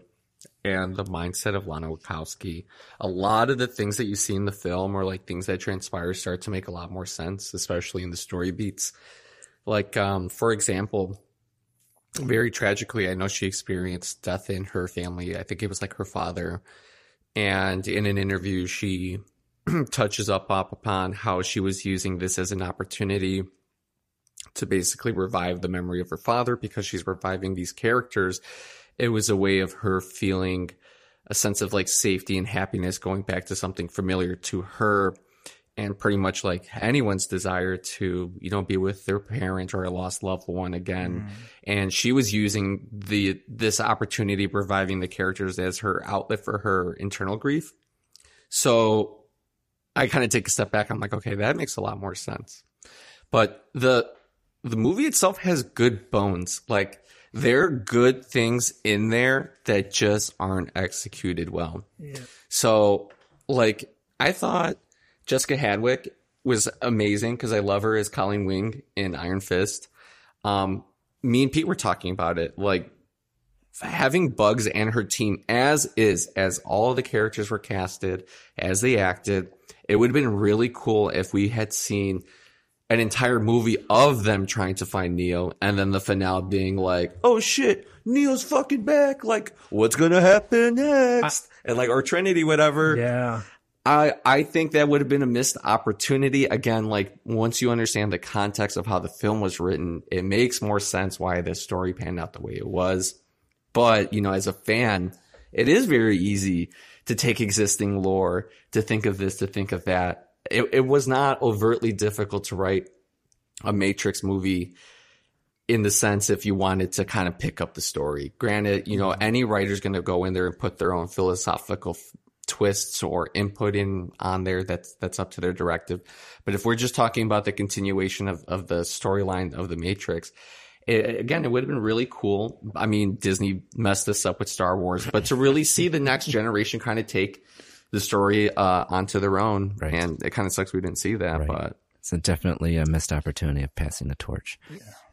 and the mindset of Lana Wachowski, a lot of the things that you see in the film or like things that transpire start to make a lot more sense, especially in the story beats. Like, um, for example, very tragically, I know she experienced death in her family. I think it was like her father. And in an interview, she touches up, up upon how she was using this as an opportunity to basically revive the memory of her father because she's reviving these characters. It was a way of her feeling a sense of like safety and happiness going back to something familiar to her and pretty much like anyone's desire to, you know, be with their parent or a lost loved one again. Mm-hmm. And she was using the, this opportunity, reviving the characters as her outlet for her internal grief. So I kind of take a step back. I'm like, okay, that makes a lot more sense. But the, the movie itself has good bones. Like there are good things in there that just aren't executed well. Yeah. So like I thought Jessica Henwick was amazing because I love her as Colleen Wing in Iron Fist. Um, me and Pete were talking about it. Like having Bugs and her team as is, as all the characters were casted, as they acted, it would have been really cool if we had seen an entire movie of them trying to find Neo and then the finale being like, oh shit, Neo's fucking back. Like, what's gonna happen next? and like, or Trinity, whatever. Yeah. I, I think that would have been a missed opportunity. Again, like once you understand the context of how the film was written, it makes more sense why this story panned out the way it was. But, you know, as a fan, it is very easy to take existing lore, to think of this, to think of that. It, it was not overtly difficult to write a Matrix movie in the sense if you wanted to kind of pick up the story. Granted, you know, any writer's going to go in there and put their own philosophical f- twists or input in on there that's that's up to their directive but if we're just talking about the continuation of, of the storyline of the matrix it, again it would have been really cool i mean disney messed this up with star wars but to really see the next generation kind of take the story uh onto their own Right. and it kind of sucks we didn't see that Right. but So definitely a missed opportunity of passing the torch.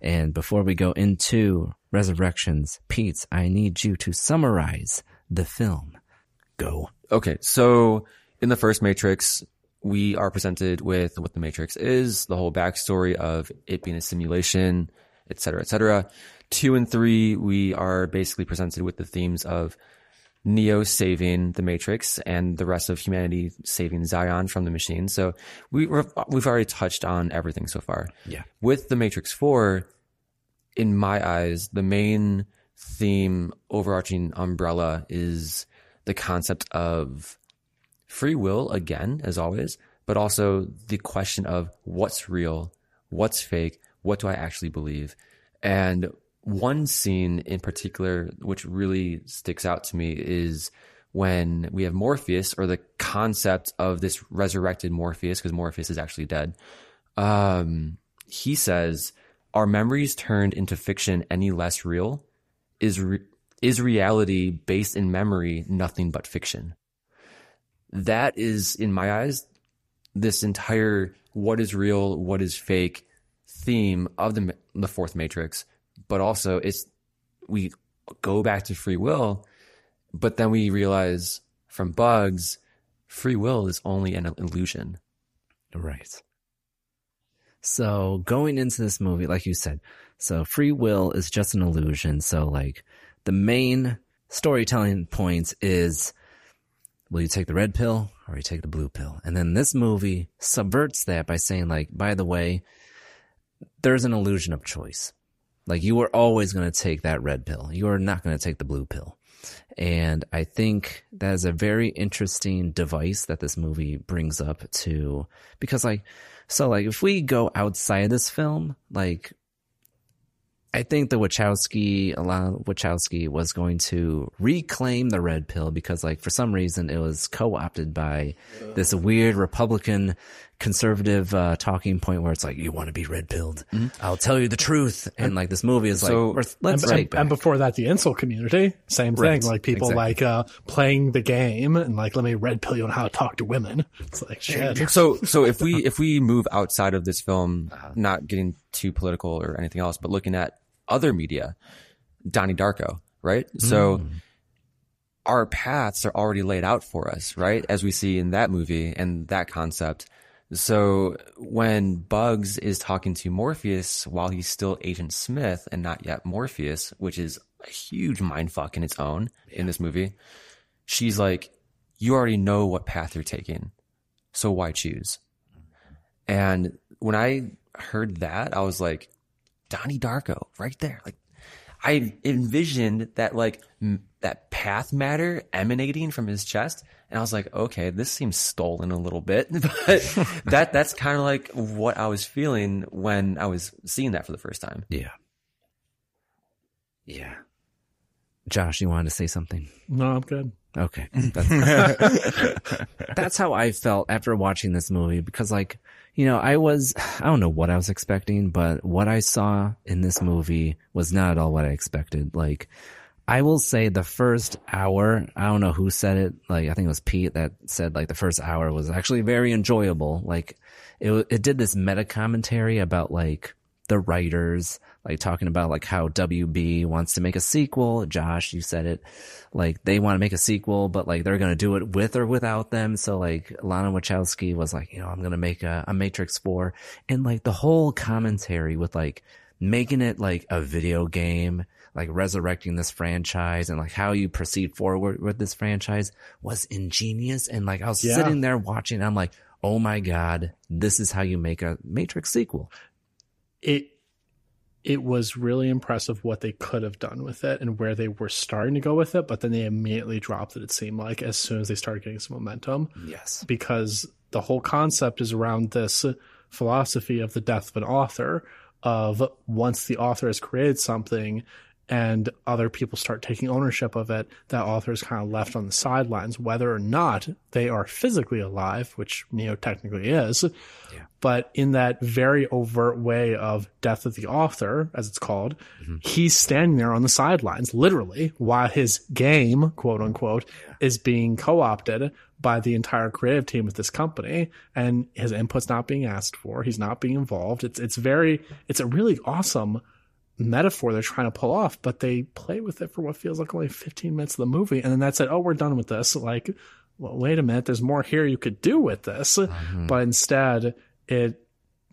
And before we go into Resurrections, Pete, I need you to summarize the film. Go. Okay, so in the first Matrix, we are presented with what the Matrix is, the whole backstory of it being a simulation, et cetera, et cetera. Two and three, we are basically presented with the themes of Neo saving the Matrix and the rest of humanity saving Zion from the machine. So we, we've already touched on everything so far. Yeah. With the Matrix 4, in my eyes, the main theme, overarching umbrella is the concept of free will again, as always, but also the question of what's real, what's fake, what do I actually believe? And one scene in particular, which really sticks out to me is when we have Morpheus or the concept of this resurrected Morpheus, because Morpheus is actually dead. Um, he says, are memories turned into fiction any less real? Is, re- is reality based in memory nothing but fiction? That is, in my eyes, this entire what is real, what is fake theme of the the fourth Matrix, but also it's we go back to free will, but then we realize from bugs, free will is only an illusion. Right. So going into this movie, like you said, so free will is just an illusion. So like the main storytelling points is will you take the red pill or you take the blue pill? And then this movie subverts that by saying like, by the way, there's an illusion of choice. Like you are always going to take that red pill. You are not going to take the blue pill. And I think that is a very interesting device that this movie brings up to, because like, so like if we go outside this film, like I think the Wachowski, Alana Wachowski was going to reclaim the red pill because like for some reason it was co-opted by this weird Republican conservative uh, talking point where it's like, you want to be red pilled. I'll tell you the truth. And like this movie is So- like, let's, let's and, take and, back. and before that, the incel community, same thing. Right. Like people Exactly. like uh, playing the game and like, let me red pill you on how to talk to women. It's like shit. So, so if we if we move outside of this film, not getting too political or anything else, but looking at other media, Donnie Darko, right? So our paths are already laid out for us, right? As we see in that movie and that concept. So when Bugs is talking to Morpheus while he's still Agent Smith and not yet Morpheus, which is a huge mindfuck in its own in this movie, she's like, you already know what path you're taking. So why choose? And when I heard that, I was like, Donnie Darko, right there. Like, I envisioned that like m- that path matter emanating from his chest, and I was like, okay, this seems stolen a little bit, but that that's kind of like what I was feeling when I was seeing that for the first time. yeah. Yeah. Josh, you wanted to say something? No, I'm good. Okay. That's, that's how I felt after watching this movie because like, you know, I was, I don't know what I was expecting, but what I saw in this movie was not at all what I expected. Like, I will say the first hour, I don't know who said it. Like, I think it was Pete that said like the first hour was actually very enjoyable. Like, it, it did this meta commentary about like the writers, like talking about like how WB wants to make a sequel. Josh, you said it. Like they want to make a sequel, but like they're going to do it with or without them. So like Lana Wachowski was like, you know, I'm going to make a, a Matrix 4 and like the whole commentary with like making it like a video game, like resurrecting this franchise and like how you proceed forward with this franchise was ingenious. And like I was Yeah. sitting there watching, and I'm like, oh my God, this is how you make a Matrix sequel. it it was really impressive what they could have done with it and where they were starting to go with it, but then they immediately dropped it, it seemed like, as soon as they started getting some momentum. Yes. Because the whole concept is around this philosophy of the death of an author, of once the author has created something and other people start taking ownership of it, that author is kind of left on the sidelines, whether or not they are physically alive, which Neo technically is. But in that very overt way of death of the author, as it's called, mm-hmm. he's standing there on the sidelines, literally, while his game, quote unquote, is being co-opted by the entire creative team of this company and his input's not being asked for. He's not being involved. It's, it's very, it's a really awesome metaphor they're trying to pull off, but they play with it for what feels like only 15 minutes of the movie. And then that's it. Oh, we're done with this. Like, well, wait a minute. There's more here you could do with this. Mm-hmm. But instead, it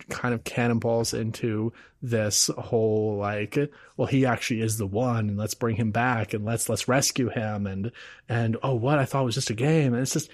kind of cannonballs into this whole like well he actually is the one and let's bring him back and let's let's rescue him and and oh what i thought was just a game and it's just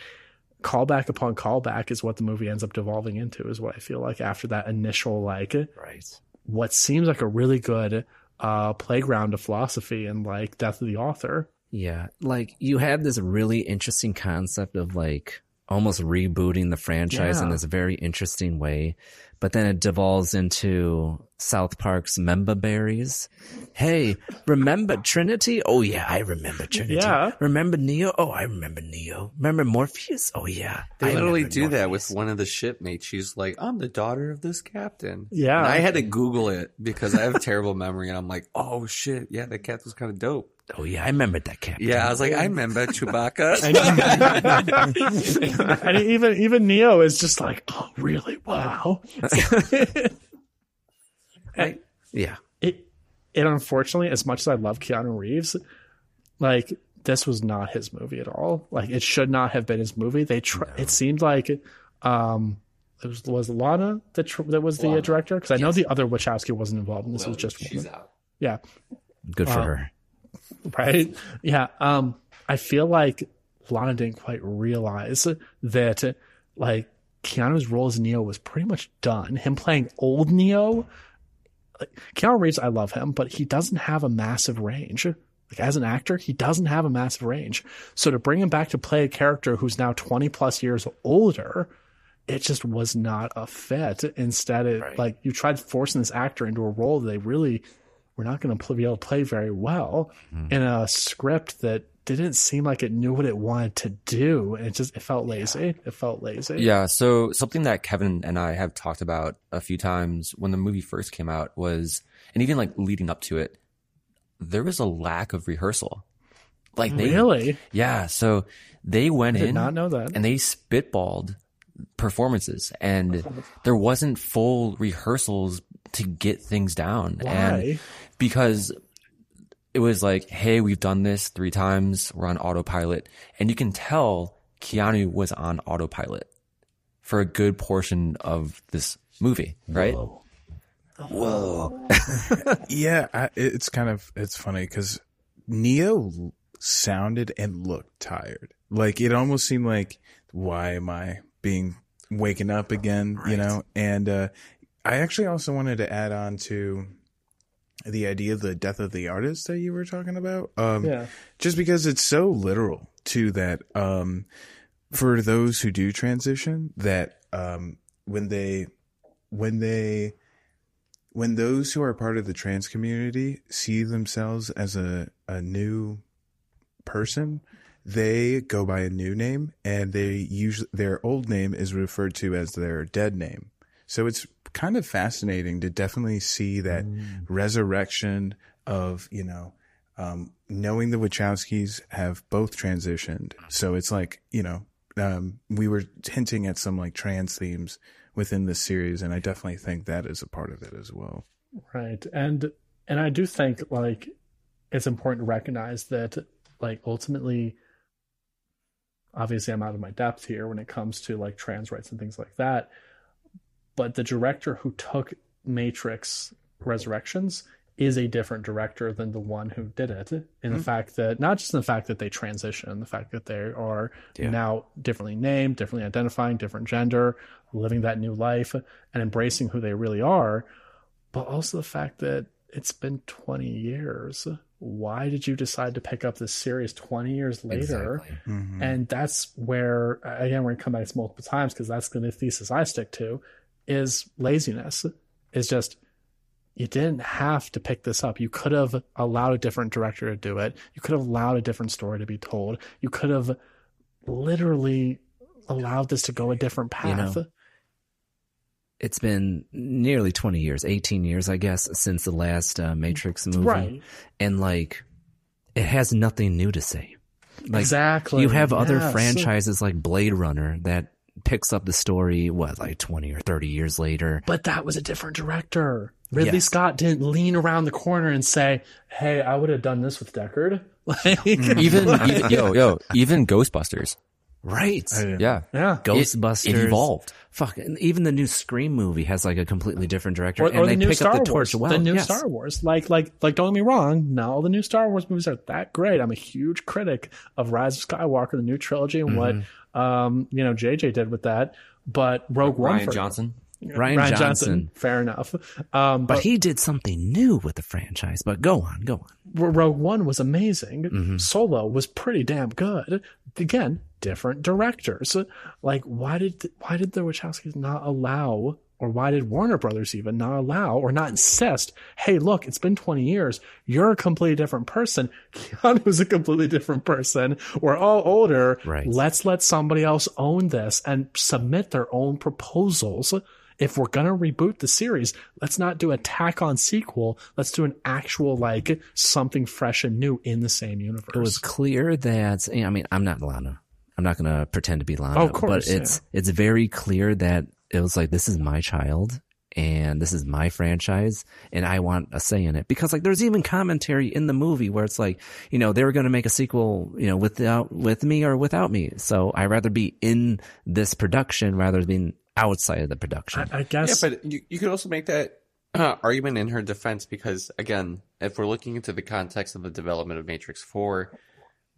callback upon callback is what the movie ends up devolving into is what i feel like after that initial like Right. What seems like a really good uh playground of philosophy and like death of the author Yeah. Like you had this really interesting concept of like almost rebooting the franchise in this very interesting way, but then it devolves into South Park's Member Berries. Hey, remember Trinity? Oh yeah, I remember Trinity. Yeah. Remember Neo? Oh, I remember Neo. Remember Morpheus? Oh yeah. They I literally remember do that with one of the shipmates. She's like, I'm the daughter of this captain. Yeah. And I had to Google it because I have terrible memory and I'm like, oh shit, yeah, that captain's kind of dope. Oh yeah, I remember that captain. Yeah, I was like, I remember Chewbacca. and even even Neo is just like, oh really? Wow. And Yeah. it it unfortunately, as much as I love Keanu Reeves, like this was not his movie at all. Like it should not have been his movie. They tr- it seemed like um it was was Lana that tr- that was the uh, director because I know the other Wachowski wasn't involved. And this was just she's one. out. Yeah. Good for Uh, her. right? Yeah. Um, I feel like Lana didn't quite realize that like Keanu's role as Neo was pretty much done. Him playing old Neo, like, Keanu Reeves, I love him, but he doesn't have a massive range. Like as an actor, he doesn't have a massive range. So to bring him back to play a character who's now 20 plus years older, it just was not a fit. Instead, it like you tried forcing this actor into a role that they really were not going to be able to play very well mm-hmm. in a script that didn't seem like it knew what it wanted to do. And it just it felt lazy. It felt lazy. Yeah. So something that Kevin and I have talked about a few times when the movie first came out was, and even like leading up to it, there was a lack of rehearsal. Like they, Really? yeah. So they went in not know that. and they spitballed performances and there wasn't full rehearsals to get things down. Why? And because it was like, hey, we've done this three times. We're on autopilot. And you can tell Keanu was on autopilot for a good portion of this movie, right? Whoa. yeah, I, it's kind of it's funny because Neo sounded and looked tired. Like it almost seemed like, why am I being waking up again? You know, and uh, I actually also wanted to add on to the idea of the death of the artist that you were talking about. Um, Yeah. just because it's so literal to that um for those who do transition that um when they when they when those who are part of the trans community see themselves as a a new person they go by a new name and they usually their old name is referred to as their dead name so it's kind of fascinating to definitely see that resurrection of you know um, knowing the Wachowskis have both transitioned. So it's like, you know, um, we were hinting at some like trans themes within this series, and I definitely think that is a part of it as well. Right. And and I do think like it's important to recognize that like ultimately obviously I'm out of my depth here when it comes to like trans rights and things like that. But the director who took Matrix Resurrections is a different director than the one who did it. In the hmm. fact that not just in the fact that they transition the fact that they are now differently named differently identifying different gender living that new life and embracing who they really are but also the fact that it's been 20 years. Why did you decide to pick up this series 20 years later? Mm-hmm. And that's where again we're going to come back to multiple times because that's the thesis i stick to is laziness is just you didn't have to pick this up. You could have allowed a different director to do it. You could have allowed a different story to be told. You could have literally allowed this to go a different path. You know, It's been nearly 20 years, 18 years, I guess, since the last uh, Matrix movie. Right. And like, it has nothing new to say. Like, Exactly, You have other yes. franchises like Blade Runner that picks up the story, what, like 20 or 30 years later. but that was a different director. Ridley Yes. Scott didn't lean around the corner and say, "Hey, I would have done this with Deckard." Like, even, even yo yo even Ghostbusters. Right. Yeah, yeah, Ghostbusters. It, it evolved. Fuck. And even the new Scream movie has like a completely different director. or, and or they the new pick Star up the torch well. the new Yes. Star Wars. Like, like, like. Don't get me wrong. Not all the new Star Wars movies are that great. I'm a huge critic of Rise of Skywalker, the new trilogy, and Mm-hmm. what um you know JJ did with that. But Rogue One, Rian for- Johnson. Rian, Rian Johnson. Johnson. Fair enough. Um, But he did something new with the franchise. But go on, go on. Rogue One was amazing. Mm-hmm. Solo was pretty damn good. Again, different directors. Like, why did why did the Wachowskis not allow or why did Warner Brothers even not allow or not insist, hey, look, it's been 20 years. You're a completely different person. Keanu's a completely different person. We're all older. Right. Let's let somebody else own this and submit their own proposals. If we're going to reboot the series, let's not do a tack on sequel. Let's do an actual, like, something fresh and new in the same universe. It was clear that I mean, I'm not Lana. I'm not going to pretend to be Lana, Oh, of course, but it's it's very clear that it was like this is my child and this is my franchise and I want a say in it because like there's even commentary in the movie where it's like, you know, they were going to make a sequel, you know, without with me or without me. So I rather be in this production rather than being outside of the production. I, I guess. Yeah, but you, you could also make that uh, argument in her defense because, again, if we're looking into the context of the development of Matrix 4,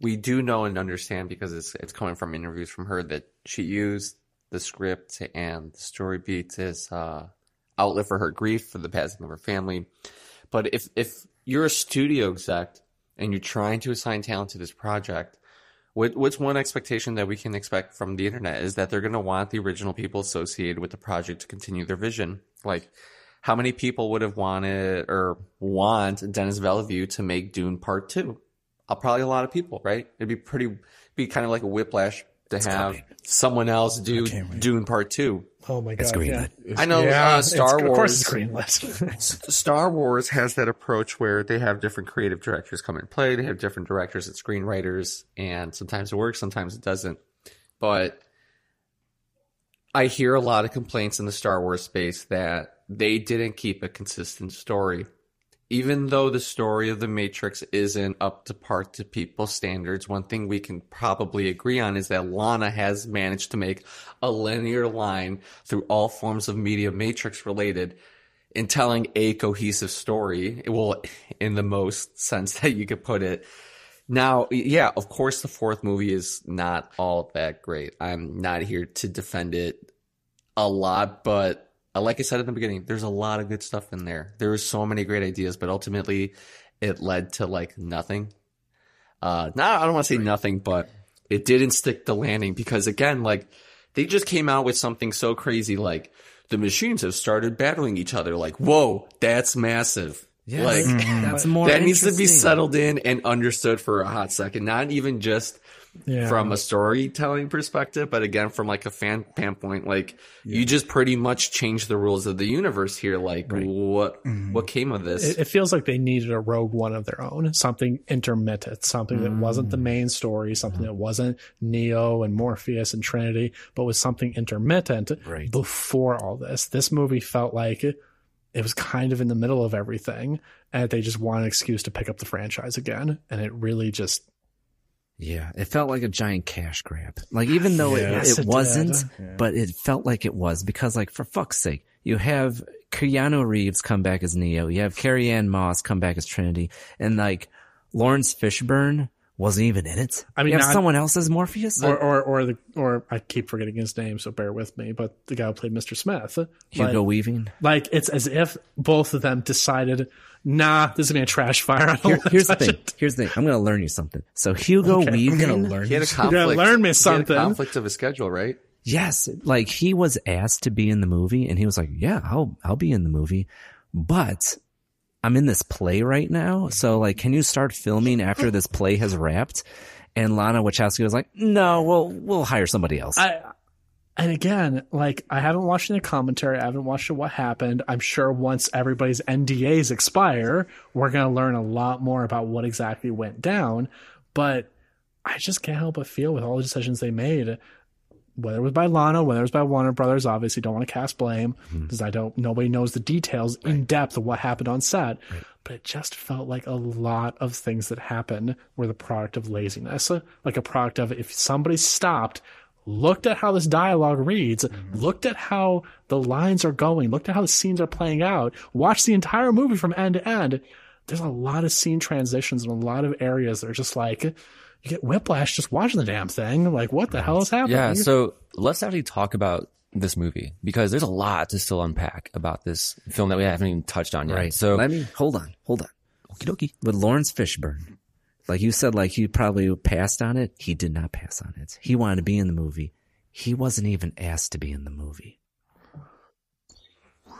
we do know and understand because it's, it's coming from interviews from her that she used the script and the story beats as uh, outlet for her grief for the passing of her family. But if if you're a studio exec and you're trying to assign talent to this project, what, what's one expectation that we can expect from the internet is that they're going to want the original people associated with the project to continue their vision. Like, how many people would have wanted or want Denis Villeneuve to make Dune Part Two? Uh, probably a lot of people, right? It'd be pretty, be kind of like a whiplash to have someone else do Dune Part Two. Oh my god! It's greenlit. Yeah. I know Yeah, uh, Star it's- Wars. Of course, it's greenlit. Star Wars has that approach where they have different creative directors come and play. They have different directors and screenwriters, and sometimes it works, sometimes it doesn't. But I hear a lot of complaints in the Star Wars space that they didn't keep a consistent story. Even though the story of the Matrix isn't up to par to people's standards, one thing we can probably agree on is that Lana has managed to make a linear line through all forms of media Matrix related in telling a cohesive story. Well, in the most sense that you could put it. Now, yeah, of course, the fourth movie is not all that great. I'm not here to defend it a lot, but like I said in the beginning, there's a lot of good stuff in there. There was so many great ideas, but ultimately it led to like nothing. Uh, now I don't want to say nothing, but it didn't stick the landing because again, like they just came out with something so crazy, like the machines have started battling each other. Like, whoa, that's massive. Yes, like that's more that needs to be settled in and understood for a hot second. Not even just Yeah. from a storytelling perspective, but again from like a fan standpoint, like you just pretty much changed the rules of the universe here. Like what mm-hmm. what came of this? It, it feels like they needed a Rogue One of their own, something intermittent, something that wasn't the mm. main story, something that wasn't Neo and Morpheus and Trinity, but was something intermittent Right. before all this. This movie felt like it, it was kind of in the middle of everything, and they just want an excuse to pick up the franchise again, and it really just Yeah, it felt like a giant cash grab. Like even though Yes, it, it it wasn't, did. but it felt like it was because like for fuck's sake, you have Keanu Reeves come back as Neo, you have Carrie Ann Moss come back as Trinity, and like Laurence Fishburne wasn't even in it. I mean, you have not- someone else as Morpheus. or or or the or I keep forgetting his name, so bear with me. But the guy who played Mr. Smith, Hugo like, Weaving. like it's as if both of them decided, nah, this is gonna be a trash fire. I don't Here, wanna here's the thing. it. Here's the thing. I'm gonna learn you something. So Hugo Okay, I'm gonna learn he had a you- conflict. You gotta learn me he had a something. conflict of a schedule, right? Yes, like he was asked to be in the movie and he was like, "Yeah, I'll I'll be in the movie." But I'm in this play right now, so like can you start filming after this play has wrapped? And Lana Wachowski was like, "No, we'll we'll hire somebody else." I and again, like I haven't watched any commentary. I haven't watched what happened. I'm sure once everybody's NDAs expire, we're gonna learn a lot more about what exactly went down. But I just can't help but feel with all the decisions they made, whether it was by Lana, whether it was by Warner Brothers, obviously don't want to cast blame mm-hmm. because I don't. Nobody knows the details in depth of what happened on set. But it just felt like a lot of things that happened were the product of laziness, like a product of if somebody stopped looked at how this dialogue reads, mm-hmm. looked at how the lines are going, looked at how the scenes are playing out, watched the entire movie from end to end. There's a lot of scene transitions and a lot of areas that are just like you get whiplash just watching the damn thing. Like, what the hell is happening? Yeah, so let's actually talk about this movie because there's a lot to still unpack about this film that we haven't even touched on yet. right. So let me hold on, hold on. Okie dokie. With Laurence Fishburne, like you said, like he probably passed on it. He did not pass on it. He wanted to be in the movie. He wasn't even asked to be in the movie.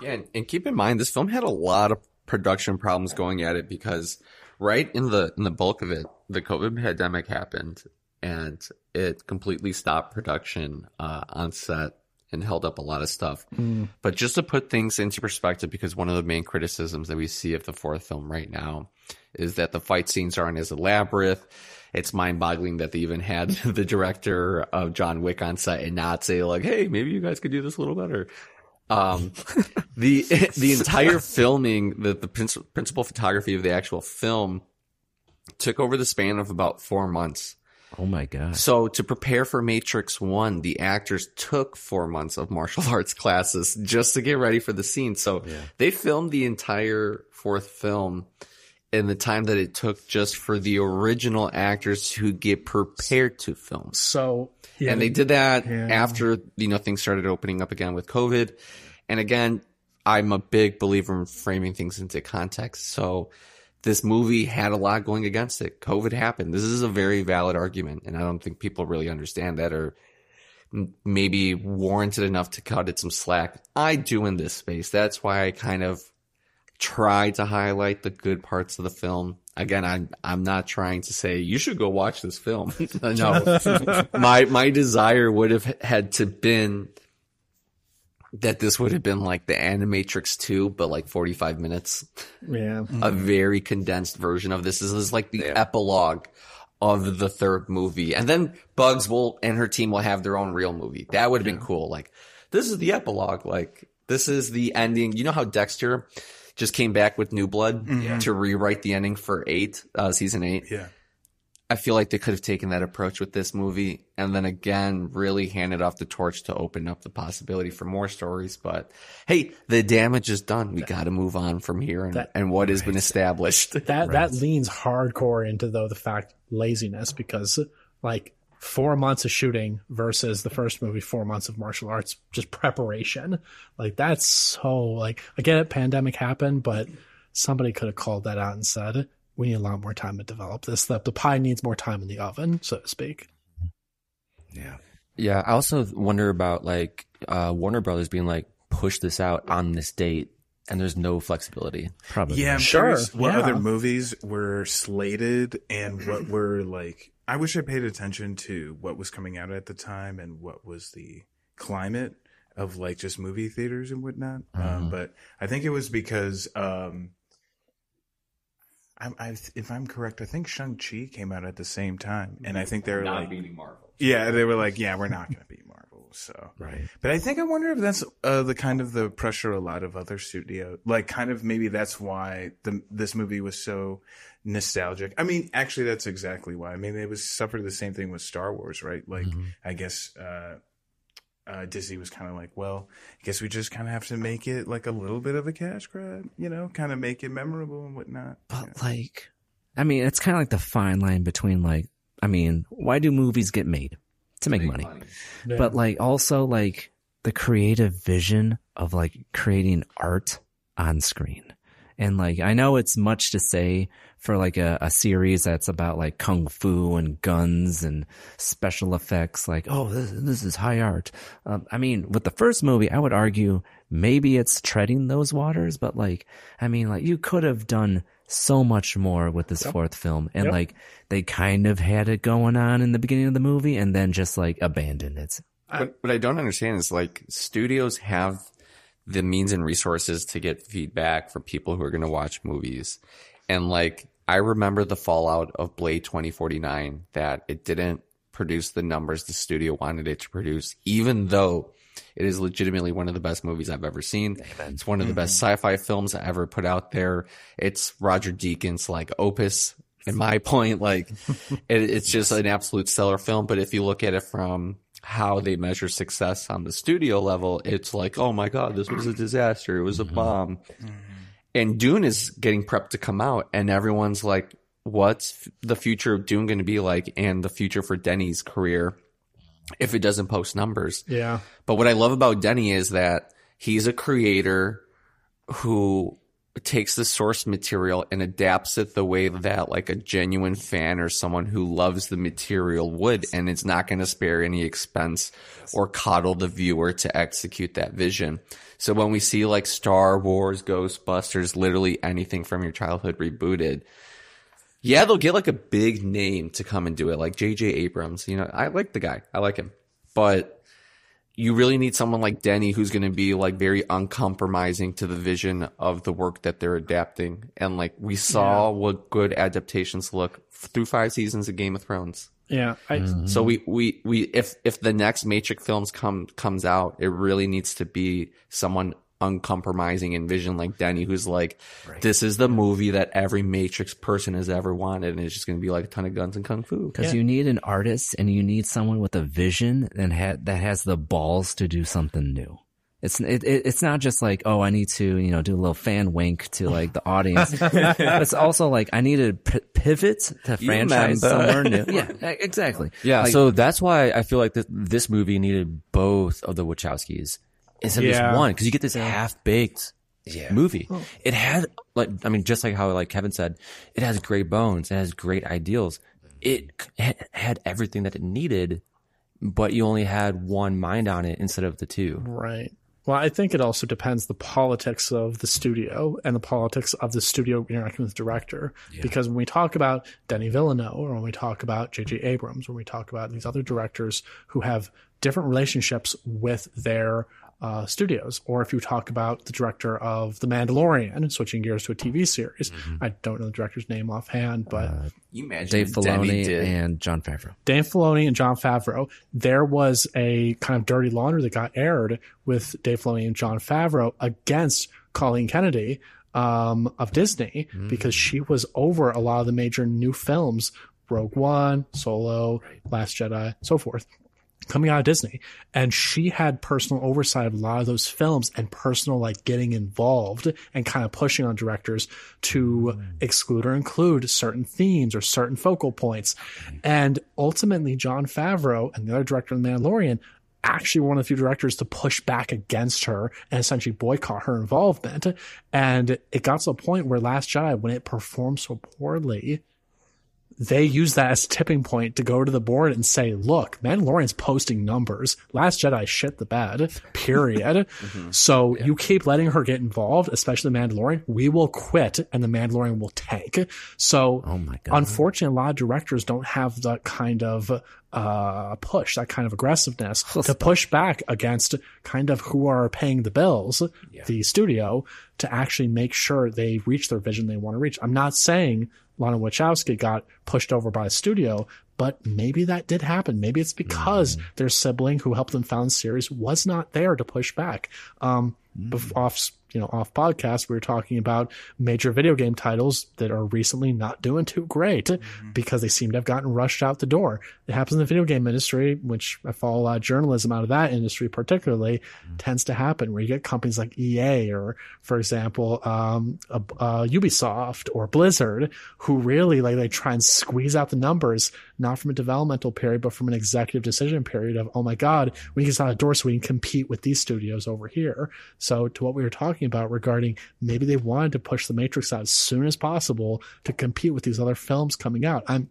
Yeah, and, and keep in mind this film had a lot of production problems going at it because right in the in the bulk of it, the COVID pandemic happened and it completely stopped production uh, on set and held up a lot of stuff. Mm. But just to put things into perspective, because one of the main criticisms that we see of the fourth film right now is that the fight scenes aren't as elaborate. It's mind boggling that they even had the director of John Wick on set and not say like, Hey, maybe you guys could do this a little better. Um, the, the entire filming, the, the principal photography of the actual film took over the span of about four months. Oh my god. So to prepare for Matrix 1, the actors took 4 months of martial arts classes just to get ready for the scene. So they filmed the entire fourth film in the time that it took just for the original actors to get prepared to film. So, yeah, and they did that yeah. after, you know, things started opening up again with COVID. And again, I'm a big believer in framing things into context. So this movie had a lot going against it. COVID happened. This is a very valid argument. And I don't think people really understand that or maybe warranted enough to cut it some slack. I do in this space. That's why I kind of try to highlight the good parts of the film. Again, I'm I'm not trying to say you should go watch this film. no, my my desire would have had to been that this would have been like the Animatrix 2, but like 45 minutes. Yeah. A very condensed version of this. This is like the epilogue of the third movie. And then Bugs will and her team will have their own real movie. That would have been cool. Like, this is the epilogue. Like, this is the ending. You know how Dexter just came back with New Blood Mhm. to rewrite the ending for eight, uh, season eight? Yeah. I feel like they could have taken that approach with this movie and then again really handed off the torch to open up the possibility for more stories. But hey, the damage is done. We got to move on from here and, That- and what has been established. that that leans hardcore into though the fact laziness because like four months of shooting versus the first movie four months of martial arts just preparation like that's so like I get it pandemic happened but somebody could have called that out and said we need a lot more time to develop this the, the pie needs more time in the oven so to speak Yeah. Yeah, I also wonder about like uh, Warner Brothers being like, push this out on this date, and there's no flexibility. Probably. Yeah, I'm Sure, curious what yeah. other movies were slated and what were like. I wish I paid attention to what was coming out at the time and what was the climate of like just movie theaters and whatnot. Um, but I think it was because, um, I, I, if I'm correct, I think Shang Chi came out at the same time, and I think they were Not like, beating Marvel. yeah, they were like, yeah, we're not going to beat Marvel. So Right. but I think I wonder if that's uh, the kind of the pressure a lot of other studio, like kind of maybe that's why the this movie was so nostalgic. I mean, actually, that's exactly why. I mean, it was suffered the same thing with Star Wars, right? Like, I guess uh, uh, Disney was kind of like, well, I guess we just kind of have to make it like a little bit of a cash grab, you know, kind of make it memorable and whatnot. But like, I mean, it's kind of like the fine line between like, I mean, why do movies get made? To make, money. But like also like the creative vision of like creating art on screen. And like, I know it's much to say for like a, a series that's about like kung fu and guns and special effects. Like, oh, this, this is high art. Um, I mean, with the first movie, I would argue maybe it's treading those waters, but like, I mean, like you could have done so much more with this fourth film. And Yep. like, they kind of had it going on in the beginning of the movie and then just like abandoned it. What, what I don't understand is like studios have the means and resources to get feedback from people who are going to watch movies. And like, I remember the fallout of Blade 2049 that it didn't produce the numbers the studio wanted it to produce, even though it is legitimately one of the best movies I've ever seen. It's one of the best mm-hmm. sci-fi films I ever put out there. It's Roger Deakins like opus. In my point, like it, it's just an absolute stellar film. But if you look at it from how they measure success on the studio level, it's like, oh my god, this was a disaster. It was a mm-hmm. bomb. Mm-hmm. And Dune is getting prepped to come out, and everyone's like, what's the future of Dune going to be like, and the future for Denny's career if it doesn't post numbers? yeah But what I love about Denny is that he's a creator who takes the source material and adapts it the way that like a genuine fan or someone who loves the material would and it's not going to spare any expense or coddle the viewer to execute that vision. So when we see like Star Wars, Ghostbusters, literally anything from your childhood rebooted, yeah, they'll get like a big name to come and do it, like J.J. Abrams. You know, I like the guy, I like him, but you really need someone like Denny who's going to be like very uncompromising to the vision of the work that they're adapting. And like we saw yeah. what good adaptations look through five seasons of Game of Thrones. Yeah. I, mm-hmm. So we, we, we, if, if the next Matrix films come, comes out, it really needs to be someone uncompromising in vision like Denny, who's like, right. this is the movie that every Matrix person has ever wanted. And it's just going to be like a ton of guns and kung fu. Cause yeah. you need an artist and you need someone with a vision and ha- that has the balls to do something new. It's it, it's not just like oh I need to you know do a little fan wink to like the audience. it's also like I need to p- pivot to franchise somewhere new. Yeah, exactly. Yeah, like, so that's why I feel like th- this movie needed both of the Wachowskis instead of just one because you get this half baked yeah. movie. Oh. It had like I mean just like how like Kevin said, it has great bones, it has great ideals. It had everything that it needed, but you only had one mind on it instead of the two. Right. Well, I think it also depends the politics of the studio and the politics of the studio interacting with the director. Yeah. Because when we talk about Denny Villeneuve or when we talk about J.J. Abrams, when we talk about these other directors who have different relationships with their uh, studios, or if you talk about the director of The Mandalorian, switching gears to a TV series. Mm-hmm. I don't know the director's name offhand, but uh, you imagine Dave Filoni and Jon Favreau. Dave Filoni and Jon Favreau. There was a kind of dirty laundry that got aired with Dave Filoni and Jon Favreau against Colleen Kennedy um, of Disney mm-hmm. because she was over a lot of the major new films Rogue One, Solo, Last Jedi, so forth coming out of Disney. And she had personal oversight of a lot of those films and personal like getting involved and kind of pushing on directors to mm. exclude or include certain themes or certain focal points. And ultimately, Jon Favreau and the other director of The Mandalorian actually one of the few directors to push back against her and essentially boycott her involvement. And it got to a point where Last Jedi, when it performed so poorly, they use that as a tipping point to go to the board and say, look, Mandalorian's posting numbers. Last Jedi shit the bed, period. mm-hmm. So yeah. you keep letting her get involved, especially the Mandalorian. We will quit and the Mandalorian will tank. So oh my God. unfortunately, a lot of directors don't have that kind of uh, push, that kind of aggressiveness to push back against kind of who are paying the bills, yeah. the studio, to actually make sure they reach their vision they want to reach. I'm not saying Lana Wachowski got pushed over by a studio, but maybe that did happen. Maybe it's because mm. their sibling who helped them found the series was not there to push back. Um, mm. off you know, off podcast, we were talking about major video game titles that are recently not doing too great mm-hmm. because they seem to have gotten rushed out the door. It happens in the video game industry, which I follow a lot of journalism out of that industry particularly, mm-hmm. tends to happen where you get companies like EA or, for example, um, uh, uh, Ubisoft or Blizzard who really like they try and squeeze out the numbers, not from a developmental period, but from an executive decision period of, oh my God, we can out the door so we can compete with these studios over here. So to what we were talking about regarding maybe they wanted to push the Matrix out as soon as possible to compete with these other films coming out. I'm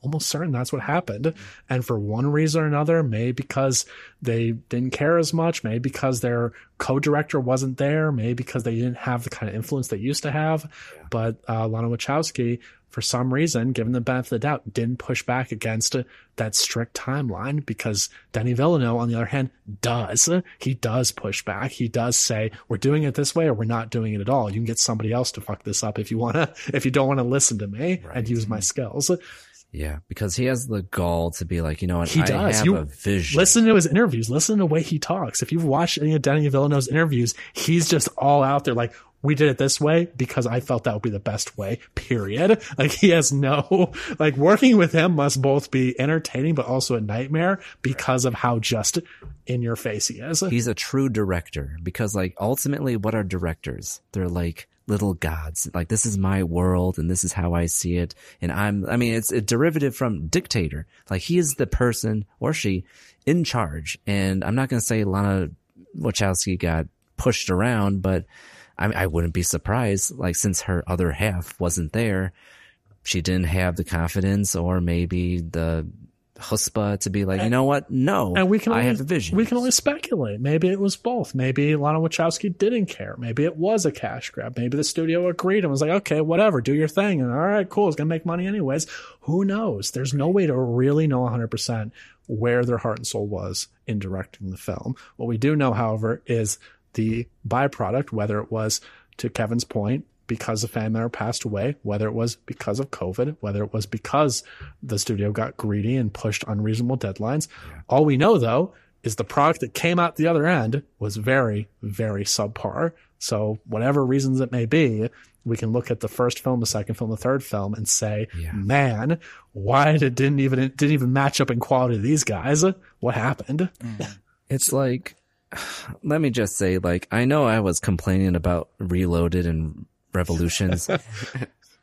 almost certain that's what happened. And for one reason or another, maybe because they didn't care as much, maybe because their co-director wasn't there, maybe because they didn't have the kind of influence they used to have. But uh, Lana Wachowski for some reason, given the benefit of the doubt, didn't push back against that strict timeline because Denis Villeneuve, on the other hand, does. He does push back. He does say, we're doing it this way or we're not doing it at all. You can get somebody else to fuck this up if you want to, if you don't want to listen to me right. and use my skills. Yeah, because he has the gall to be like, you know what? He does. you vision. Listen to his interviews. Listen to the way he talks. If you've watched any of Danny Villeneuve's interviews, he's just all out there like, we did it this way because I felt that would be the best way, period. Like he has no, like working with him must both be entertaining, but also a nightmare because of how just in your face he is. He's a true director because like ultimately what are directors? They're like little gods. Like this is my world and this is how I see it. And I'm, I mean, it's a derivative from dictator. Like he is the person or she in charge. And I'm not going to say Lana Wachowski got pushed around, but I, I wouldn't be surprised, like, since her other half wasn't there, she didn't have the confidence or maybe the chutzpah to be like, you know what? No, and we can I only, have a vision. We can only speculate. Maybe it was both. Maybe Lana Wachowski didn't care. Maybe it was a cash grab. Maybe the studio agreed and was like, okay, whatever, do your thing. And all right, cool. It's going to make money anyways. Who knows? There's no way to really know 100% where their heart and soul was in directing the film. What we do know, however, is the byproduct, whether it was to Kevin's point, because a family member passed away, whether it was because of COVID, whether it was because the studio got greedy and pushed unreasonable deadlines. All we know though is the product that came out the other end was very, very subpar. So whatever reasons it may be, we can look at the first film, the second film, the third film and say, man, why did didn't even it didn't even match up in quality to these guys? What happened? Mm. It's like, let me just say, like, I know I was complaining about Reloaded and Revolutions.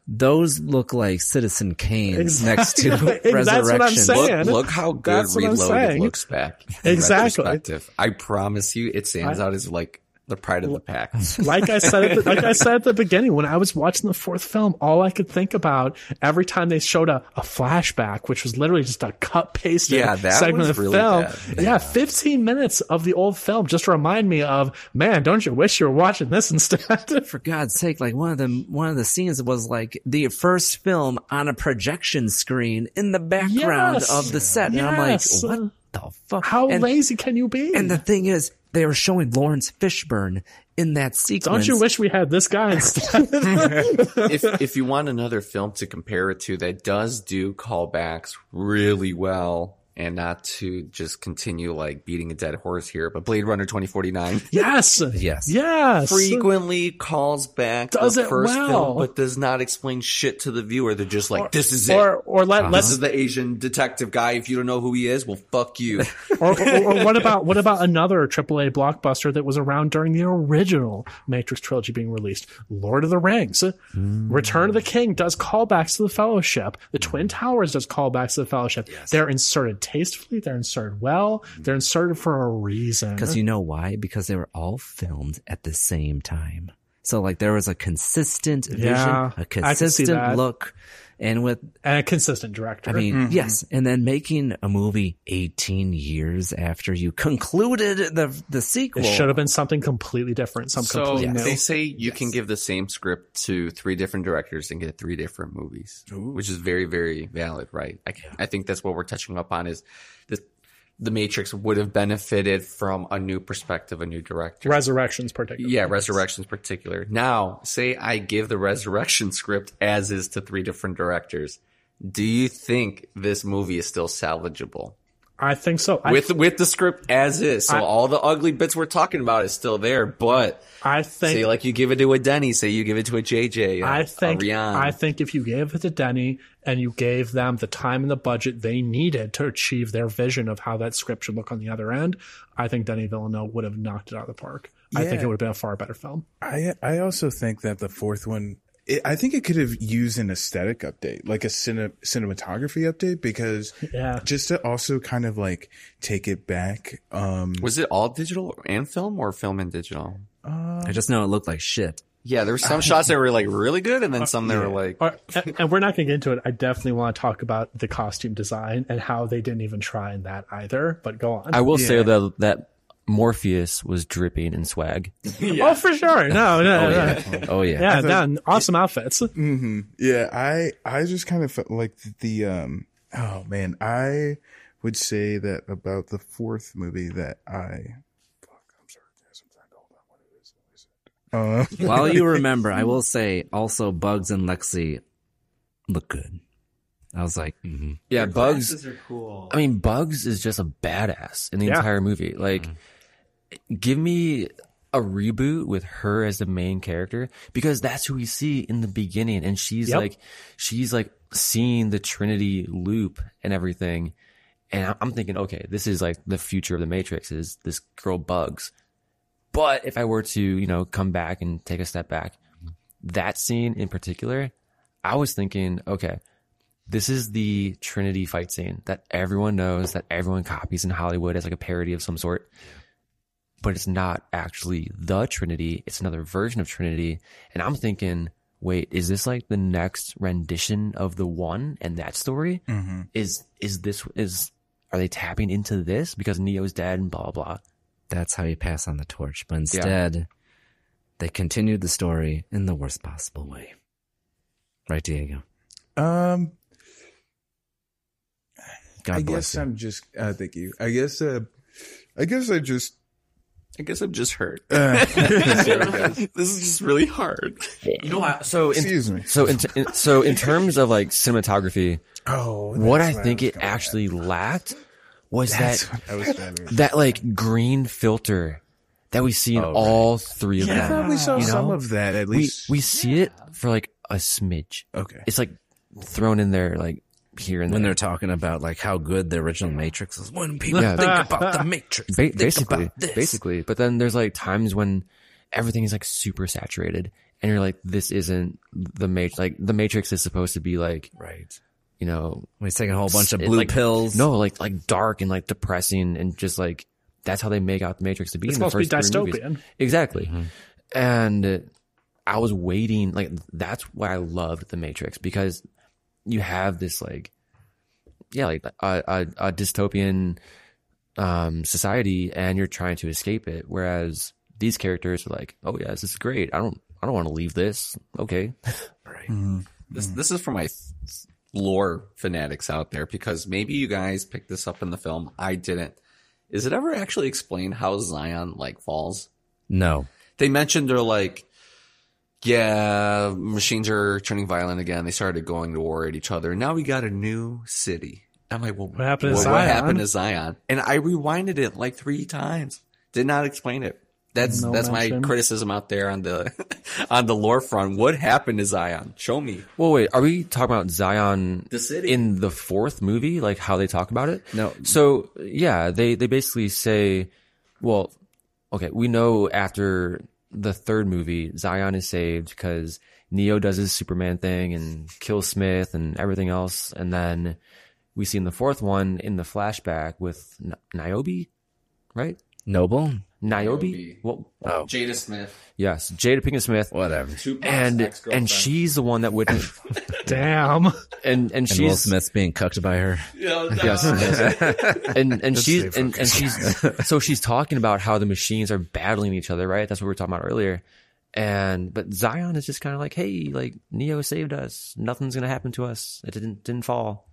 Those look like Citizen Kane Exactly. next to That's what I'm Resurrection. saying. Look, look how good That's Reloaded looks back. in Exactly. I promise you, it stands I- out as like the pride of the pack. like I said, at the, like I said at the beginning, when I was watching the fourth film, all I could think about every time they showed a, a flashback, which was literally just a cut pasted Yeah, segment was of really film. bad. Yeah, 15 minutes of the old film just remind me of, man, don't you wish you were watching this instead? For God's sake, like one of the one of the scenes was like the first film on a projection screen in the background Yes. of the set, and I'm like, what the fuck? How and, lazy can you be? And the thing is, they were showing Laurence Fishburne in that sequence. don't you wish we had this guy instead? if if you want another film to compare it to that does do callbacks really well and not to just continue like beating a dead horse here, but Blade Runner 2049 yes. Yes. Yes. frequently calls back Does the it first well. film, but does not explain shit to the viewer. They're just like, "This is it." Or, or let, uh-huh. this let's is the Asian detective guy. If you don't know who he is, well, fuck you. or, or, or what about what about another AAA blockbuster that was around during the original Matrix trilogy being released? Lord of the Rings, hmm. Return of the King does callbacks to the Fellowship. The Twin hmm. Towers does callbacks to the Fellowship. They're inserted tastefully. They're inserted well. Mm-hmm. They're inserted for a reason. Because you know why? Because they were all filmed at the same time. So like there was a consistent vision, Yeah, a I can see consistent look, and with and a consistent director. I mean, Mhm. yes, and then making a movie 18 years after you concluded the the sequel. it should have been something completely different. Some So completely new. they say you can give the same script to three different directors and get three different movies, which is very, very valid, right? I, I think that's what we're touching up on is the the Matrix would have benefited from a new perspective, a new director. Resurrections, particular. Yeah, Resurrections particular. Now, say I give the Resurrection script as is to three different directors. Do you think this movie is still salvageable? I think so. I, with with the script as is. So I- all the ugly bits we're talking about is still there, but I think say like you give it to a Denny, say you give it to a JJ, a- I think a I think if you gave it to Denny and you gave them the time and the budget they needed to achieve their vision of how that script should look on the other end, I think Denny Villeneuve would have knocked it out of the park. I think it would have been a far better film. I I also think that the fourth one, it, I think it could have used an aesthetic update, like a cine, cinematography update, because Yeah. just to also kind of like take it back. Um, was it all digital and film or film and digital? I just know it looked like shit. Yeah, there were some shots that were like really good, and then some that were like and, and we're not going to get into it. I definitely want to talk about the costume design and how they didn't even try in that either. But go on. I will Yeah. say though that Morpheus was dripping in swag. Oh, for sure. No, no, no. Oh yeah. Yeah, no, awesome outfits. hmm Yeah, I I just kind of felt like the um oh man, I would say that about the fourth movie that I fuck, I'm sorry, guys, I'm trying to hold on. What it is, what is it? Uh, While you remember, I will say also Bugs and Lexi look good. I was like, mm-hmm. Yeah, Bugs. are cool. I mean, Bugs is just a badass in the Yeah. entire movie. Like, give me a reboot with her as the main character because that's who we see in the beginning, and she's Yep. like, she's like seeing the Trinity loop and everything. And I'm thinking, okay, this is like the future of the Matrix is this girl Bugs. But if I were to, you know, come back and take a step back, that scene in particular, I was thinking, okay, this is the Trinity fight scene that everyone knows, that everyone copies in Hollywood as like a parody of some sort. But it's not actually the Trinity. It's another version of Trinity. And I'm thinking, wait, is this like the next rendition of the one and that story? Mm-hmm. Is, is this, is, are they tapping into this because Neo's dead and blah, blah, blah? That's how you pass on the torch. But instead, they continued the story in the worst possible way. Right, Diego? Um, God I bless guess you. I'm just. Uh, thank you. I guess. Uh, I guess I just. I guess I'm just hurt. Uh, this is just really hard. You know, I, so in, Excuse me. So in, in so in terms of like cinematography, Oh, what I think was it going actually lacked was That's that was that like green filter that we see in Oh, right. all three of I them. thought we saw you some of that at least. we see it for like a smidge. okay. It's like thrown in there like here and when there. they're talking about like how good the original Matrix is. When people Yeah. think about the Matrix, Ba- think basically, about this. basically. But then there's like times when everything is like super saturated, and you're like, this isn't the Matrix. Like the Matrix is supposed to be like, right. you know, When he's taking a whole bunch of blue like- pills. No, like like dark and like depressing, and just like that's how they make out the Matrix to be. It's in the supposed to be first three movies. dystopian. Exactly. And uh, I was waiting, like that's why I loved the Matrix because you have this like, yeah, like a, a, a dystopian um, society, and you're trying to escape it. Whereas these characters are like, oh yeah, this is great. I don't, I don't want to leave this. Okay, right. This this is for my th- lore fanatics out there because maybe you guys picked this up in the film. I didn't. Is it ever actually explained how Zion like falls? No. They mentioned they're like, yeah, machines are turning violent again. They started going to war at each other. And now we got a new city. I'm like, well, What happened to well, Zion? What happened to Zion? And I rewinded it like three times. Did not explain it. That's No that's mention. my criticism out there on the on the lore front. What happened to Zion? Show me. Well, wait, are we talking about Zion The city. in the fourth movie? Like how they talk about it? No. So yeah, they they basically say, well, okay, we know after the third movie, Zion is saved because Neo does his Superman thing and kills Smith and everything else, and then we see in the fourth one in the flashback with Niobe, right? Noble? Niobe. Well, Oh. Jada Smith. yes, Jada Pinkett Smith. Whatever. And and she's the one that witnessed, Damn. and and And she's Will Smith's being cucked by her. Yes, yes. and and she's and, and she's so she's talking about how the machines are battling each other, right? That's what we were talking about earlier. And but Zion is just kind of like, hey, like Neo saved us. Nothing's gonna happen to us. It didn't didn't fall.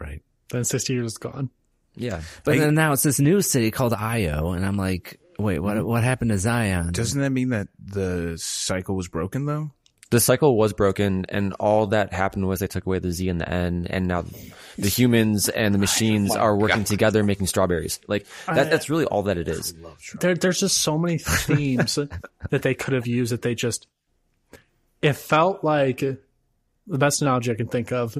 Right. Then 60 years is gone. Yeah, But then now it's this new city called Io, and I'm like, wait, what? What happened to Zion? Doesn't that mean that the cycle was broken though? the cycle was broken, and all that happened was they took away the Z and the N, and now the humans and the machines are working together making strawberries. Like that. That's really all that it is. There, there's just so many themes that they could have used that they just. It felt like the best analogy I can think of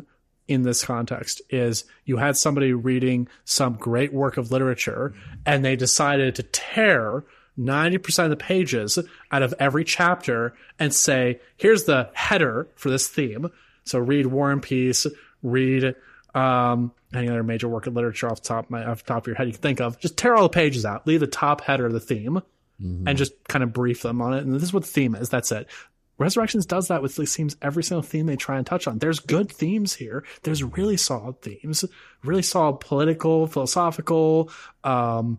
in this context is you had somebody reading some great work of literature and they decided to tear 90% of the pages out of every chapter and say, here's the header for this theme. So read War and Peace, read um, any other major work of literature off the top of my off the top of your head you can think of. Just tear all the pages out, leave the top header of the theme, and just kind of brief them on it. And this is what the theme is. That's it. Resurrections does that with the themes every single theme they try and touch on. There's good themes here. There's really solid themes, really solid political, philosophical, um,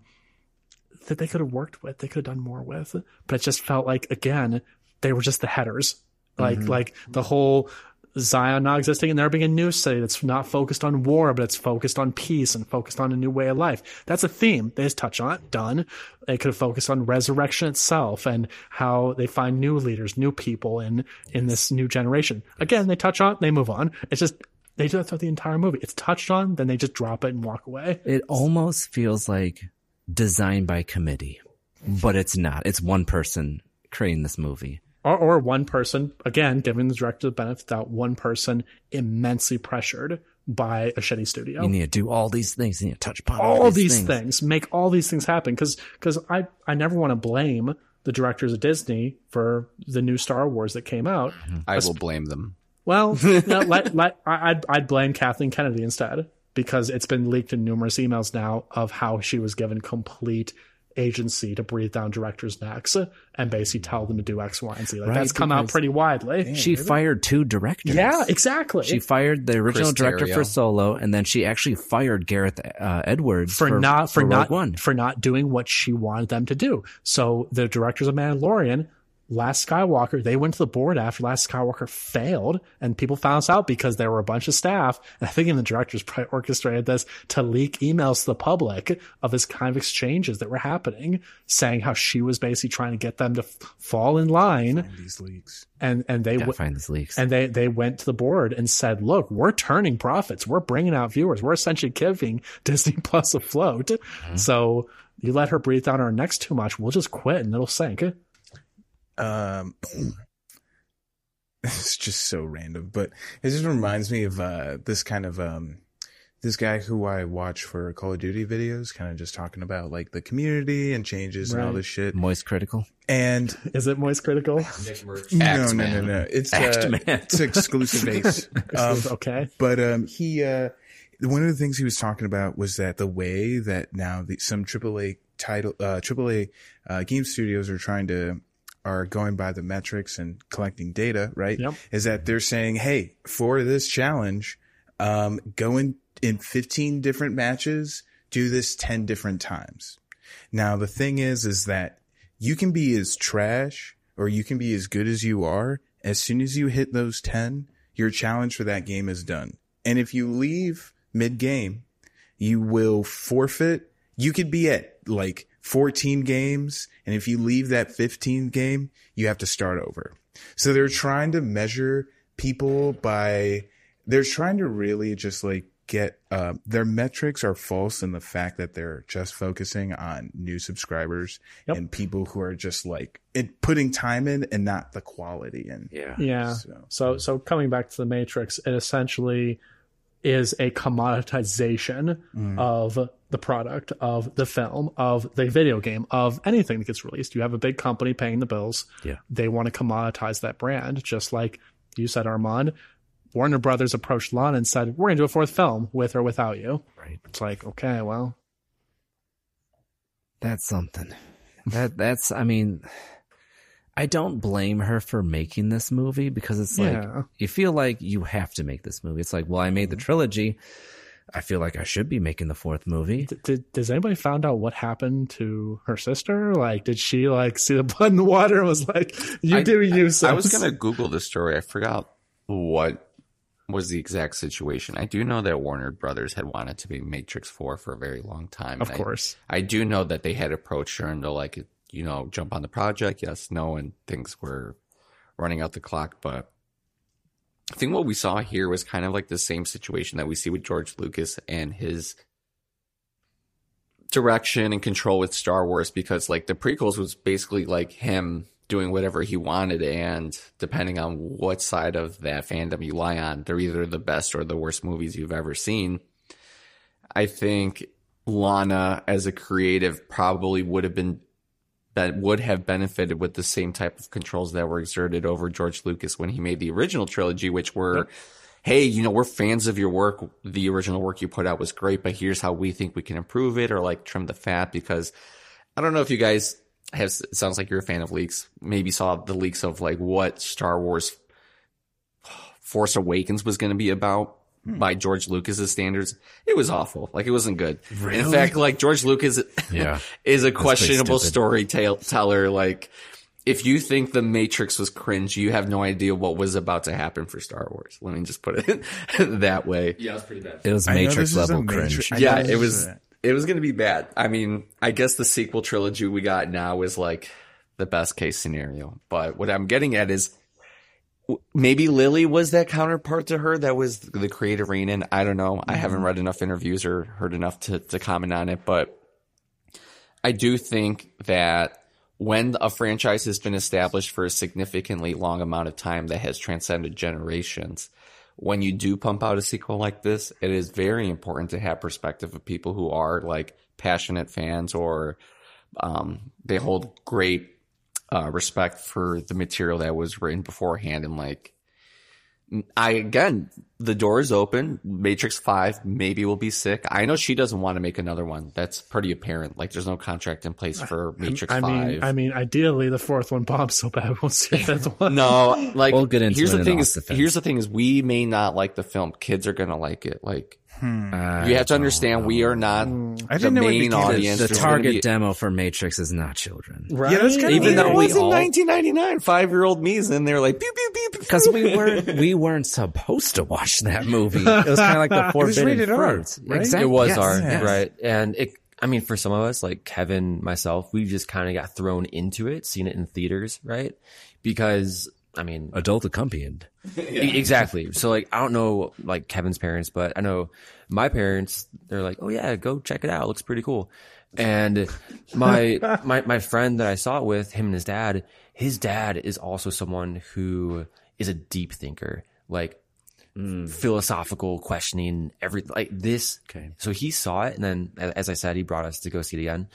that they could have worked with. They could have done more with, but it just felt like again they were just the headers, like like the whole Zion not existing and there being a new city that's not focused on war, but it's focused on peace and focused on a new way of life. That's a theme. They just touch on it. Done. They could have focused on resurrection itself and how they find new leaders, new people in in this new generation. Again, they touch on it, they move on. It's just they do that throughout the entire movie. It's touched on, then they just drop it and walk away. It almost feels like designed by committee, but it's not. It's one person creating this movie. Or, or one person again giving the director the benefit of the doubt one person immensely pressured by a shitty studio You need to do all these things. You need to touch upon all these things. make all these things happen because because i i never want to blame the directors of disney for the new star wars that came out I will blame them. well no, let, let, I, I'd, I'd blame kathleen kennedy instead because it's been leaked in numerous emails now of how she was given complete agency to breathe down directors' necks and basically tell them to do X, Y, and Z. Like Right, that's come out pretty widely. She fired two directors. Yeah, exactly. She fired the original Chris director for Solo, and then she actually fired Gareth uh, Edwards for, not for, Rogue not One. for not doing what she wanted them to do. So the directors of Mandalorian, Last Skywalker, they went to the board after Last Skywalker failed, and people found this out because there were a bunch of staff, and I think even the directors probably orchestrated this to leak emails to the public of this kind of exchanges that were happening, saying how she was basically trying to get them to f- fall in line, These leaks. and and they w- find these leaks. and they they went to the board and said, "Look, we're turning profits. We're bringing out viewers. We're essentially giving Disney Plus a float. Mm-hmm. So you let her breathe down our necks too much, we'll just quit and it'll sink." Um, it's just so random, but it just reminds me of uh, this kind of um, this guy who I watch for Call of Duty videos, kind of just talking about like the community and changes and all this shit. Moist critical. And Is it moist critical? no, no, no, no, it's uh, it's exclusive base. Um, okay. but um, he uh, one of the things he was talking about was that the way that now the, some AAA title uh, AAA uh, game studios are trying to are going by the metrics and collecting data, right? Yep. Is that they're saying, hey, for this challenge, um, go in in 15 different matches, do this 10 different times. Now the thing is, is that you can be as trash or you can be as good as you are. As soon as you hit those 10, your challenge for that game is done. And if you leave mid game, you will forfeit. You could be at like 14 games. And if you leave that 15 game, you have to start over. So they're trying to measure people by, they're trying to really just like get, uh, their metrics are false in the fact that they're just focusing on new subscribers Yep. and people who are just like it, putting time in and not the quality in. Yeah. Yeah. So- So so coming back to the Matrix, it essentially is a commoditization of the product of the film of the video game of anything that gets released. You have a big company paying the bills. Yeah. They want to commoditize that brand, just like you said, Armand. Warner Brothers approached Lon and said, "We're going to do a fourth film with or without you." Right. It's like, okay, well, That's something. That that's I mean I don't blame her for making this movie because it's like Yeah. you feel like you have to make this movie. It's like, well, I made the mm-hmm. trilogy. I feel like I should be making the fourth movie. D- did does anybody found out what happened to her sister? Like, did she like see the blood in the water and was like, "You I- do you"? I, I was gonna Google the story. I forgot what was the exact situation. I do know that Warner Brothers had wanted to be Matrix Four for a very long time. Of and I- course. I, do know that they had approached her and to like, you know, jump on the project. Yes, no, and things were running out the clock. But I think what we saw here was kind of like the same situation that we see with George Lucas and his direction and control with Star Wars because like the prequels was basically like him doing whatever he wanted and depending on what side of that fandom you lie on, they're either the best or the worst movies you've ever seen. I think Lana as a creative probably would have been that would have benefited with the same type of controls that were exerted over George Lucas when he made the original trilogy, which were, hey, you know, we're fans of your work. The original work you put out was great, but here's how we think we can improve it or like trim the fat because I don't know if you guys have, it sounds like you're a fan of leaks, maybe saw the leaks of like what Star Wars Force Awakens was going to be about Hmm. by George Lucas's standards. It was awful. Like it wasn't good. In fact, like George Lucas Yeah. is a pretty questionable stupid. storyteller. Like if you think the Matrix was cringe, you have no idea what was about to happen for Star Wars. Let me just put it that way. Yeah, it's pretty bad. It was I Matrix this is a level cringe. I know Yeah, it was. a- It was going to be bad. I mean, I guess the sequel trilogy we got now is like the best case scenario. But what I'm getting at is w- maybe Lily was that counterpart to her that was the creative rein in. I don't know. I haven't read enough interviews or heard enough to, to comment on it, but I do think that when a franchise has been established for a significantly long amount of time that has transcended generations, when you do pump out a sequel like this, it is very important to have perspective of people who are like passionate fans or um, they hold great uh, respect for the material that was written beforehand and like I again, the door is open. Matrix Five maybe will be sick. I know she doesn't want to make another one. That's pretty apparent. Like, there's no contract in place for Matrix I Five. mean, I mean, ideally, the fourth one bombs so bad we won't see a fifth one. no, like We'll get into here's it the in thing is Defense. here's the thing is we may not like the film. Kids are gonna like it. Like I you have to understand, we are not hmm. I the didn't know it'd be main audience. the There's target be- demo for Matrix is not children. Right? Yeah, that's kinda Even weird. though it we was in 1999. Five year old me's in there like pew pew pew pew. Because we weren't we weren't supposed to watch that movie. It was kind of like the forbidden rated R, fruit. right? Exactly. It was Yes. art, yes. right? And it, I mean, for some of us, like Kevin, myself, we just kind of got thrown into it, seen it in theaters, right? Because, I mean, Adult accompanied. E- Exactly. So like I don't know like Kevin's parents, but I know my parents. They're like, oh yeah, go check it out. It looks pretty cool. And my my my friend that I saw it with, him and his dad. His dad is also someone who is a deep thinker, like mm. philosophical questioning every like this. Okay. So he saw it, and then as I said, he brought us to go see it again.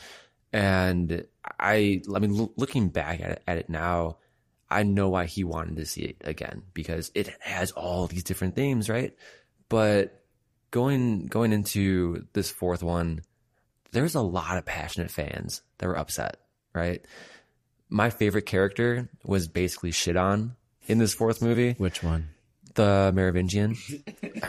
And I, I mean, loo- looking back at it, at it now, I know why he wanted to see it again because it has all these different themes, right? But going going into this fourth one, there's a lot of passionate fans that were upset, right? My favorite character was basically shit on in this fourth movie, Which one? the Merovingian.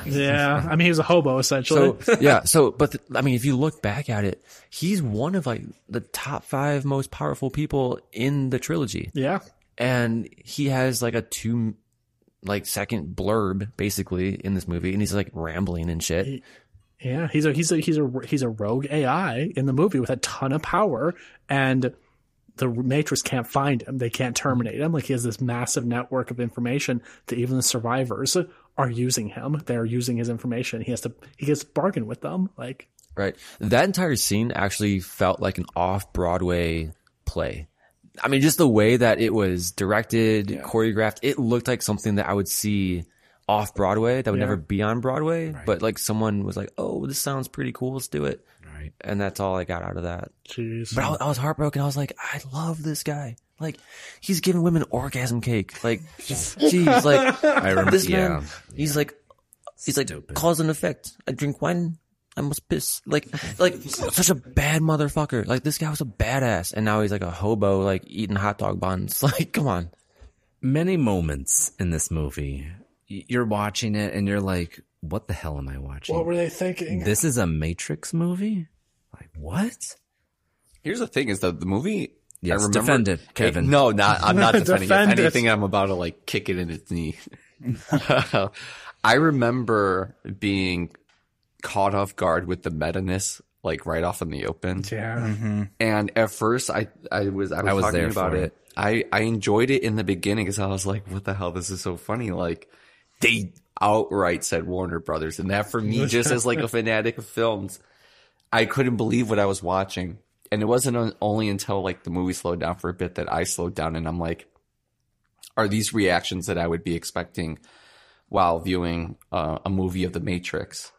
Yeah, I mean, he was a hobo essentially. So yeah, so but the, I mean, if you look back at it, he's one of like the top five most powerful people in the trilogy. yeah, and he has like a two like second blurb basically in this movie and he's like rambling and shit yeah, he's a he's a he's a he's a rogue AI in the movie with a ton of power, and the Matrix can't find him. They can't terminate him. Like he has this massive network of information that even the survivors are using him. They're using his information. He has to he gets bargain with them. Like right that entire scene actually felt like an off-broadway play i mean just the way that it was directed choreographed it looked like something that i would see off broadway that would Yeah. never be on broadway but like someone was like oh this sounds pretty cool let's do it Right. and that's all i got out of that jeez, But I, was- I was heartbroken. I was like, I love this guy. Like, he's giving women orgasm cake. Like, jeez, like I remember. this yeah. man. He's like, he's like cause and effect. I drink wine. I must piss. Like, like such a bad motherfucker. Like this guy was a badass, and now he's like a hobo, like eating hot dog buns. Like, come on. Many moments in this movie, you're watching it and you're like, "What the hell am I watching? what were they thinking? this is a Matrix movie? Like what? Here's the thing: is that the movie. Yes, I remember, defend it, Kevin. no, not. I'm not defending Defend it. it. Anything, I'm about to like kick it in its knee. I remember being caught off guard with the meta-ness, like right off in the open. yeah, And at first, I I was I was, I was talking there about it. it. I I enjoyed it in the beginning because I was like, "What the hell? This is so funny!" Like they outright said Warner Brothers, and that for me, just as like a fanatic of films, I couldn't believe what I was watching. And it wasn't only until like the movie slowed down for a bit that I slowed down, and I'm like, "Are these reactions that I would be expecting while viewing uh, a movie of The Matrix?"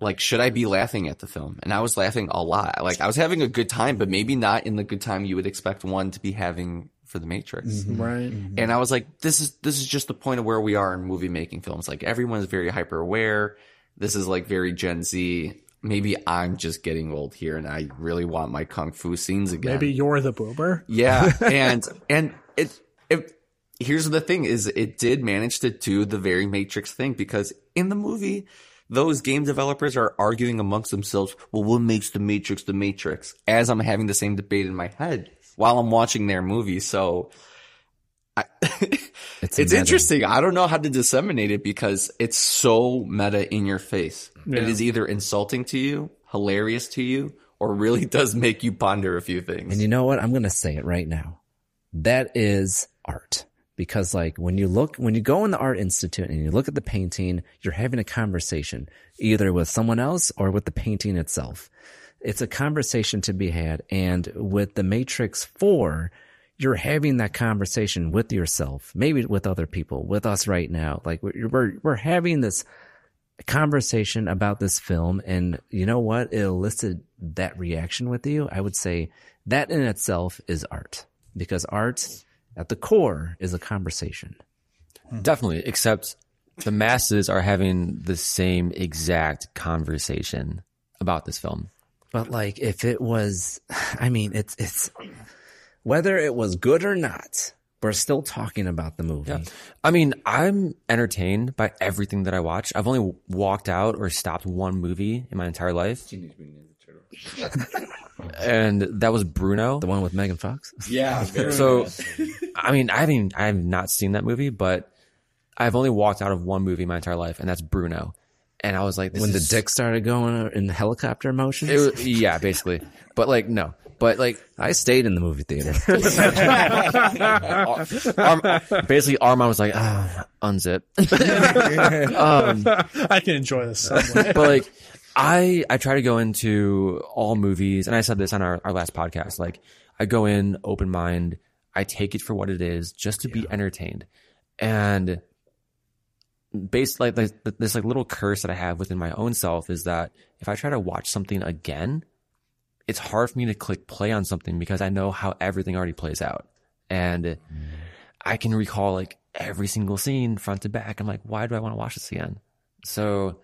Like should I be laughing at the film? And I was laughing a lot. Like I was having a good time, but maybe not in the good time you would expect one to be having for the Matrix. Mm-hmm. right. Mm-hmm. And I was like, this is this is just the point of where we are in movie making films. Like everyone's very hyper aware. This is like very Gen Z. Maybe I'm just getting old here and I really want my kung fu scenes again. Maybe you're the boomer. Yeah, and and it it here's the thing is it did manage to do the very Matrix thing because in the movie those game developers are arguing amongst themselves, well, what makes the Matrix the Matrix? As I'm having the same debate in my head while I'm watching their movie. So I, it's, meta. interesting. I don't know how to disseminate it because it's so meta in your face. It Yeah. is either insulting to you, hilarious to you, or really does make you ponder a few things. And you know what? I'm going to say it right now. That is art. Because like when you look, when you go in the art institute and you look at the painting, you're having a conversation either with someone else or with the painting itself. It's a conversation to be had. And with the Matrix 4, you're having that conversation with yourself, maybe with other people, with us right now. Like we're, we're, we're having this conversation about this film and you know what it elicited that reaction with you i would say that in itself is art because art at the core is a conversation mm-hmm. Definitely. Except the masses are having the same exact conversation about this film. But like, if it was, I mean, it's it's whether it was good or not, we're still talking about the movie. Yeah. I mean, I'm entertained by everything that I watch. I've only walked out or stopped one movie in my entire life. And that was Bruno, the one with Megan Fox. Yeah. So, I mean, I haven't, I have not seen that movie, but I've only walked out of one movie my entire life, and that's Bruno. And I was like, when is, the dick started going in helicopter motion. yeah, basically. But like, no, but like, I stayed in the movie theater. Arm, basically, Armand was like, ah, unzip. um, I can enjoy this. Somewhere. but like I I try to go into all movies, and I said this on our, our last podcast. Like I go in open mind, I take it for what it is, just to be entertained, and based like this, this like little curse that I have within my own self is that if I try to watch something again, it's hard for me to click play on something because I know how everything already plays out, and I can recall like every single scene front to back. I'm like, why do I want to watch this again? So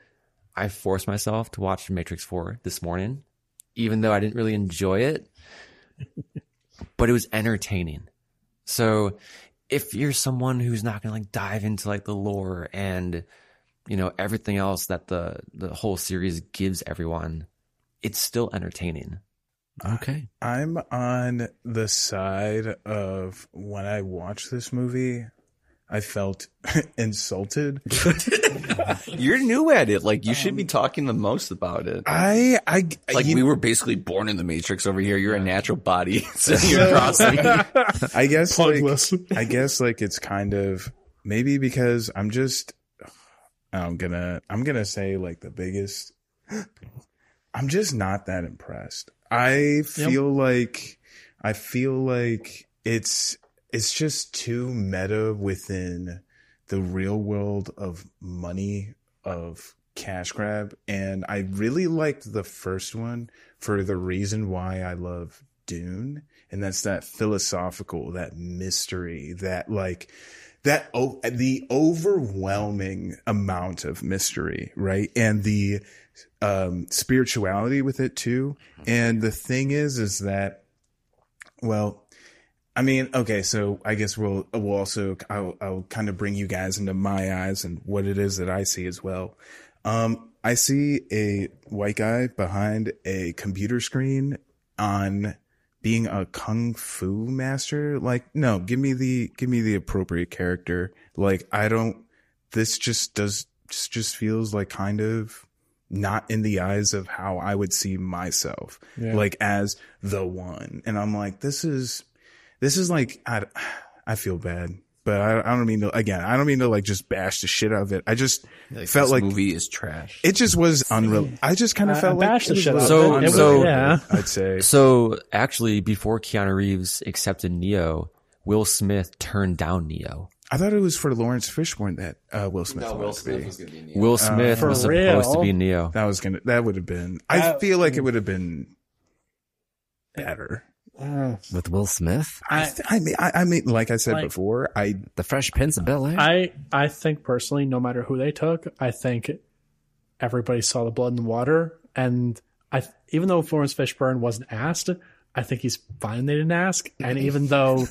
I forced myself to watch Matrix 4 this morning, even though I didn't really enjoy it, but it was entertaining. So if you're someone who's not going to like dive into like the lore and, you know, everything else that the, the whole series gives everyone, it's still entertaining. Okay. I'm on the side of when I watch this movie, I felt insulted. You're new at it. Like you should be um, talking the most about it. I, I, like you- we were basically born in the Matrix over here. You're a natural body sitting across me. I guess like, I guess like it's kind of maybe because I'm just I'm gonna I'm gonna say like the biggest I'm just not that impressed. I feel like I feel like it's it's just too meta within the real world of money of cash grab. And I really liked the first one for the reason why I love Dune. And that's that philosophical that mystery that like that oh, the overwhelming amount of mystery right? And the um spirituality with it too. And the thing is is that well I mean, okay, so I guess we'll we'll also I'll, I'll kind of bring you guys into my eyes and what it is that I see as well. Um, I see a white guy behind a computer screen on being a kung fu master. Like, no, give me the give me the appropriate character. Like, I don't. This just does just just feels like kind of not in the eyes of how I would see myself, Yeah. like as the one. And I'm like, this is this is like I, I feel bad, but I, I don't mean to again. I don't mean to like just bash the shit out of it. I just Like, felt this like movie is trash. it just was unreal. I just kind of felt I like bashed it the shit a out little of it. So- yeah. I'd say. So actually, before Keanu Reeves accepted Neo, Will Smith turned down Neo. I thought it was for Laurence Fishburne that uh, Will Smith. wanted to be. going to be Neo. Will Smith For was supposed to be Neo. That was gonna. That would have been. I That- feel like it would have been better. Uh, with Will Smith, I, I mean, I, I mean, like I said Like- before, I the Fresh Prince of Bel Air. I I think personally, no matter who they took, I think everybody saw the blood in the water, and I even though Laurence Fishburne wasn't asked, I think he's fine they didn't ask, and even though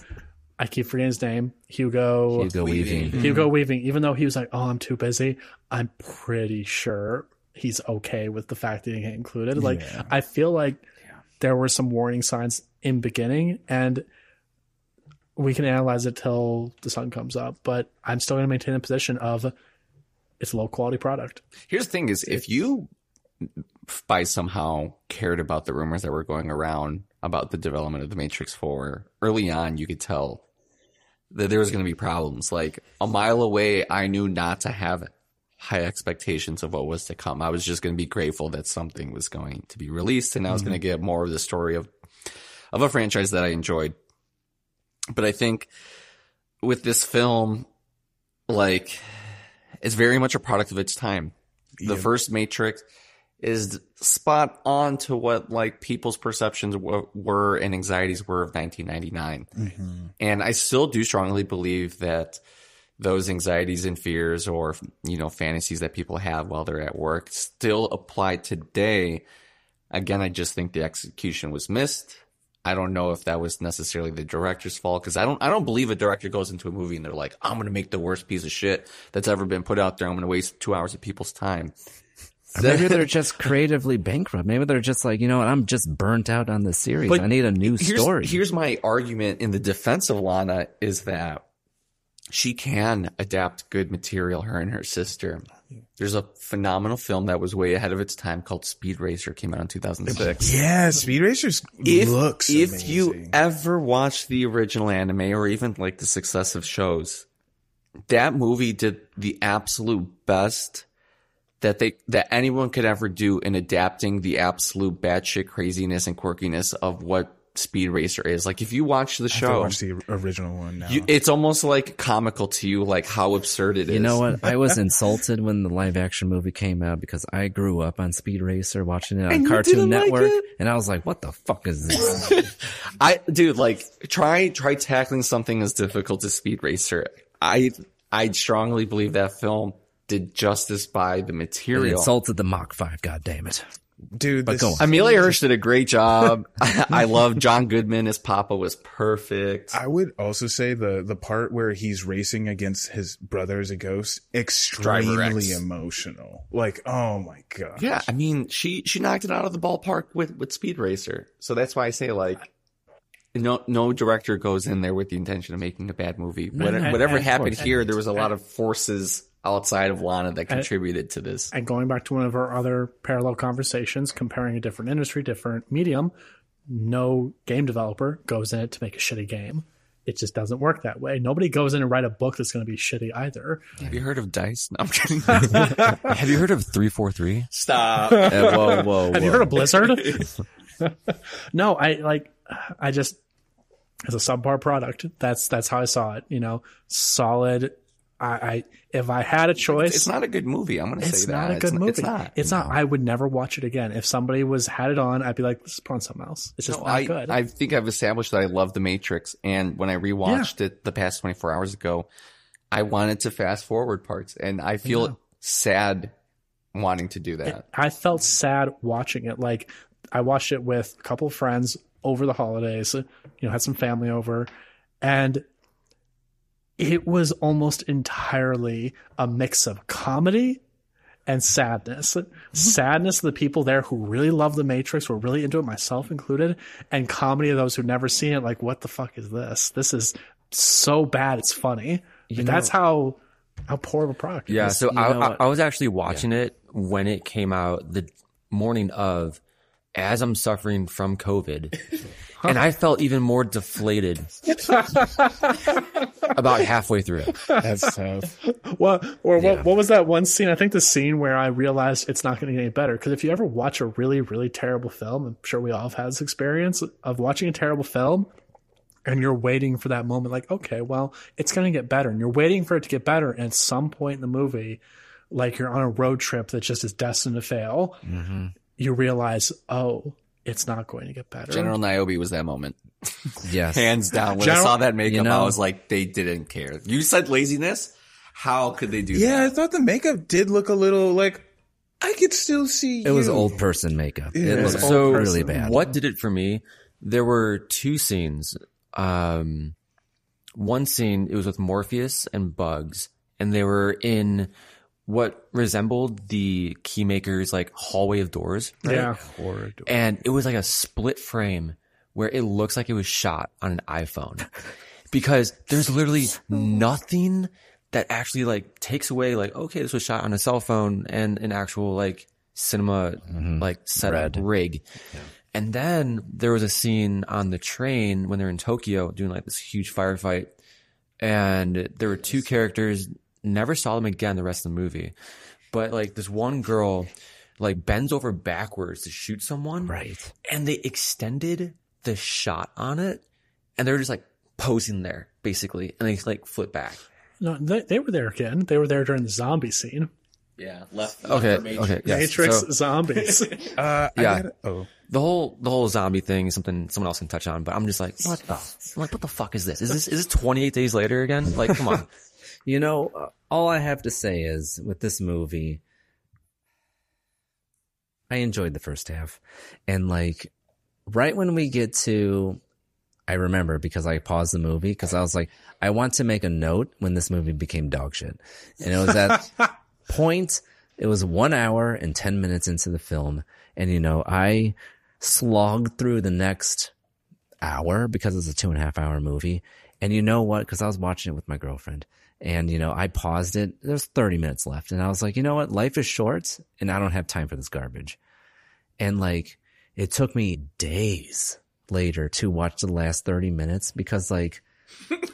I keep forgetting his name, Hugo Hugo Weaving. Mm-hmm. Hugo Weaving, even though he was like, "Oh, I'm too busy," I'm pretty sure he's okay with the fact that he didn't get included. Like, I feel like there were some warning signs in beginning, and we can analyze it till the sun comes up. But I'm still going to maintain a position of it's a low quality product. Here's the thing: is if you by somehow cared about the rumors that were going around about the development of the Matrix Four early on, you could tell that there was going to be problems. Like a mile away, I knew not to have high expectations of what was to come. I was just going to be grateful that something was going to be released, and I was mm-hmm. going to get more of the story of of a franchise that I enjoyed. But I think with this film, like it's very much a product of its time. The Yeah. first Matrix is spot on to what like people's perceptions w- were and anxieties were of 1999. Mm-hmm. And I still do strongly believe that those anxieties and fears or, you know, fantasies that people have while they're at work still apply today. Again, I just think the execution was missed. I don't know if that was necessarily the director's fault because I don't I don't believe a director goes into a movie and they're like, I'm gonna make the worst piece of shit that's ever been put out there. I'm gonna waste two hours of people's time. Maybe they're just creatively bankrupt. Maybe they're just like, you know what, I'm just burnt out on this series. But I need a new here's, story. Here's my argument in the defense of Lana is that she can adapt good material, her and her sister. There's a phenomenal film that was way ahead of its time called Speed Racer, came out in 2006. Yeah, Speed Racers If, looks if amazing. you ever watch the original anime or even like the successive shows, that movie did the absolute best that they that anyone could ever do in adapting the absolute batshit craziness and quirkiness of what Speed Racer is. Like if you watch the I have to show, watch the original one now. you, it's almost like comical to you, like how absurd it is. You know what? I was insulted when the live action movie came out because I grew up on Speed Racer watching it on And Cartoon didn't like Network. and I was like, what the fuck is this? I, dude, like try try tackling something as difficult as Speed Racer. I I strongly believe that film did justice by the It material. insulted the Mach 5, god damn it. Dude, But this, go. Emile Hirsch did a great job. I love John Goodman as Papa was perfect. I would also say the the part where he's racing against his brother as a ghost, extremely emotional. Like, oh my god. Yeah, I mean, she she knocked it out of the ballpark with with Speed Racer. So that's why I say like no no director goes in there with the intention of making a bad movie. What, and- whatever and- happened and- here, there was a lot of forces outside of Lana that And- contributed to this. And going back to one of our other parallel conversations, comparing a different industry, different medium, no game developer goes in it to make a shitty game. It just doesn't work that way. Nobody goes in and write a book that's going to be shitty either. Have you heard of Dice? No, I'm kidding. Have you heard of 343? Stop. Uh, whoa, whoa, Have you heard of Blizzard? no, I like. I just as a subpar product. That's that's how I saw it. You know, solid. I, I if I had a choice, It's not a good movie. I'm going to it's say that. It's not a good it's, movie. It's not. It's not. I would never watch it again. If somebody was had it on, I'd be like, "Let's put on something else." It's just No, not I, good. I think I've established that I love The Matrix. And when I rewatched it the past 24 hours ago, I wanted to fast forward parts. And I feel sad wanting to do that. I felt sad watching it. Like I watched it with a couple of friends over the holidays. You know, had some family over, and it was almost entirely a mix of comedy and sadness. Mm-hmm. Sadness of the people there who really love the Matrix, were really into it, myself included, and comedy of those who've never seen it. Like, what the fuck is this? This is so bad. It's funny. Like, that's how how poor of a product. it Yeah, so I, I. I was actually watching it when it came out the morning of, as I'm suffering from COVID, and I felt even more deflated about halfway through. That's tough. What or Yeah. what, what was that one scene? I think the scene where I realized it's not going to get any better. Because if you ever watch a really, really terrible film, I'm sure we all have had this experience of watching a terrible film and you're waiting for that moment, like, okay, well, it's going to get better. And you're waiting for it to get better. And at some point in the movie, like you're on a road trip that just is destined to fail, mm-hmm. you realize, oh, it's not going to get better. General Niobe was that moment. Yes. Hands down. When General- I saw that makeup, You know- I was like, they didn't care. You said laziness? How could they do Yeah, I thought the makeup did look a little like I could still see. It was old person makeup. Yeah. It was so really bad. What did it for me? There were two scenes. Um, one scene it was with Morpheus and Bugs, and they were in what resembled the Keymaker's like hallway of doors. Yeah. and it was like a split frame where it looks like it was shot on an iPhone. Because there's literally nothing that actually like takes away like okay this was shot on a cell phone and an actual like cinema like set setup rig. And then there was a scene on the train when they're in Tokyo doing like this huge firefight. And there were two characters never saw them again the rest of the movie but like this one girl like bends over backwards to shoot someone Right. and they extended the shot on it and they were just like posing there basically and they like flip back No, they, they were there again. They were there during the zombie scene. Yeah, left. okay okay yes. Matrix So zombies. Uh, Yeah. gotta- oh, the whole the whole zombie thing is something someone else can touch on but i'm just like what the I'm like what the fuck is this is this is this 28 days later again like come on You know, uh, all I have to say is with this movie, I enjoyed the first half. And like, right when we get to, I remember because I paused the movie because I was like, I want to make a note when this movie became dog shit. And it was at point, it was one hour and 10 minutes into the film. And you know, I slogged through the next hour because it's a two and a half hour movie. And you know what? Cause I was watching it with my girlfriend and, you know, I paused it. There's 30 minutes left. And I was like, you know what? Life is short and I don't have time for this garbage. And like, it took me days later to watch the last 30 minutes because like,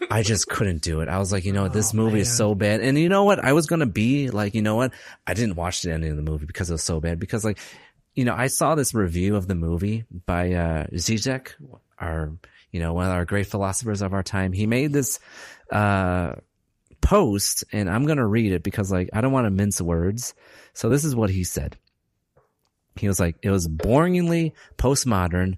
I just couldn't do it. I was like, you know what? This movie is so bad. And you know what? I was going to be like, you know what? I didn't watch the ending of the movie because it was so bad because like, you know, I saw this review of the movie by, uh, Zizek, our, you know, one of our great philosophers of our time. He made this, uh, post and I'm going to read it because like, I don't want to mince words. So this is what he said. He was like, it was boringly postmodern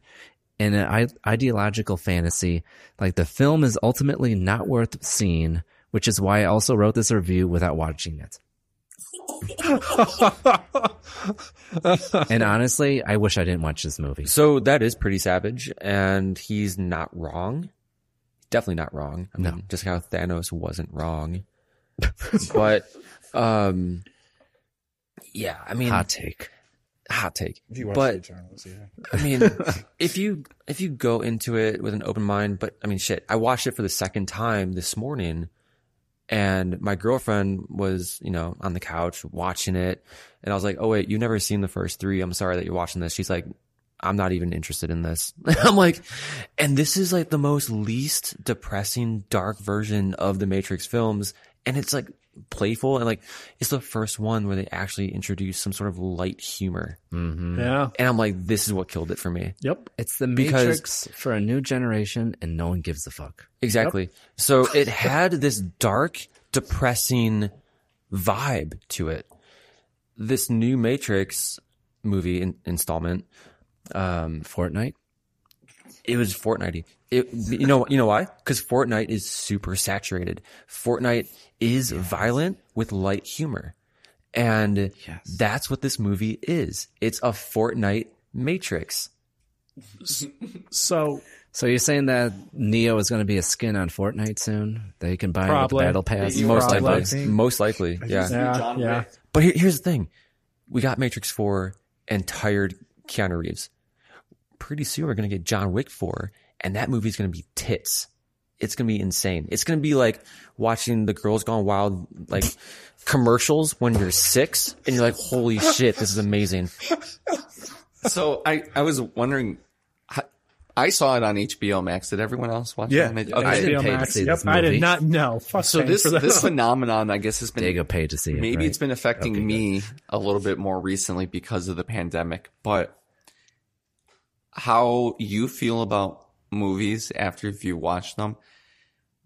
and an ideological fantasy. Like the film is ultimately not worth seeing, which is why I also wrote this review without watching it. and honestly, I wish I didn't watch this movie. So that is pretty savage, and he's not wrong. Definitely not wrong. I mean, just how Thanos wasn't wrong. but, um, yeah, I mean, Hot take. hot take. If you watch but the Eternals, yeah. I mean, if you if you go into it with an open mind, but I mean, shit, I watched it for the second time this morning, and my girlfriend was, you know, on the couch watching it, and I was like, "Oh wait, you've never seen the first three. I'm sorry that you're watching this." She's like, "I'm not even interested in this." I'm like, and this is like the most least depressing, dark version of the Matrix films, and it's like playful and like it's the first one where they actually introduce some sort of light humor. Mm-hmm. Yeah. And I'm like, this is what killed it for me. Yep. It's the Because- Matrix for a new generation and no one gives a fuck. Exactly. So it had this dark, depressing vibe to it. This new Matrix movie in, installment, um, Fortnite? it was Fortnite. It, you know, you know why? Because Fortnite is super saturated. Fortnite is violent with light humor. And yes. that's what this movie is. It's a Fortnite Matrix. So So you're saying that Neo is going to be a skin on Fortnite soon that you can buy with the Probably. battle pass? Most probably. likely. Most likely. Yeah. yeah, yeah. But here, here's the thing. We got Matrix 4 and tired Keanu Reeves. Pretty soon we're going to get John Wick 4 and that movie's going to be tits. It's going to be insane. It's going to be like watching the Girls Gone Wild, like commercials when you're six and you're like, holy shit, this is amazing. So I, I was wondering, I- I saw it on HBO Max. Did everyone else watch Yeah. it? I Okay. didn't HBO pay to Max. see Yep, this I did not know. Fuck So this for this phenomenon, I guess, has been Diego paid to see it. maybe right? it's been affecting Okay, good. me a little bit more recently because of the pandemic. But how you feel about movies after you watch them?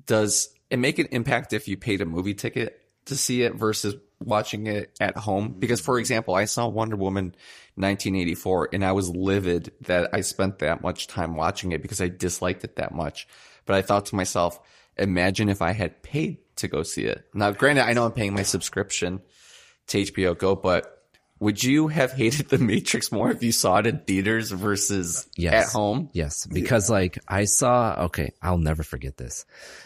Does it make an impact if you paid a movie ticket to see it versus watching it at home? Because, for example, I saw Wonder Woman 1984 and I was livid that I spent that much time watching it because I disliked it that much. But I thought to myself, imagine if I had paid to go see it. Now, granted, I know I'm paying my subscription to HBO Go, but would you have hated The Matrix more if you saw it in theaters versus Yes. at home? Yes, because like I saw, okay, I'll never forget this.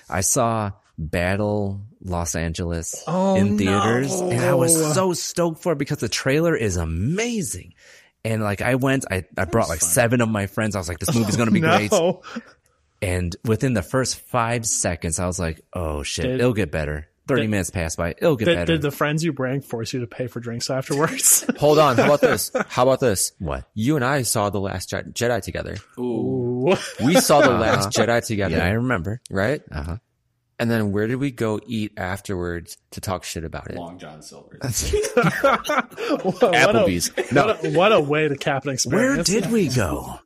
I saw Battle Los Angeles Oh, in theaters no. and I was so stoked for it because the trailer is amazing. And like I went, I, I brought like seven of my friends. I was like, this movie's going to be great. no. And within the first five seconds, I was like, oh shit, Did- it'll get better. 30 did- minutes passed by. It'll get Did, better. did the friends you bring force you to pay for drinks afterwards? Hold on. How about this? How about this? what? You and I saw The Last Je- Jedi together. Ooh. We saw The Last Jedi together. Yeah, I remember. right? Uh-huh. And then where did we go eat afterwards to talk shit about it? Long John Silver. Applebee's. What No, a, what a way to cap an Where did we go?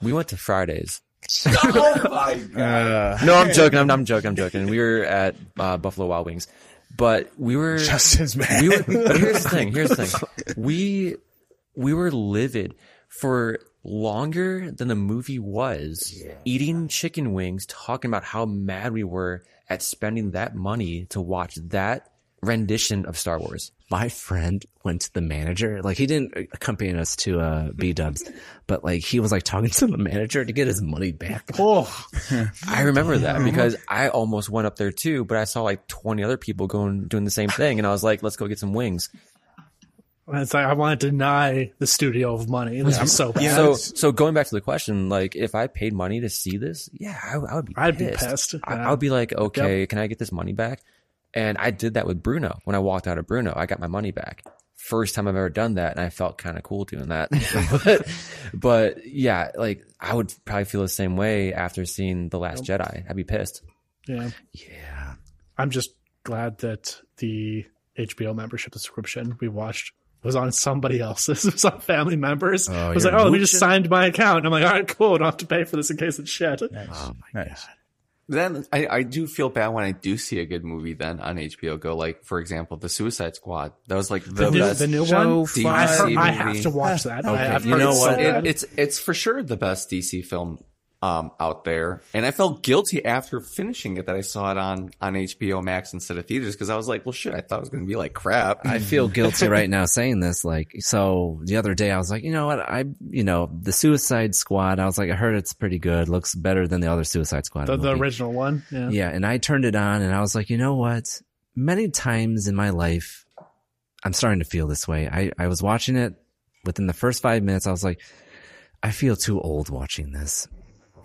we went to Fridays. Oh my god. No, I'm joking. I'm, I'm joking. I'm joking. We were at uh, Buffalo Wild Wings, but we were. Justin's mad. we were. But here's the thing. Here's the thing. We we were livid for longer than the movie was, eating chicken wings, talking about how mad we were at spending that money to watch that rendition of Star Wars. My friend went to the manager. Like he didn't accompany us to uh, B Dubs, but like he was like talking to the manager to get his money back. Oh, I remember that because I almost went up there too, but I saw like 20 other people going doing the same thing, and I was like, "Let's go get some wings." it's like I want to deny the studio of money. This is so bad. So, so going back to the question, like, if I paid money to see this, yeah, I, I would be. I'd be pissed. pissed, I, yeah. I would be like, okay, can I get this money back? And I did that with Bruno when I walked out of Bruno. I got my money back. First time I've ever done that, and I felt kind of cool doing that. but, but yeah, like I would probably feel the same way after seeing The Last Jedi. I'd be pissed. yeah, Yeah. I'm just glad that the HBO membership subscription we watched was on somebody else's. It was on family members. Oh, I was like, oh, we just signed my account. And I'm like, all right, cool. I don't have to pay for this in case it's shit. Oh my Nice. god. Then I, I do feel bad when I do see a good movie then on HBO Go. Like for example, The Suicide Squad. That was like the, The new, best. the new one. DC I, heard- I have to watch that. Okay, I, I've you heard know it's so what? bad. It, it's it's for sure the best DC film um, out there, and I felt guilty after finishing it that I saw it on on HBO Max instead of theaters because I was like, well, shit, I thought it was going to be like crap. I feel guilty right now saying this. Like, so the other day I was like, you know what? I, you know, the Suicide Squad. I was like, I heard it's pretty good. Looks better than the other Suicide Squad. the, the original one. Yeah. Yeah, and I turned it on and I was like, you know what? Many times in my life, I'm starting to feel this way. I, I was watching it within the first five minutes. I was like, I feel too old watching this.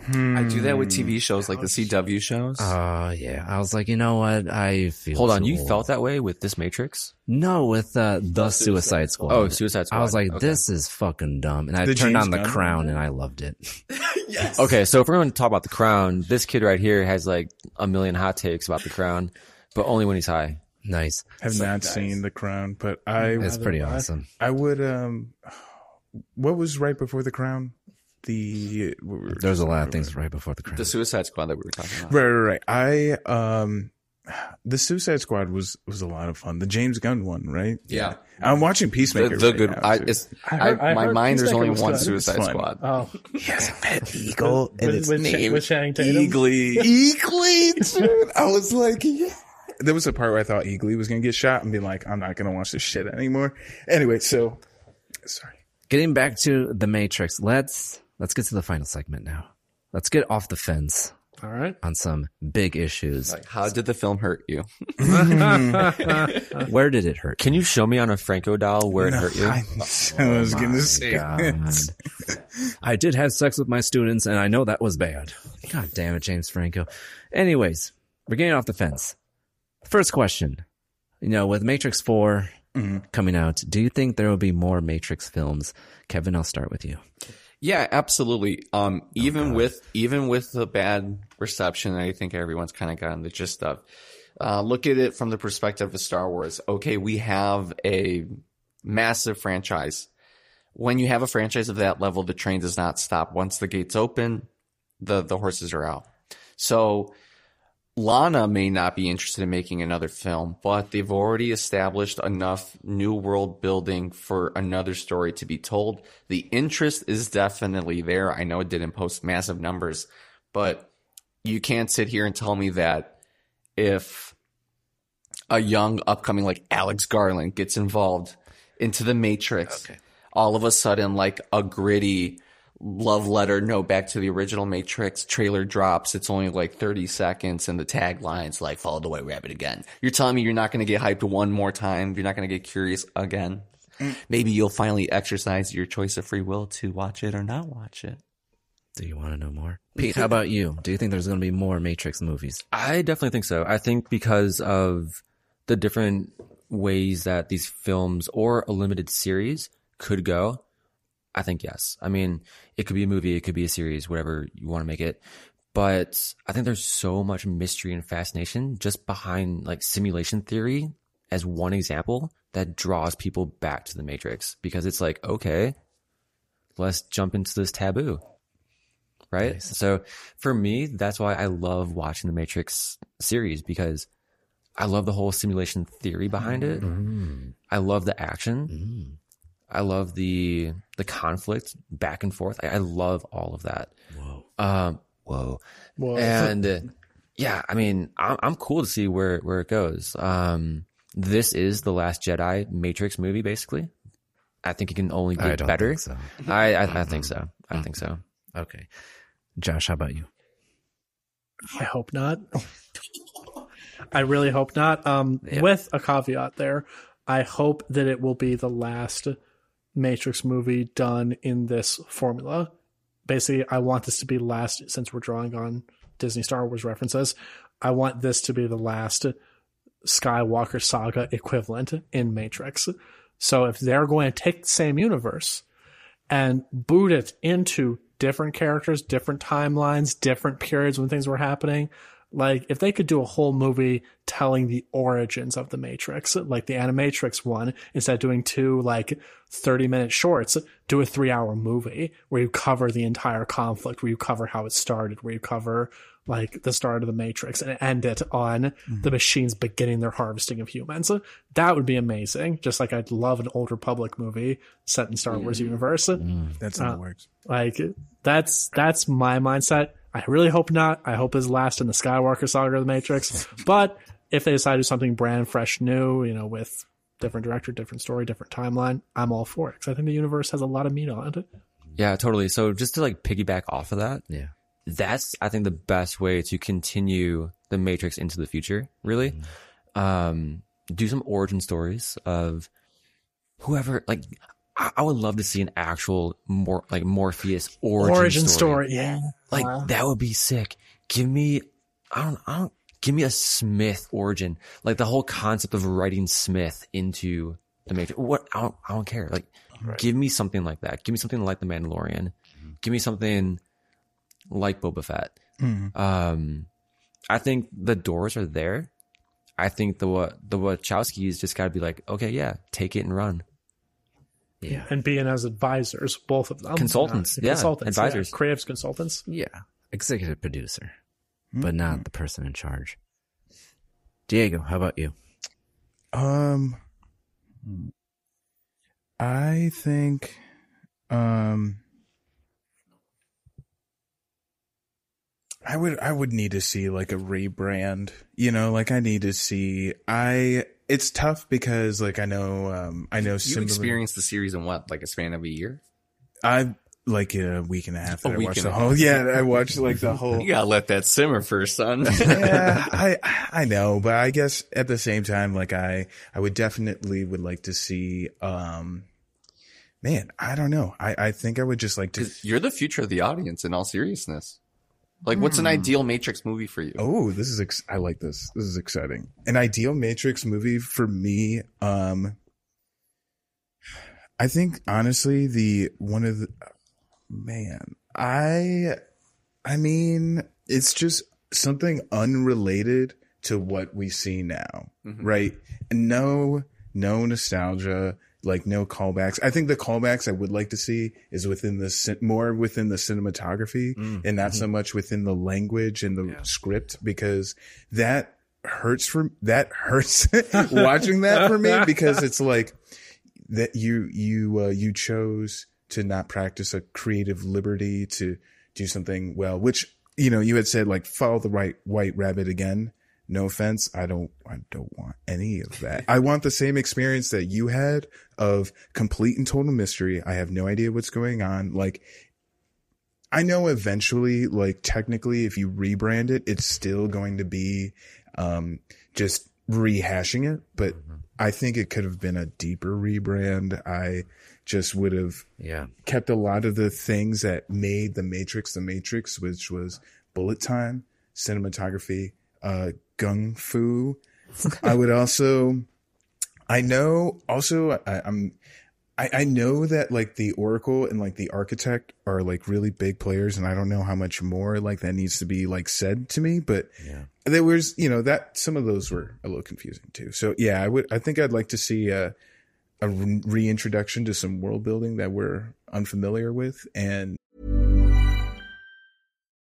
I do that with TV shows like the CW shows. Oh, yeah. I was like, you know what? I feel Hold on, you old. felt that way with this Matrix? No, with uh, the Suicide Squad. Oh, Suicide Squad. I was like, Okay. this is fucking dumb. And I The turned James on The Gunn? Crown and I loved it. Yes. Okay, so if we're going to talk about the crown, this kid right here has like a million hot takes about the crown, but only when he's high. Nice. Have not seen The Crown, but I It's pretty awesome. I would um what was right before The Crown? The There's a lot of things right before The Crown. the Suicide Squad that we were talking about. Right, right, right. I um the Suicide Squad was was a lot of fun. The James Gunn one, right? Yeah. I'm watching Peacemaker. the right good. now, I, it's, I I, heard- I my mind. There's only one good. Suicide fun. Squad. Oh, he has a pet eagle, and with, it's with, named with Channing Tatum. Eagly. Eagly, dude. I was like, yeah. There was a part where I thought Eagly was gonna get shot and be like, I'm not gonna watch this shit anymore. Anyway, so sorry. Getting back to The Matrix, let's let's get to the final segment now. Let's get off the fence All right. on some big issues. Like, how did the film hurt you? Where did it hurt? Can you show me on a Franco doll where it hurt you? I, I was gonna oh say God. I did have sex with my students, and I know that was bad. God damn it, James Franco. Anyways, we're getting off the fence. First question. You know, with Matrix 4 mm-hmm. coming out, do you think there will be more Matrix films? Kevin, I'll start with you. Yeah, absolutely. Um, even with even with the bad reception, I think everyone's kind of gotten the gist of. Uh, look at it from the perspective of Star Wars. Okay, we have a massive franchise. When you have a franchise of that level, the train does not stop. Once the gates open, the the horses are out. So Lana may not be interested in making another film, but they've already established enough new world building for another story to be told. The interest is definitely there. I know it didn't post massive numbers, but you can't sit here and tell me that if a young upcoming like Alex Garland gets involved into the Matrix, all of a sudden like a gritty love letter, no, back to the original Matrix trailer drops. It's only like 30 seconds and the tagline's like follow the white rabbit again. You're telling me you're not going to get hyped one more time. You're not going to get curious again. Mm. Maybe you'll finally exercise your choice of free will to watch it or not watch it. Do you want to know more? Pete, how about you? Do you think there's going to be more Matrix movies? I definitely think so. I think because of the different ways that these films or a limited series could go, I think yes. I mean, it could be a movie, it could be a series, whatever you want to make it. But I think there's so much mystery and fascination just behind like simulation theory as one example that draws people back to the Matrix because it's like, okay, let's jump into this taboo. Right. So for me, that's why I love watching the Matrix series because I love the whole simulation theory behind it. Mm. I love the action. Mm. I love the the conflict back and forth. I, I love all of that. Whoa. Um, whoa. Whoa. And uh, yeah, I mean, I'm, I'm cool to see where, where it goes. Um, this is the last Jedi Matrix movie, basically. I think it can only I get don't better. think so. I, I, I think so. I think so. Okay. Josh, how about you? I hope not. I really hope not. Um, Yeah. with a caveat there, I hope that it will be the last Matrix movie done in this formula. Basically, I want this to be last since we're drawing on Disney Star Wars references. I want this to be the last Skywalker saga equivalent in Matrix. So if they're going to take the same universe and boot it into different characters, different timelines, different periods when things were happening. Like if they could do a whole movie telling the origins of the Matrix, like the Animatrix one, instead of doing two like 30 minute shorts, do a three hour movie where you cover the entire conflict, where you cover how it started, where you cover like the start of the Matrix and end it on mm-hmm. the machines beginning their harvesting of humans. That would be amazing. Just like I'd love an old Republic movie set in Star Wars mm. universe. Mm. That's how Uh, it works. Like that's that's my mindset. I really hope not. I hope it's last in the Skywalker saga of the Matrix. but if they decide to do something brand fresh, new, you know, with different director, different story, different timeline, I'm all for it because I think the universe has a lot of meat on it. Yeah, totally. So just to like piggyback off of that, Yeah. that's I think the best way to continue the Matrix into the future. Really, um, do some origin stories of whoever. Like, I, I would love to see an actual more like Morpheus origin, Origin story. story, yeah. Like Wow. that would be sick. Give me, I don't, I don't. Give me a Smith origin, like the whole concept of writing Smith into the Matrix. What I don't, I don't care. Like, give me something like that. Give me something like the Mandalorian. Mm-hmm. Give me something like Boba Fett. Mm-hmm. Um, I think the doors are there. I think the wa- the Wachowskis just got to be like, okay, yeah, take it and run. Yeah. And being as advisors, both of them. Consultants, yeah, consultants, advisors. yeah, creatives consultants. Yeah. Executive producer, but not the person in charge. Diego, how about you? Um, I think, um, I would, I would need to see like a rebrand, you know, like I need to see, I, it's tough because like I know, um, I know You similar, experienced the series in what, like a span of a year? I like a week and a half A I watched the whole, yeah, I watched like the whole, You gotta let that simmer first, son. yeah, I I know, but I guess at the same time, like I I would definitely would like to see. um Man, I don't know. I I think I would just like to. You're the future of the audience. In all seriousness, like, what's an Hmm. ideal Matrix movie for you? Oh, this is ex- I like this. This is exciting. An ideal Matrix movie for me. Um, I think honestly, the one of the man, I, I mean, it's just something unrelated to what we see now, right? No, no nostalgia, like no callbacks. I think the callbacks I would like to see is within the more within the cinematography and not so much within the language and the script because that hurts for that hurts watching that for me because it's like that you you uh, you chose to not practice a creative liberty to do something well which you know you had said like follow the right white rabbit again. No offense. I don't i don't want any of that. I want the same experience that you had of complete and total mystery i have no idea what's going on like I know eventually, like technically, if you rebrand it, it's still going to be um, just rehashing it. But I think it could have been a deeper rebrand. I just would have Yeah. kept a lot of the things that made the Matrix the Matrix, which was bullet time, cinematography, uh, gung fu. I would also, I know also I, I'm, I, I know that like the Oracle and like the architect are like really big players and I don't know how much more like that needs to be like said to me, but Yeah. there was, you know, that some of those were a little confusing too. So yeah, I would, I think I'd like to see a, a reintroduction to some world building that we're unfamiliar with and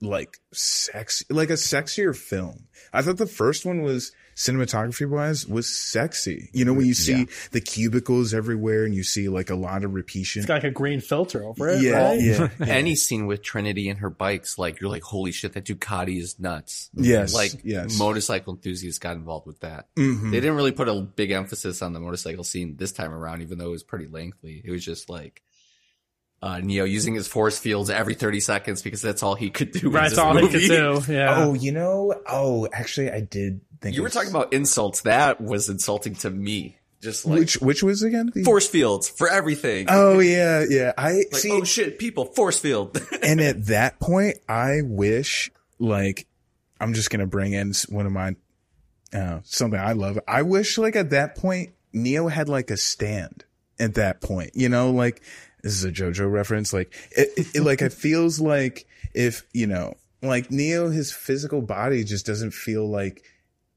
Like sexy, like a sexier film. I thought the first one was cinematography wise was sexy. You know, when you see Yeah. the cubicles everywhere and you see like a lot of repetition. It's got like a green filter over it. Yeah, right? yeah. Any scene with Trinity and her bikes, like you're like, holy shit, that Ducati is nuts. Yes, like yes. motorcycle enthusiasts got involved with that. Mhm. They didn't really put a big emphasis on the motorcycle scene this time around, even though it was pretty lengthy. It was just like uh, Neo using his force fields every 30 seconds because that's all he could do. in That's this all he could do. Yeah. Oh, you know, oh, actually, I did think You were talking about insults. That was insulting to me. Just like which which was again the- force fields for everything. Oh yeah, yeah. I like, see. oh shit, people, force field. and at that point, I wish, like, I'm just gonna bring in one of my uh, something I love. I wish, like, at that point, Neo had like a stand. At that point, you know, like this is a JoJo reference. Like, it, it, it- like it feels like if you know, like Neo, his physical body just doesn't feel like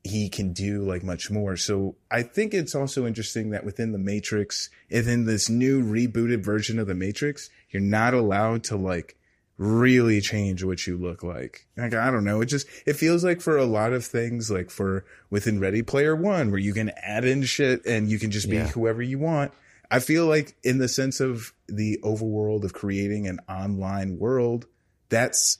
he can do like much more. So I think it's also interesting that within the Matrix, within this new rebooted version of the Matrix, you're not allowed to like really change what you look like. Like, I don't know. It just, it feels like for a lot of things, like for within Ready Player One, where you can add in shit and you can just be Yeah. whoever you want. I feel like in the sense of the overworld of creating an online world, that's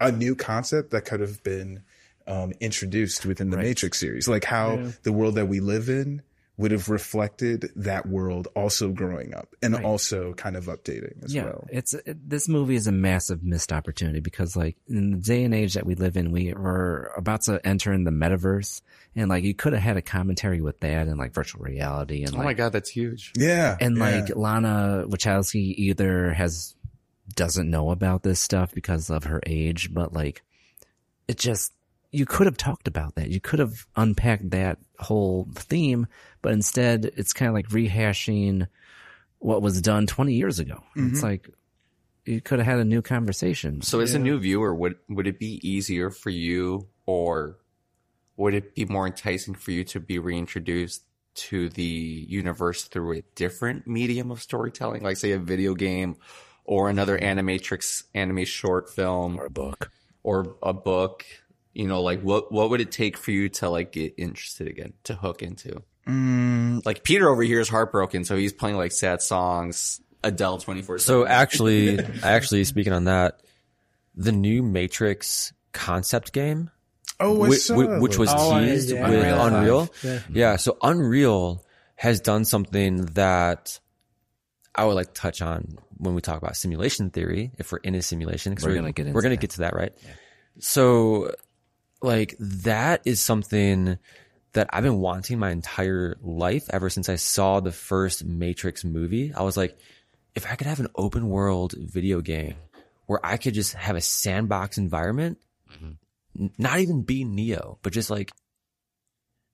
a new concept that could have been um, introduced within the Matrix series, like how Yeah. the world that we live in would have reflected that world also growing up and Right. also kind of updating as yeah, well. it's it, this movie is a massive missed opportunity because like in the day and age that we live in, we are about to enter in the metaverse, and like you could have had a commentary with that and like virtual reality and oh like my god, that's huge. Yeah. and yeah. like Lana Wachowski either has doesn't know about this stuff because of her age, but like it just you could have talked about that. You could have unpacked that whole theme, but instead it's kind of like rehashing what was done 20 years ago. It's mm-hmm. like you could have had a new conversation. So as a new viewer, would would it be easier for you or would it be more enticing for you to be reintroduced to the universe through a different medium of storytelling, like say a video game or another animatrix anime short film or a book. or a book? You know, like what what would it take for you to like get interested again, to hook into? Mm, Like Peter over here is heartbroken, so he's playing like sad songs, Adele twenty four. So actually, actually speaking on that, the new Matrix concept game, oh, I whi- saw whi- that which was. Oh, teased yeah, with Unreal Unreal. Yeah. Yeah, so Unreal has done something that I would like to touch on when we talk about simulation theory. If we're in a simulation, 'cause We're gonna get into we're gonna that. get to that, right? So, like that is something that I've been wanting my entire life ever since I saw the first Matrix movie. I was like, if I could have an open world video game where I could just have a sandbox environment, mm-hmm. n- not even be Neo, but just like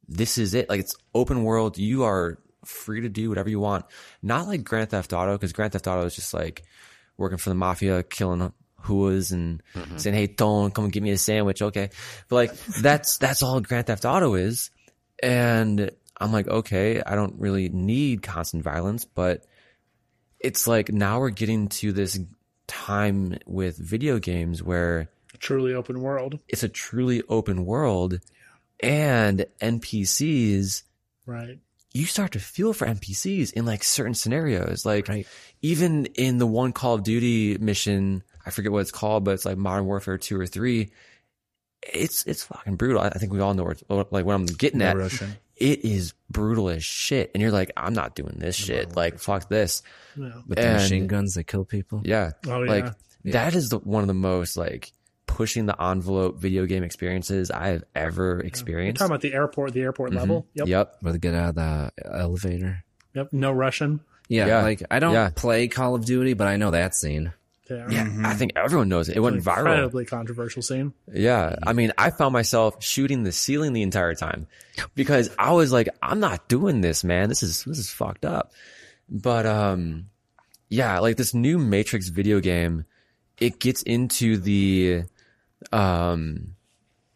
this is it. Like it's open world. You are free to do whatever you want. Not like Grand Theft Auto, because Grand Theft Auto is just like working for the mafia, killing whoas and mm-hmm. saying, "Hey, don't come and give me a sandwich." Okay, but like that's that's all Grand Theft Auto is, and I'm like, okay, I don't really need constant violence, but it's like now we're getting to this time with video games where a Truly open world. it's a truly open world and NPCs Right. you start to feel for NPCs in like certain scenarios. Like even in the one Call of Duty mission, I forget what it's called, but it's like Modern Warfare two or three. It's it's fucking brutal. I I think we all know where, like what I'm getting No at. Russian. It is brutal as shit, and you're like, I'm not doing this shit. Like fuck this. Yeah. With the machine guns that kill people. Yeah. Oh, like yeah. that is the one of the most like pushing the envelope video game experiences I have ever You're experienced. talking about the airport, the airport Mhm. level. Yep. Yep. Where they get out of the elevator. Yep. No Russian. Yeah, Yeah. like I don't Yeah. play Call of Duty, but I know that scene. Yeah. Yeah, I think everyone knows it. It went viral. Incredibly controversial scene. Yeah. I mean, I found myself shooting the ceiling the entire time because I was like, I'm not doing this, man. This is, this is fucked up. But, um, yeah, like this new Matrix video game, it gets into the, um,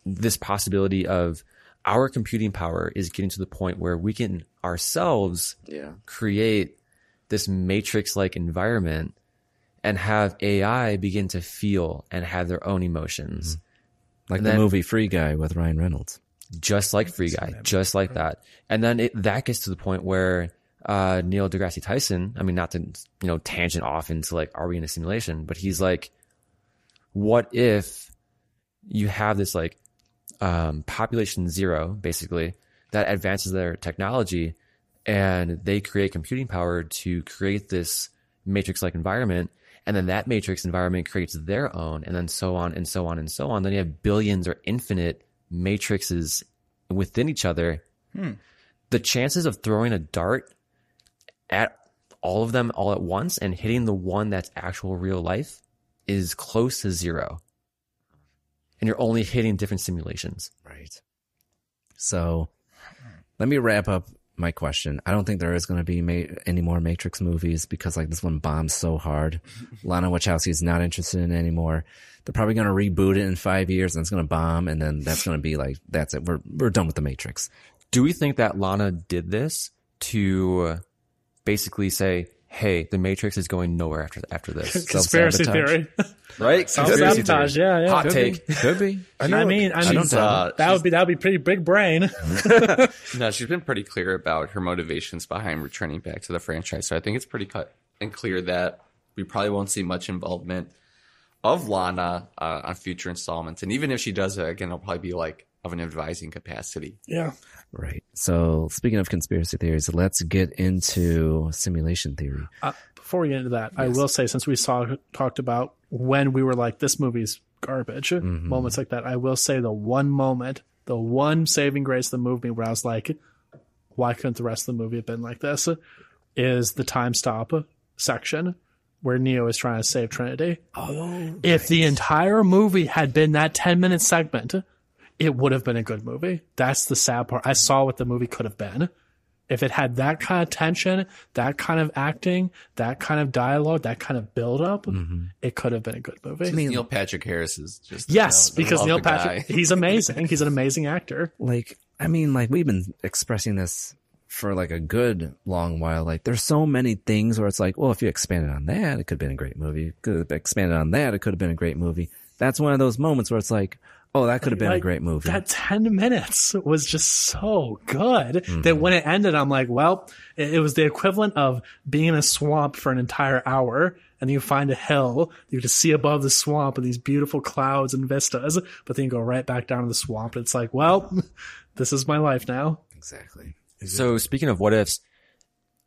this possibility of our computing power is getting to the point where we can ourselves Yeah. create this matrix like environment and have AI begin to feel and have their own emotions. Like And the then- movie Free Guy with Ryan Reynolds. just like Free Guy, just like that. And then it, that gets to the point where uh, Neil deGrasse Tyson, I mean, not to you know tangent off into like, are we in a simulation? But he's like, what if you have this like um, population zero, basically, that advances their technology, and they create computing power to create this matrix-like environment. And then that matrix environment creates their own, and then so on and so on and so on. Then you have billions or infinite matrices within each other. Hmm. The chances of throwing a dart at all of them all at once and hitting the one that's actual real life is close to zero. And you're only hitting different simulations. Right. So let me wrap up my question. I don't think there is going to be ma- any more Matrix movies because like this one bombs so hard. Lana Wachowski is not interested in it anymore. They're probably going to reboot it in five years and it's going to bomb. And then that's going to be like, that's it. We're, we're done with the Matrix. Do we think that Lana did this to basically say, "Hey, the Matrix is going nowhere after after this"? Conspiracy theory. right? Self-sabotage, Conspiracy yeah, yeah. Hot Could take. be. Could be. I, mean, I mean, She's, uh, that would be that would be pretty big brain. No, she's been pretty clear about her motivations behind returning back to the franchise. So I think it's pretty cut and clear that we probably won't see much involvement of Lana uh, on future installments. And even if she does it again, it'll probably be like of an advising capacity. yeah. Right. So speaking of conspiracy theories, let's get into simulation theory. Uh, before we get into that, I will say since we saw talked about when we were like this movie's garbage moments like that, I will say the one moment, the one saving grace of the movie where I was like, why couldn't the rest of the movie have been like this? Is the time stop section where Neo is trying to save Trinity. Oh, if the entire movie had been that 10 minute segment, it would have been a good movie. That's the sad part. I saw what the movie could have been. If it had that kind of tension, that kind of acting, that kind of dialogue, that kind of build up, mm-hmm. it could have been a good movie. I mean, Neil Patrick Harris is just yes, I because Neil the guy. Patrick, he's amazing. He's an amazing actor. like I mean, like we've been expressing this for like a good long while. Like there's so many things where it's like, well, if you expanded on that, it could have been a great movie. Could have expanded on that, it could have been a great movie. That's one of those moments where it's like, oh, that could have been a great movie. That 10 minutes was just so good Mm-hmm. that when it ended, I'm like, well, it, it was the equivalent of being in a swamp for an entire hour and then you find a hill, you just see above the swamp and these beautiful clouds and vistas, but then you go right back down to the swamp. It's like, well, this is my life now. Exactly. So speaking of what ifs,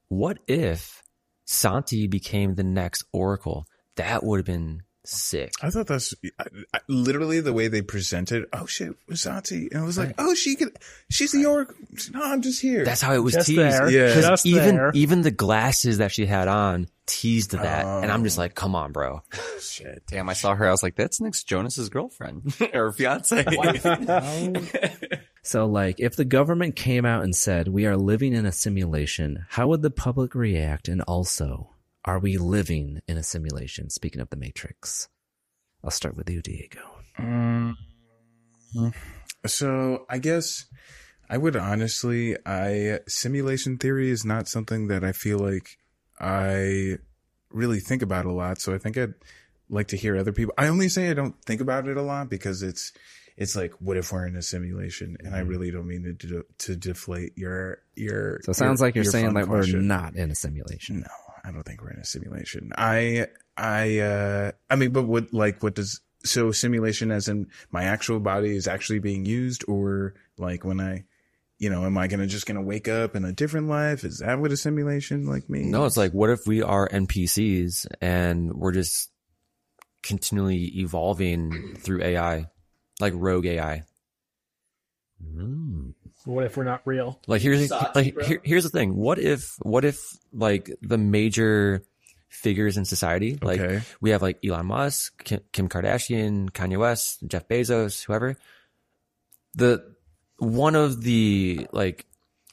what if Sati became the next Oracle? That would have been sick. I thought that's I, I, literally the way they presented. Oh shit, Wasati, and I was like, oh, she could, she's the York. No, I'm just here. That's how it was Just teased. there. Yeah. 'Cause Just even there. even the glasses that she had on teased that, and I'm just oh. like, come on, bro. shit. Damn, I saw her. I was like, that's Nick Jonas's girlfriend or fiance. So, like, if the government came out and said, we are living in a simulation, how would the public react? And also, are we living in a simulation? Speaking of the Matrix, I'll start with you, Diego. Um, so I guess I would honestly, I simulation theory is not something that I feel like I really think about a lot. So I think I'd like to hear other people. I only say I don't think about it a lot because it's it's like, what if we're in a simulation? And I really don't mean to to deflate your your. So it sounds your- like you're saying like question. we're not in a simulation. No, I don't think we're in a simulation. I, I, uh, I mean, but what, like, what does, so simulation as in my actual body is actually being used or like when I, you know, am I gonna just gonna wake up in a different life? Is that what a simulation like means? No, it's like, what if we are NPCs and we're just continually evolving through AI, like rogue AI? What if we're not real? Like here's like here, here's the thing. What if what if like the major figures in society, like Okay. we have like Elon Musk, Kim, Kim Kardashian, Kanye West, Jeff Bezos, whoever. The one of the like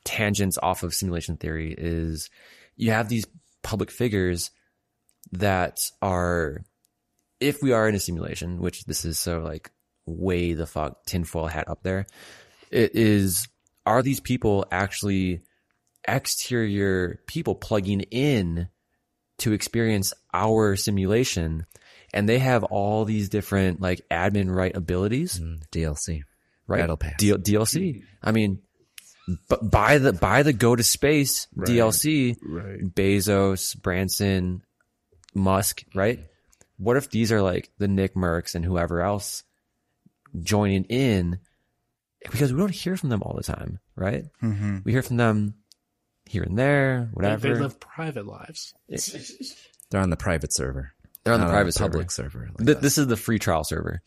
tangents off of simulation theory is you have these public figures that are if we are in a simulation, which this is so like way the fuck tinfoil hat up there, it is are these people actually exterior people plugging in to experience our simulation and they have all these different like admin right abilities mm, DLC. right Battle Pass. D- DLC I mean b- buy the buy the go to space Right. DLC Right. Bezos Branson Musk right what if these are like the Nick Mercs and whoever else joining in because we don't hear from them all the time, right? Mhm. We hear from them here and there, whatever. they live private lives. They're on the private server. They're on the Not private server. public server. like Th- this is the free trial server,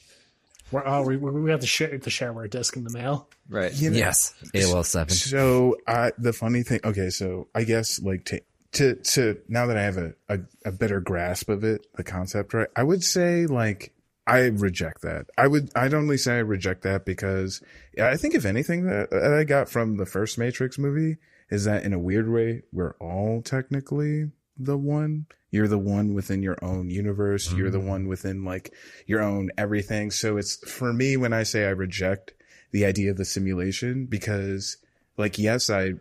We're, oh, we, we we have to share to share our disc in the mail. right? You know, yes, AOL seven. So I, the funny thing, okay, so I guess like to, to, to now that I have a, a, a better grasp of it, the concept, right? I would say like, I reject that. I would, I'd only say I reject that because I think if anything that, that I got from the first Matrix movie is that in a weird way, we're all technically the one. You're the one within your own universe. You're the mm-hmm. one within like your own everything. So it's for me when I say I reject the idea of the simulation because like yes i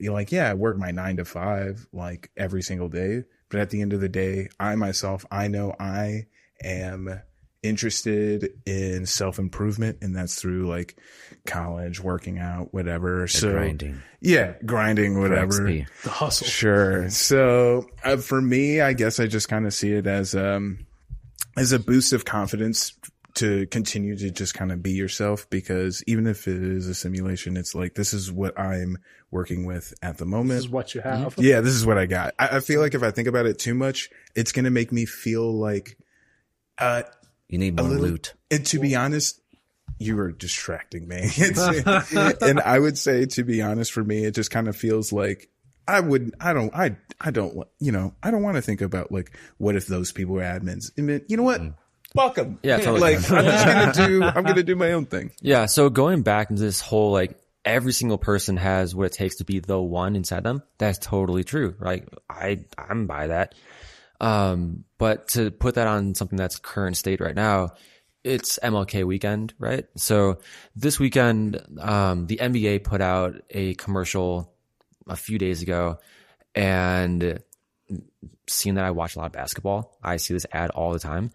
like yeah i work my nine to five like every single day but at the end of the day i myself i know i am interested in self-improvement and that's through like college working out whatever so grinding. yeah grinding whatever The hustle. Sure. So uh, for me, I guess I just kind of see it as um as a boost of confidence to continue to just kind of be yourself because even if it is a simulation, it's like this is what I'm working with at the moment. This is what you have. Yeah, this is what I got. I, I feel like if I think about it too much, it's gonna make me feel like uh You need a more little- loot. And to be honest, you were distracting me. And I would say, to be honest, for me, it just kind of feels like I would, I don't, I, I don't, wa- you know, I don't want to think about like, what if those people were admins? I mean, you know what? Mm. Fuck them. Yeah, totally. Like, I'm just gonna do, I'm gonna do my own thing. Yeah. So going back into this whole like every single person has what it takes to be the one inside them. That's totally true. Right. I I'm by that. Um, but to put that on something that's current state right now, it's MLK weekend, right? So this weekend, um, the NBA put out a commercial a few days ago and seeing that I watch a lot of basketball, I see this ad all the time.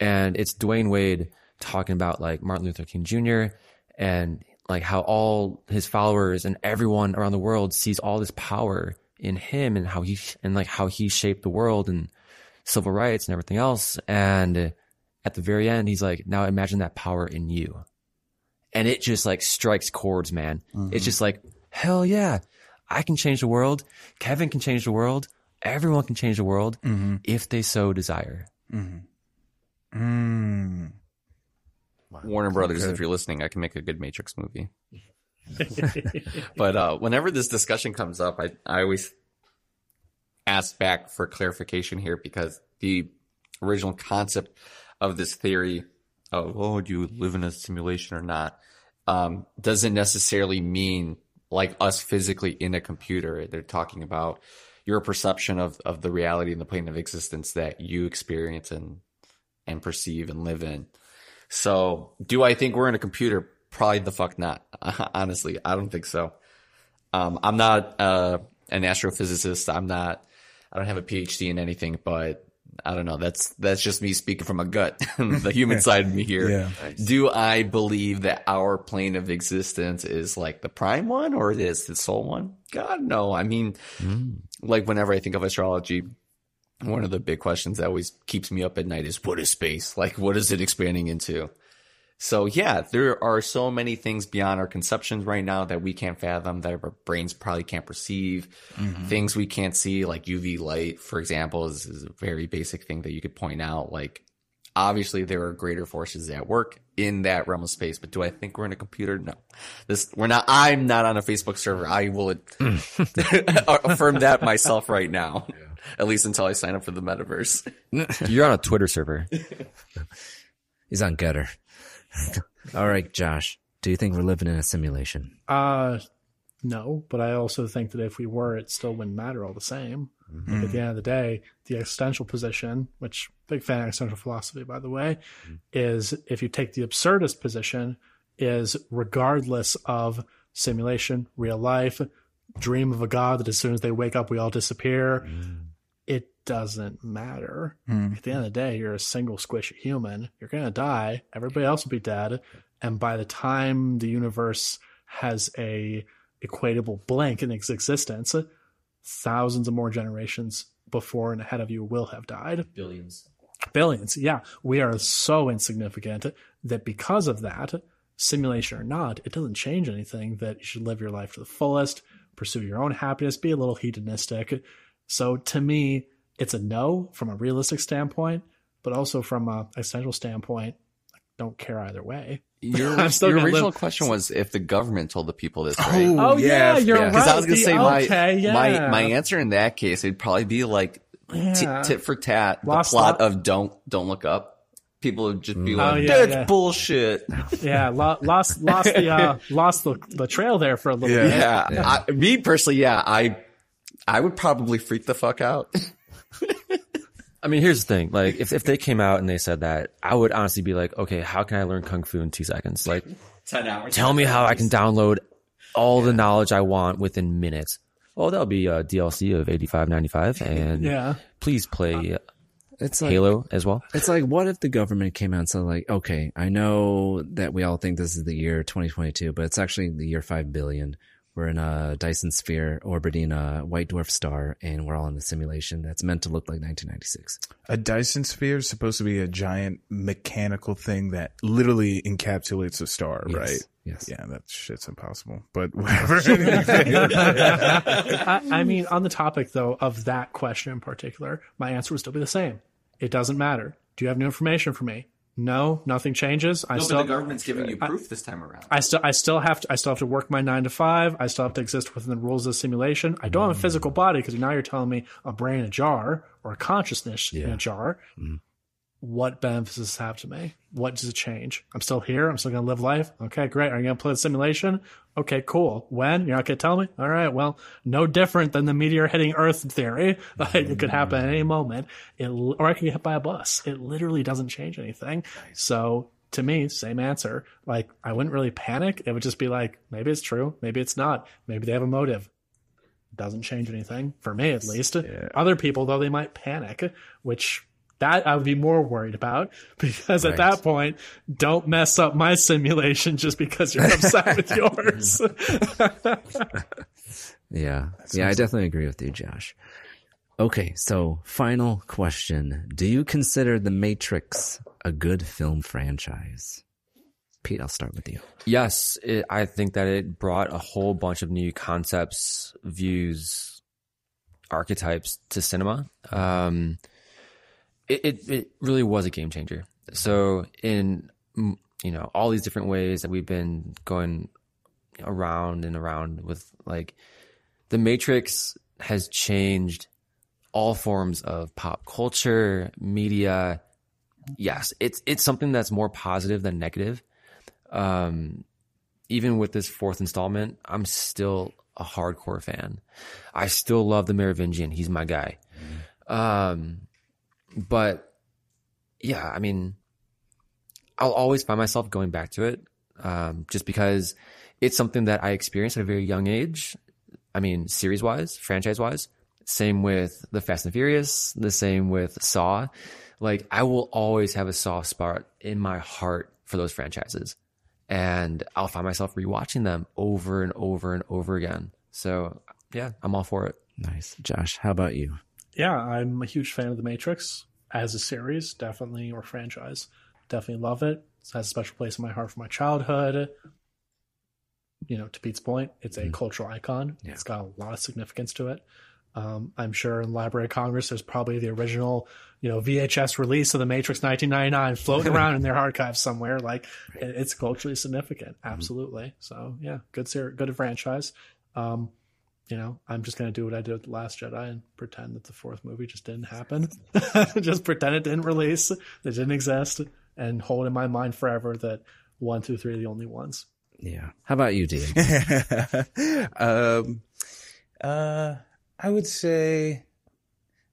And it's Dwyane Wade talking about like Martin Luther King Jr. and like how all his followers and everyone around the world sees all this power in him and how he and like how he shaped the world and civil rights and everything else. And at the very end, he's like, now imagine that power in you. And it just like strikes chords, man. It's just like, hell yeah, I can change the world. Kevin can change the world. Everyone can change the world if they so desire. Mm-hmm. Mm. Wow. Warner Brothers, Okay. if you're listening, I can make a good Matrix movie. but uh, whenever this discussion comes up, I, I always ask back for clarification here because the original concept of this theory of, oh, do you live in a simulation or not, um, doesn't necessarily mean like us physically in a computer. They're talking about your perception of, of the reality and the plane of existence that you experience and, and perceive and live in. So do I think we're in a computer? Probably the fuck not. Honestly, I don't think so. Um, I'm not, uh, an astrophysicist. I'm not, I don't have a PhD in anything, but I don't know. That's, that's just me speaking from a gut, the human side of me here. Yeah. Do I believe that our plane of existence is like the prime one or it is the soul one? God, no. I mean, like whenever I think of astrology, one of the big questions that always keeps me up at night is what is space? Like, what is it expanding into? So yeah, there are so many things beyond our conceptions right now that we can't fathom, that our brains probably can't perceive. Mm-hmm. Things we can't see, like UV light, for example, is, is a very basic thing that you could point out. Like, obviously there are greater forces at work in that realm of space, but do I think we're in a computer? No. This, we're not, I'm not on a Facebook server. I will affirm that myself right now. At least until I sign up for the metaverse. You're on a Twitter server. He's on Gettr. All right, Josh. Do you think we're living in a simulation? Uh, no, but I also think that if we were, it still wouldn't matter all the same. Like, at mm-hmm. the end of the day, the existential position, which big fan of existential philosophy, by the way, mm-hmm. is if you take the absurdist position, is regardless of simulation, real life, dream of a god that as soon as they wake up, we all disappear. It doesn't matter. Hmm. At the end of the day, you're a single squishy human. You're going to die. Everybody else will be dead. And by the time the universe has a equatable blank in its existence, thousands of more generations before and ahead of you will have died. Billions. Billions. Yeah. We are so insignificant that because of that, simulation or not, it doesn't change anything that you should live your life to the fullest, pursue your own happiness, be a little hedonistic. So to me, it's a no from a realistic standpoint, but also from a existential standpoint, I don't care either way. Your, your original live- question was if the government told the people this, right? Oh, yeah, you're Because right. I was gonna say my okay, yeah. my my answer in that case it'd probably be like t- Yeah. tit for tat Lost the plot lot- of don't don't look up. People would just be Oh, like, yeah, "That's yeah. bullshit." yeah, lo- lost lost the uh, lost the, the trail there for a little Yeah, bit. I, me personally, yeah, I I would probably freak the fuck out. I mean, here's the thing. Like, if, if they came out and they said that, I would honestly be like, okay, how can I learn Kung Fu in two seconds? Like, Ten hours. tell me how I can download all the knowledge I want within minutes. Oh, that'll be a DLC of eighty five ninety five, and Yeah. please play uh, It's like, Halo as well. It's like, what if the government came out and said, like, okay, I know that we all think this is the year 2022, but it's actually the year 5 billion. We're in a Dyson sphere orbiting a white dwarf star, and we're all in a simulation that's meant to look like 1996. A Dyson sphere is supposed to be a giant mechanical thing that literally encapsulates a star, Yes, right? yes. Yeah, that shit's impossible. But whatever. I, I mean, on the topic though of that question in particular, my answer would still be the same. It doesn't matter. Do you have new information for me? No, nothing changes. I No, still but the government's giving you proof this time around. I still I still have to I still have to work my nine to five. I still have to exist within the rules of the simulation. I don't have a physical body because now you're telling me a brain in a jar or a consciousness in a jar. Mm-hmm. What benefits does this have to me? What does it change? I'm still here. I'm still going to live life. Okay, great. Are you going to play the simulation? Okay, cool. When? You're not going to tell me? All right. Well, no different than the meteor hitting Earth theory. Like it could happen at any moment. It, or I could get hit by a bus. It literally doesn't change anything. So to me, same answer. Like I wouldn't really panic. It would just be like, maybe it's true. Maybe it's not. Maybe they have a motive. It Doesn't change anything for me, at least. Other people, though, they might panic, which that I would be more worried about because at that point, don't mess up my simulation just because you're upset with yours. Yeah. yeah, I definitely agree with you, Josh. Okay, so final question. Do you consider The Matrix a good film franchise? Pete, I'll start with you. Yes, it, I think that it brought a whole bunch of new concepts, views, archetypes to cinema. Um, it, it, it really was a game changer. So in you know all these different ways that we've been going around and around with like the Matrix has changed all forms of pop culture, media. Yes, it's it's something that's more positive than negative. Um, even with this fourth installment, I'm still a hardcore fan. I still love the Merovingian. He's my guy. Um, but yeah, I mean, I'll always find myself going back to it, um, just because it's something that I experienced at a very young age. I mean, series wise, franchise wise. Same with the Fast and Furious. The same with Saw. Like, I will always have a soft spot in my heart for those franchises and I'll find myself rewatching them over and over and over again. So yeah, I'm all for it. Nice. Josh, how about you? Yeah, I'm a huge fan of The Matrix as a series, definitely, or franchise. Definitely love it. It has a special place in my heart for my childhood. You know, to Pete's point, it's a cultural icon. Yeah. It's got a lot of significance to it. Um, I'm sure in the Library of Congress, there's probably the original, you know, VHS release of The Matrix 1999 floating around in their archives somewhere. Like, it- it's culturally significant. Absolutely. So, yeah, good, ser- good franchise. Um, you know, I'm just going to do what I did with The Last Jedi and pretend that the fourth movie just didn't happen. just pretend it didn't release, it didn't exist, and hold in my mind forever that one, two, three are the only ones. Yeah. How about you, Dean? um, uh, I would say,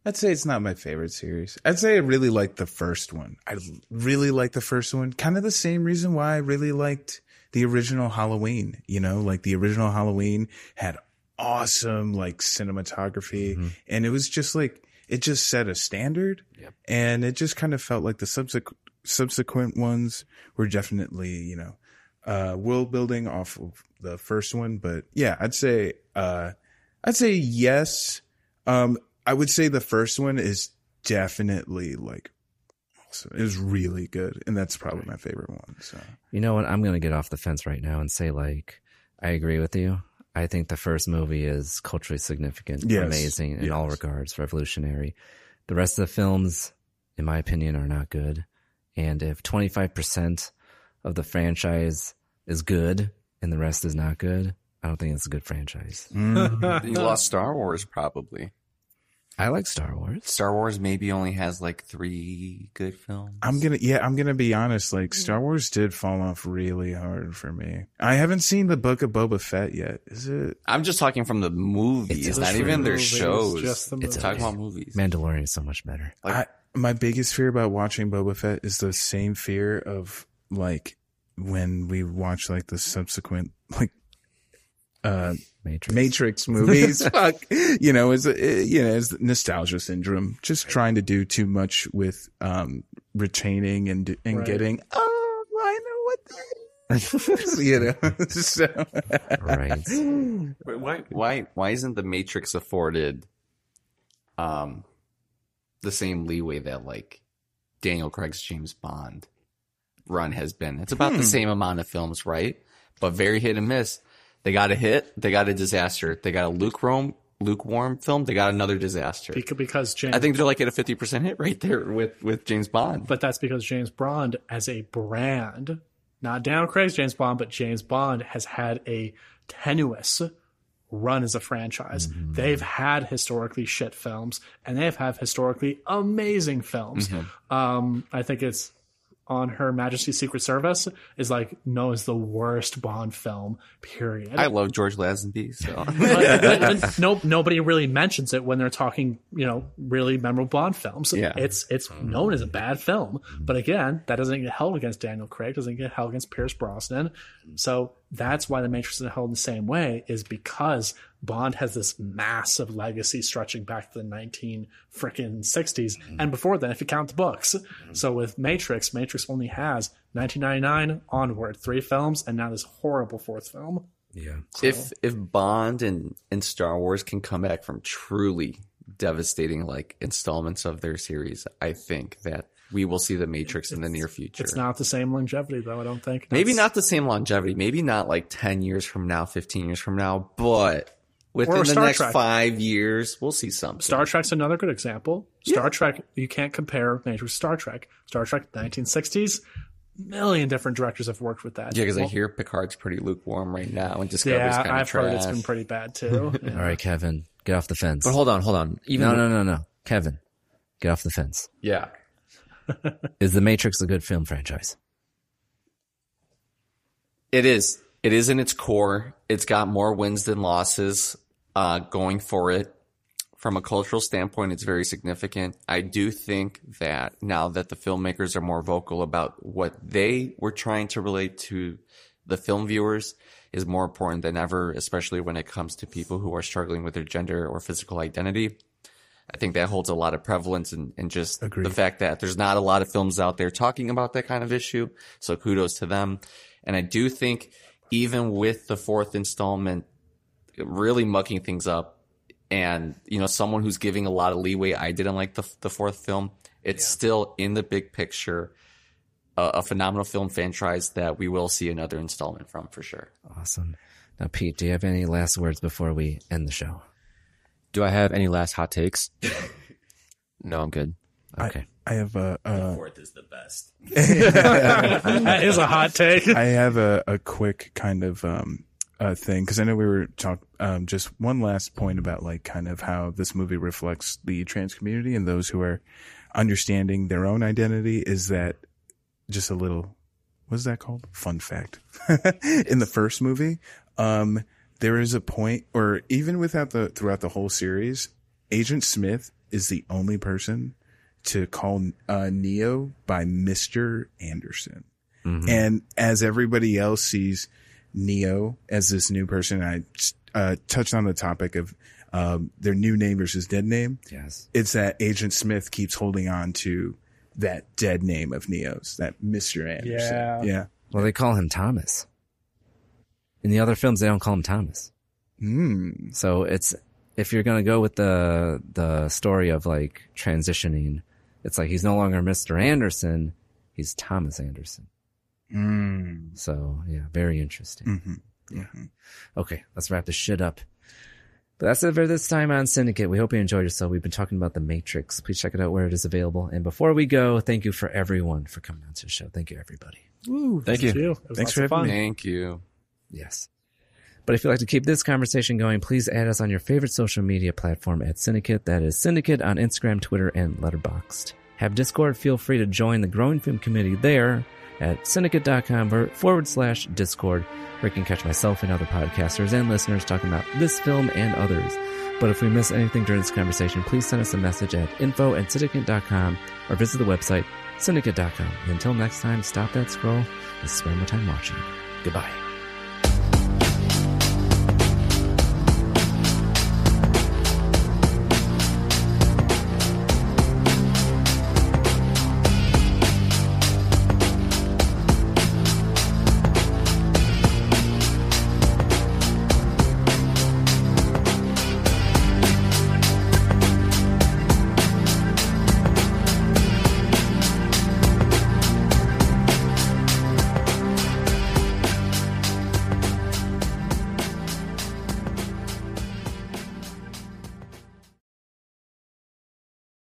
I'd say it's not my favorite series. I'd say I really liked the first one. I really liked the first one. Kind of the same reason why I really liked the original Halloween. You know, like the original Halloween had awesome like cinematography, and it was just like it just set a standard. And it just kind of felt like the subsequent subsequent ones were definitely you know uh world building off of the first one but yeah i'd say uh i'd say yes um i would say the first one is definitely like awesome. it was really good and that's probably my favorite one so You know what? I'm to get off the fence right now and say, like, I agree with you. I think the first movie is culturally significant, Yes. amazing in all regards, revolutionary. The rest of the films, in my opinion, are not good. And if 25% of the franchise is good and the rest is not good, I don't think it's a good franchise. Mm. you lost Star Wars, probably. I like Star Wars. Star Wars maybe only has like three good films. i'm gonna yeah i'm gonna be honest like star wars did fall off really hard for me i haven't seen the book of boba fett yet is it I'm just talking from the movies, It's not just even their movies, shows. just the it's movies. talking about movies. Mandalorian is so much better. I, my biggest fear about watching Boba Fett is the same fear of like when we watch like the subsequent like uh Matrix. Matrix movies. Fuck, you know, is you know, is nostalgia syndrome. Just trying to do too much with um retaining and and Right. getting. Oh, I know what that is. you know, so Right. Wait, why why why isn't the Matrix afforded um the same leeway that like Daniel Craig's James Bond run has been? It's about the same amount of films, right? But very hit and miss. They got a hit, they got a disaster. They got a lukewarm lukewarm film, they got another disaster. Because James I think they're like at a fifty percent hit right there with with James Bond. But that's because James Bond, as a brand, not Daniel Craig's James Bond, but James Bond has had a tenuous run as a franchise. They've had historically shit films, and they've had historically amazing films. Um, I think it's on Her Majesty's Secret Service is like known as the worst Bond film. Period. I love George Lazenby, so but, but- but no, nobody really mentions it when they're talking, you know, really memorable Bond films. Yeah. It's it's known as a bad film, but again, that doesn't get held against Daniel Craig, doesn't get held against Pierce Brosnan. So that's why the Matrix isn't held in the same way, is because Bond has this massive legacy stretching back to the nineteen frickin' sixties, mm-hmm. and before then, if you count the books. Mm-hmm. So with Matrix, Matrix only has nineteen ninety nine onward, three films, and now this horrible fourth film. Yeah. if if Bond and and Star Wars can come back from truly devastating like installments of their series, I think that we will see the Matrix in the near future. It's not the same longevity, though. I don't think. maybe not the same longevity, maybe not like 10 years from now, 15 years from now, but Within the Star next Trek. five years, we'll see something. Star Trek's another good example. Star Trek, you can't compare Matrix with Star Trek. Star Trek, 1960s, million different directors have worked with that. Yeah, because I hear Picard's pretty lukewarm right now, and Discovery's Yeah, kind of I've trash. heard it's been pretty bad too. All right, Kevin, get off the fence. But hold on, hold on. Even no, no, no, no. Kevin, get off the fence. Yeah. Is The Matrix a good film franchise? It is. It is in its core. It's got more wins than losses uh, going for it. From a cultural standpoint, it's very significant. I do think that now that the filmmakers are more vocal about what they were trying to relate to the film viewers is more important than ever, especially when it comes to people who are struggling with their gender or physical identity. I think that holds a lot of prevalence and, and just the fact that there's not a lot of films out there talking about that kind of issue. So kudos to them. And I do think even with the fourth installment really mucking things up and, you know, someone who's giving a lot of leeway, I didn't like the, the fourth film. It's still in the big picture, a, a phenomenal film franchise that we will see another installment from for sure. Awesome. Now, Pete, do you have any last words before we end the show? Do I have any last hot takes? no, I'm good. Okay. I have a, a fourth is the best. that is a hot take. I have a, a quick kind of um uh thing because I know we were talk um just one last point about like kind of how this movie reflects the trans community and those who are understanding their own identity is that just a little what's that called? Fun fact. In the first movie um there is a point or even without the throughout the whole series agent smith is the only person to call uh, neo by mr anderson. And as everybody else sees Neo as this new person, I uh, touched on the topic of um, their new name versus dead name. Yes. It's that Agent Smith keeps holding on to that dead name of Neo's, that Mr. Anderson. Yeah. Yeah. Well, they call him Thomas. In the other films, they don't call him Thomas. Hmm. So it's if you're gonna go with the the story of like transitioning, it's like he's no longer Mr. Anderson, he's Thomas Anderson. Mm. So yeah, very interesting. Mm-hmm. Yeah. Okay, let's wrap this shit up. But that's it for this time on Syndicate. We hope you enjoyed yourself. We've been talking about The Matrix. Please check it out where it is available. And before we go, thank you for everyone for coming on to the show. Thank you, everybody. Woo, Thank thanks you. to It was Thanks for having fun. Thank you. Yes. But if you'd like to keep this conversation going, please add us on your favorite social media platform at Syndicate. That is Syndicate on Instagram, Twitter, and Letterboxd. Have Discord? Feel free to join the growing film committee there at syndicate.com forward slash Discord, where you can catch myself and other podcasters and listeners talking about this film and others. But if we miss anything during this conversation, please send us a message at info at syndicate.com or visit the website syndicate.com. Until next time, stop that scroll and spend more time watching. Goodbye.